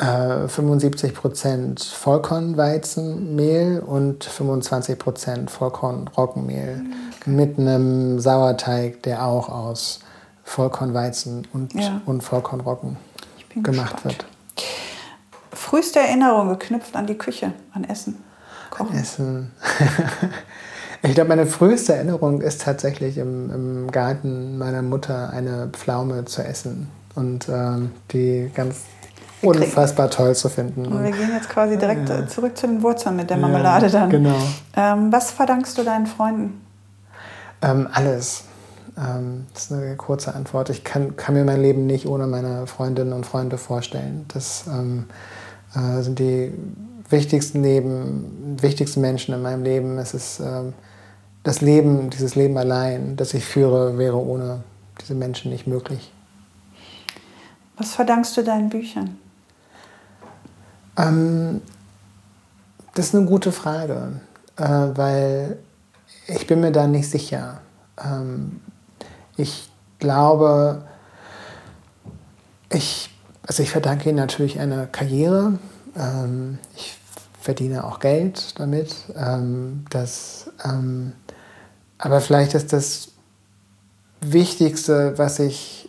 ähm, 75% äh, Vollkornweizenmehl und 25 Vollkornroggenmehl okay. mit einem Sauerteig, der auch aus Vollkornweizen und, ja. und Vollkornroggen gemacht gespannt. wird. Früheste Erinnerung geknüpft an die Küche, an Essen, Kochen. Essen. ich glaube, meine früheste Erinnerung ist tatsächlich im, im Garten meiner Mutter eine Pflaume zu essen und ähm, die ganz unfassbar toll zu finden. Und wir gehen jetzt quasi direkt ja. zurück zu den Wurzeln mit der Marmelade dann. Genau. Ähm, was verdankst du deinen Freunden? Ähm, alles. Ähm, das ist eine kurze Antwort. Ich kann, kann, mir mein Leben nicht ohne meine Freundinnen und Freunde vorstellen. Das ähm, äh, sind die wichtigsten Leben, wichtigsten Menschen in meinem Leben. Es ist ähm, das Leben, dieses Leben allein, das ich führe, wäre ohne diese Menschen nicht möglich. Was verdankst du deinen Büchern? Ähm, das ist eine gute Frage, äh, weil ich bin mir da nicht sicher. Ähm, ich glaube, ich, also ich verdanke Ihnen natürlich eine Karriere. Ähm, ich verdiene auch Geld damit. Ähm, das, ähm, aber vielleicht ist das Wichtigste, was ich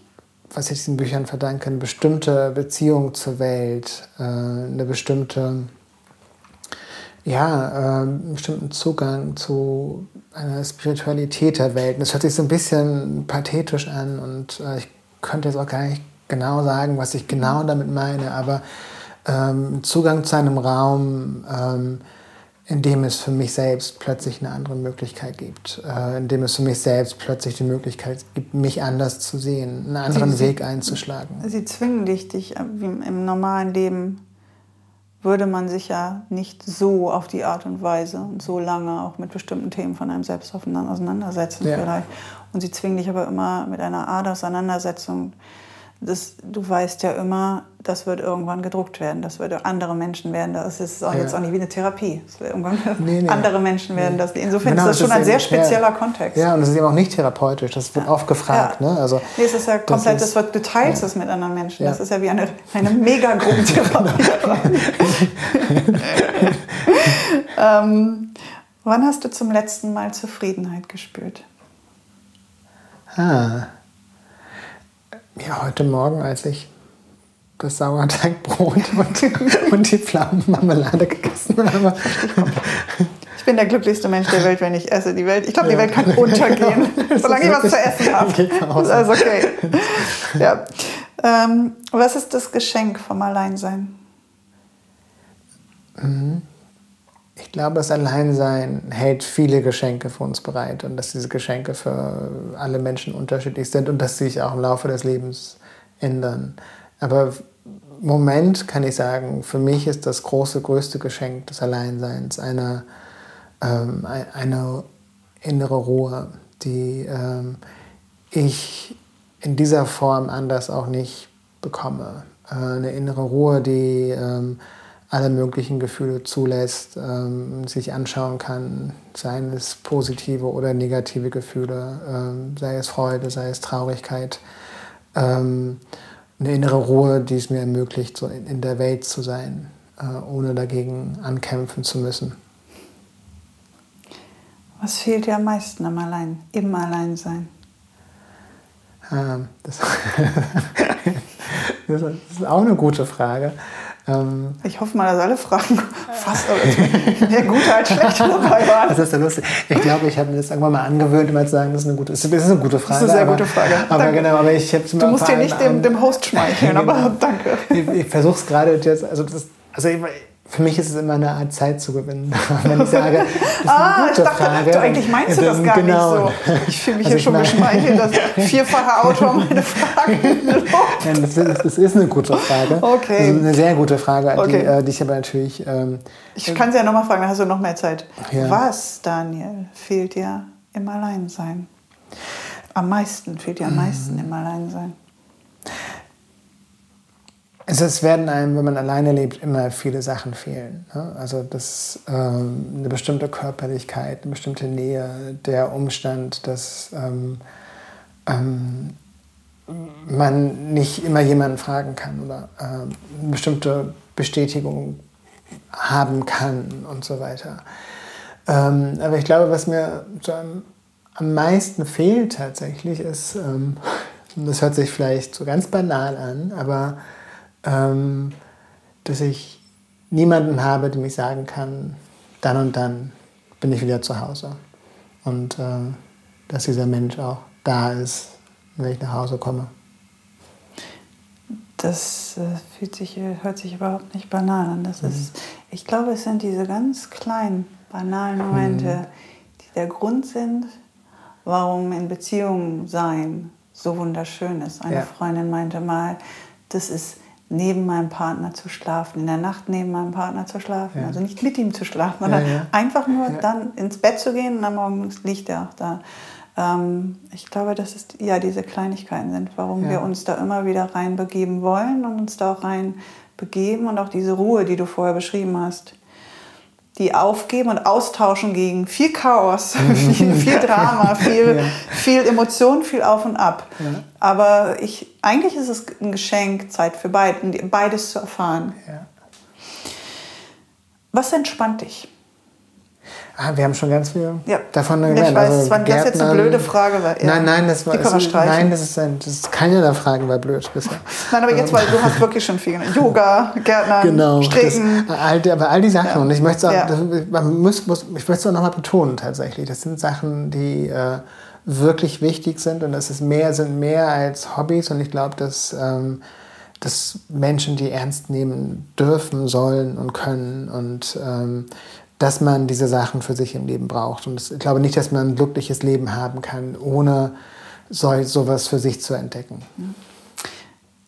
was ich diesen Büchern verdanke, eine bestimmte Beziehung zur Welt, äh, eine bestimmte, ja, einen bestimmten Zugang zu einer Spiritualität der Welt. Das hört sich so ein bisschen pathetisch an und äh, ich könnte jetzt auch gar nicht genau sagen, was ich genau damit meine, aber ähm, Zugang zu einem Raum, ähm, in dem es für mich selbst plötzlich eine andere Möglichkeit gibt, äh, in dem es für mich selbst plötzlich die Möglichkeit gibt, mich anders zu sehen, einen anderen sie, Weg einzuschlagen. Sie zwingen dich, dich wie im normalen Leben würde man sich ja nicht so auf die Art und Weise und so lange auch mit bestimmten Themen von einem selbst auseinandersetzen ja. vielleicht. Und sie zwingen dich aber immer mit einer Art Auseinandersetzung das, du weißt ja immer, das wird irgendwann gedruckt werden, das wird andere Menschen werden, das ist auch ja. jetzt auch nicht wie eine Therapie. Das wird irgendwann nee, nee. andere Menschen werden das. Insofern genau, ist das schon ein sehr spezieller ja. Kontext. Ja, und das ist eben auch nicht therapeutisch, das wird ja. oft gefragt. Ne? Also, nee, es ist ja komplett, das, ist, das wird, du teilst es mit anderen Menschen. Das ist ja wie eine, eine Megagrupentherapie. ähm, wann hast du zum letzten Mal Zufriedenheit gespürt? Ah. Ja, heute Morgen, als ich das Sauerteigbrot und, und die Pflaumenmarmelade gegessen habe. Ich bin der glücklichste Mensch der Welt, wenn ich esse. Die Welt, ich glaube, die Welt kann untergehen, solange ich was zu essen habe. Das ist okay. Ja. Ähm, was ist das Geschenk vom Alleinsein? Mhm. Ich glaube, das Alleinsein hält viele Geschenke für uns bereit und dass diese Geschenke für alle Menschen unterschiedlich sind und dass sie sich auch im Laufe des Lebens ändern. Aber im Moment kann ich sagen, für mich ist das große, größte Geschenk des Alleinseins eine, ähm, eine innere Ruhe, die ähm, ich in dieser Form anders auch nicht bekomme. Äh, eine innere Ruhe, die ähm, alle möglichen Gefühle zulässt, ähm, sich anschauen kann, seien es positive oder negative Gefühle, ähm, sei es Freude, sei es Traurigkeit. Ähm, eine innere Ruhe, die es mir ermöglicht, so in, in der Welt zu sein, äh, ohne dagegen ankämpfen zu müssen. Was fehlt dir am meisten am Allein, im Alleinsein? Ähm, das, das ist auch eine gute Frage. Ähm, ich hoffe mal, dass alle Fragen Fast mehr gute als schlechte dabei waren. Das ist ja lustig. Ich glaube, ich habe mir das irgendwann mal angewöhnt, immer zu sagen, das ist eine gute, das ist eine gute Frage. Das ist eine sehr gute Frage. Aber, aber genau, aber ich habe Du musst dir nicht dem, dem Host schmeicheln, aber danke. Ich, ich versuche es gerade jetzt, also das, also ich, für mich ist es immer eine Art Zeit zu gewinnen. Wenn ich sage, das ist ah, eine gute ich dachte, Frage. Du, eigentlich meinst du das gar genau. nicht so. Ich fühle mich Also hier schon geschmeichelt, dass vierfache Autor meine Fragen lobt. Nein, das, ist, das ist eine gute Frage. Okay. Das ist eine sehr gute Frage, die, Okay. äh, die ich aber natürlich. Ähm, Ich kann sie ja nochmal fragen, dann hast du noch mehr Zeit. Ja. Was, Daniel, fehlt dir im Alleinsein? Am meisten fehlt dir am meisten im Alleinsein. Es, es werden einem, wenn man alleine lebt, immer viele Sachen fehlen. Ne? Also das, ähm, eine bestimmte Körperlichkeit, eine bestimmte Nähe, der Umstand, dass ähm, ähm, man nicht immer jemanden fragen kann oder ähm, eine bestimmte Bestätigung haben kann und so weiter. Ähm, aber ich glaube, was mir so am, am meisten fehlt tatsächlich ist, ähm, das hört sich vielleicht so ganz banal an, aber ähm, dass ich niemanden habe, dem ich sagen kann, dann und dann bin ich wieder zu Hause. Und äh, dass dieser Mensch auch da ist, wenn ich nach Hause komme. Das äh, fühlt sich, hört sich überhaupt nicht banal an. Das ist, ich glaube, es sind diese ganz kleinen, banalen Momente, die der Grund sind, warum in Beziehungen sein so wunderschön ist. Eine Ja. Freundin meinte mal, das ist neben meinem Partner zu schlafen, in der Nacht neben meinem Partner zu schlafen. Ja. Also nicht mit ihm zu schlafen, sondern Ja, ja. einfach nur dann ins Bett zu gehen und am Morgen liegt er auch da. Ähm, ich glaube, dass es ja diese Kleinigkeiten sind, warum wir uns da immer wieder reinbegeben wollen und uns da auch reinbegeben und auch diese Ruhe, die du vorher beschrieben hast. Die aufgeben und austauschen gegen viel Chaos, viel, viel Drama, viel, Mhm. Ja. viel Emotion, viel Auf und Ab. Ja. Aber ich, eigentlich ist es ein Geschenk, Zeit für beiden, beides zu erfahren. Ja. Was entspannt dich? Ah, wir haben schon ganz viel Ja. davon Ich gelernt. weiß, Also es war- das jetzt eine blöde Frage, weil eher- Nein, nein, das war die können wir es- streichen. nein, das ist, ein, das ist keine der Fragen war blöd bisher. Nein, aber jetzt, weil du hast wirklich schon viel gelernt. Yoga, Gärtnern, Genau. Stricken. Das, all, die- aber all die Sachen. Ja. Und ich möchte es auch, Ja. das, man muss, muss, ich möchte es auch nochmal betonen tatsächlich. Das sind Sachen, die äh, wirklich wichtig sind und das ist mehr, sind mehr als Hobbys. Und ich glaube, dass, ähm, dass Menschen die ernst nehmen dürfen, sollen und können. Und ähm, dass man diese Sachen für sich im Leben braucht. Und ich glaube nicht, dass man ein glückliches Leben haben kann, ohne so, sowas für sich zu entdecken.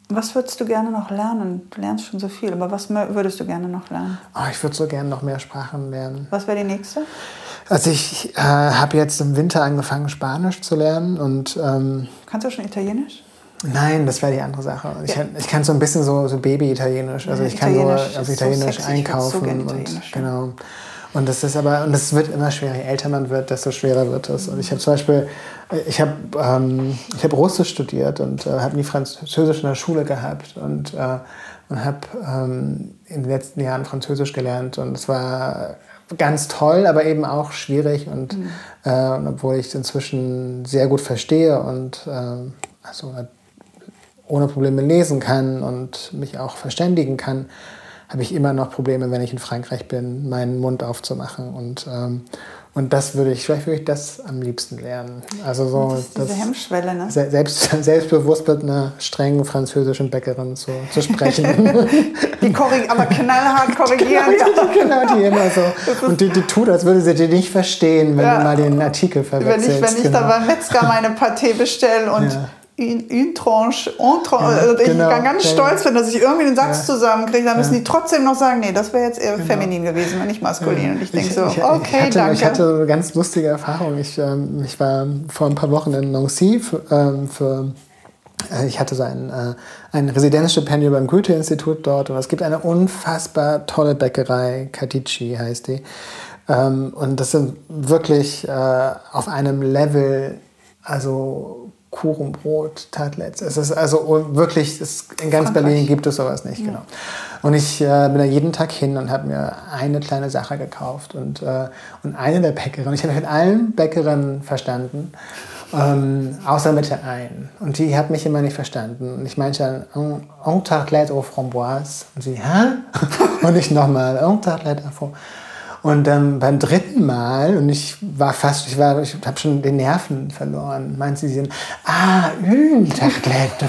Was würdest du gerne noch lernen? Du lernst schon so viel, aber was würdest du gerne noch lernen? Oh, ich würde so gerne noch mehr Sprachen lernen. Was wäre die nächste? Also ich äh, habe jetzt im Winter angefangen, Spanisch zu lernen und ähm, Kannst du schon Italienisch? nein, das wäre die andere Sache. Ich, Ja. ich kann so ein bisschen so, so Baby-Italienisch. Also ich kann so Italienisch auf ist so Italienisch sexy. So einkaufen gerne und Italienisch genau. Und das ist aber und das wird immer schwerer. Je älter man wird, desto schwerer wird es. Und ich habe zum Beispiel, äh, ich habe ähm, ich habe Russisch studiert und äh, habe nie Französisch in der Schule gehabt und äh, und habe ähm, in den letzten Jahren Französisch gelernt und es war ganz toll, aber eben auch schwierig und, Mhm. äh, und obwohl ich es inzwischen sehr gut verstehe und ähm, also ohne Probleme lesen kann und mich auch verständigen kann, habe ich immer noch Probleme, wenn ich in Frankreich bin, meinen Mund aufzumachen. Und, ähm, und das würde ich, vielleicht würde ich das am liebsten lernen. Also so Das diese das- Hemmschwelle, ne? se- selbst, selbstbewusst mit einer strengen französischen Bäckerin zu, zu sprechen. Die korrig aber knallhart korrigieren. genau, die immer so. Und die, die tut, als würde sie die nicht verstehen, wenn Ja. du mal den Artikel Wenn verwechselst. ich, wenn ich genau. da beim Metzger meine Pâté bestelle und Ja. Une, une tranche, une tranche, Ja, also ich genau. dann ganz Ja, stolz bin, dass ich irgendwie den Satz Ja. zusammenkriege, dann müssen Ja. die trotzdem noch sagen, nee, das wäre jetzt eher feminin gewesen, und nicht maskulin. Und ich denke so, ich, okay, ich hatte, danke. Ich hatte eine ganz lustige Erfahrung. Ich, ähm, ich war vor ein paar Wochen in Nancy für, ähm, für äh, ich hatte so ein, äh, ein Residenzstipendium beim Goethe-Institut dort und es gibt eine unfassbar tolle Bäckerei, Kadici heißt die. Ähm, und das sind wirklich äh, auf einem Level, also Kuchen, Brot, Tartlets. Es ist also wirklich, es, in ganz Frankreich. Berlin gibt es sowas nicht, genau. Und ich äh, bin da jeden Tag hin und habe mir eine kleine Sache gekauft. Und, äh, und eine der Bäckerinnen, ich habe mich mit allen Bäckerinnen verstanden. Ähm, außer mit der einen. Und die hat mich immer nicht verstanden. Und ich meinte dann, un tartelette aux framboises. Und sie, hä? und ich nochmal, un tartelette aux framboises. Und ähm, beim dritten Mal, und ich war fast, ich, war, ich habe schon den Nerven verloren, meint sie, sie sind, ah, une tartelette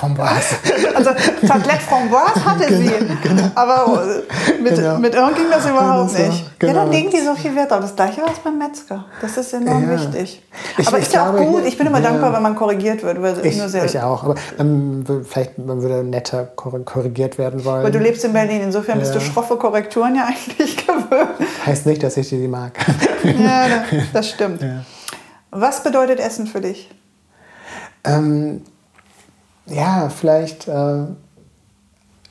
framboise. Also Tartelette framboise hatte genau, sie, genau. aber mit, genau. mit Irren ging das überhaupt so, nicht. Genau. Ja, dann legen die so viel Wert auf. Das gleiche war es beim Metzger. Das ist enorm ja. wichtig. Ich, aber ich ist ja auch gut, ich bin immer ja. dankbar, wenn man korrigiert wird. Weil ich, nur sehr ich auch, aber ähm, vielleicht man würde netter korrigiert werden wollen. Aber du lebst in Berlin, insofern bist du schroffe Korrekturen ja eigentlich gewöhnt. Heißt nicht, dass ich die mag. ja, das stimmt. Ja. Was bedeutet Essen für dich? Ähm, ja, vielleicht äh,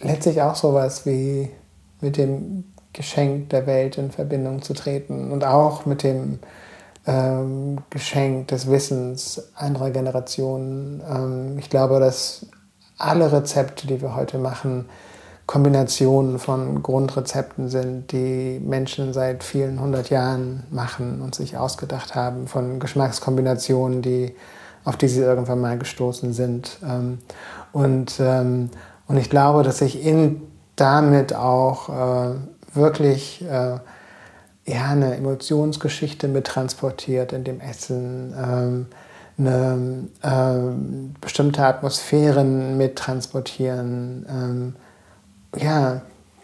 letztlich auch sowas wie mit dem Geschenk der Welt in Verbindung zu treten und auch mit dem ähm, Geschenk des Wissens anderer Generationen. Ähm, ich glaube, dass alle Rezepte, die wir heute machen, Kombinationen von Grundrezepten sind, die Menschen seit vielen hundert Jahren machen und sich ausgedacht haben, von Geschmackskombinationen, die, auf die sie irgendwann mal gestoßen sind. Ähm, und, ähm, und ich glaube, dass sich in damit auch äh, wirklich äh, ja, eine Emotionsgeschichte mit transportiert in dem Essen, ähm, eine äh, bestimmte Atmosphären mit transportieren ja,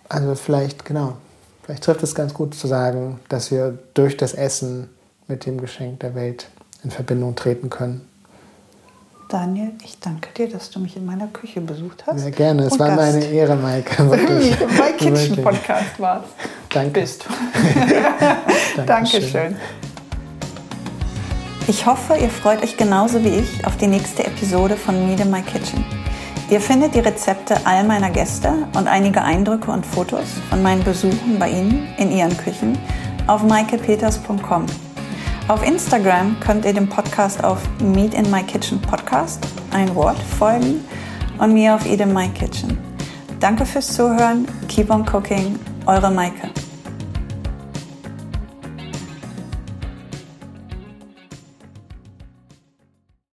also vielleicht, genau, vielleicht trifft es ganz gut zu sagen, dass wir durch das Essen mit dem Geschenk der Welt in Verbindung treten können. Daniel, ich danke dir, dass du mich in meiner Küche besucht hast. Sehr gerne, es war Gast. meine Ehre, Maike. My Kitchen Podcast war Danke. Bist du. Dankeschön. Ich hoffe, ihr freut euch genauso wie ich auf die nächste Episode von Meet in My Kitchen. Ihr findet die Rezepte all meiner Gäste und einige Eindrücke und Fotos von meinen Besuchen bei Ihnen in Ihren Küchen auf maikepeters.com. Auf Instagram könnt ihr dem Podcast auf Meet in My Kitchen Podcast, ein Wort, folgen und mir auf Eat in My Kitchen. Danke fürs Zuhören. Keep on cooking. Eure Maike.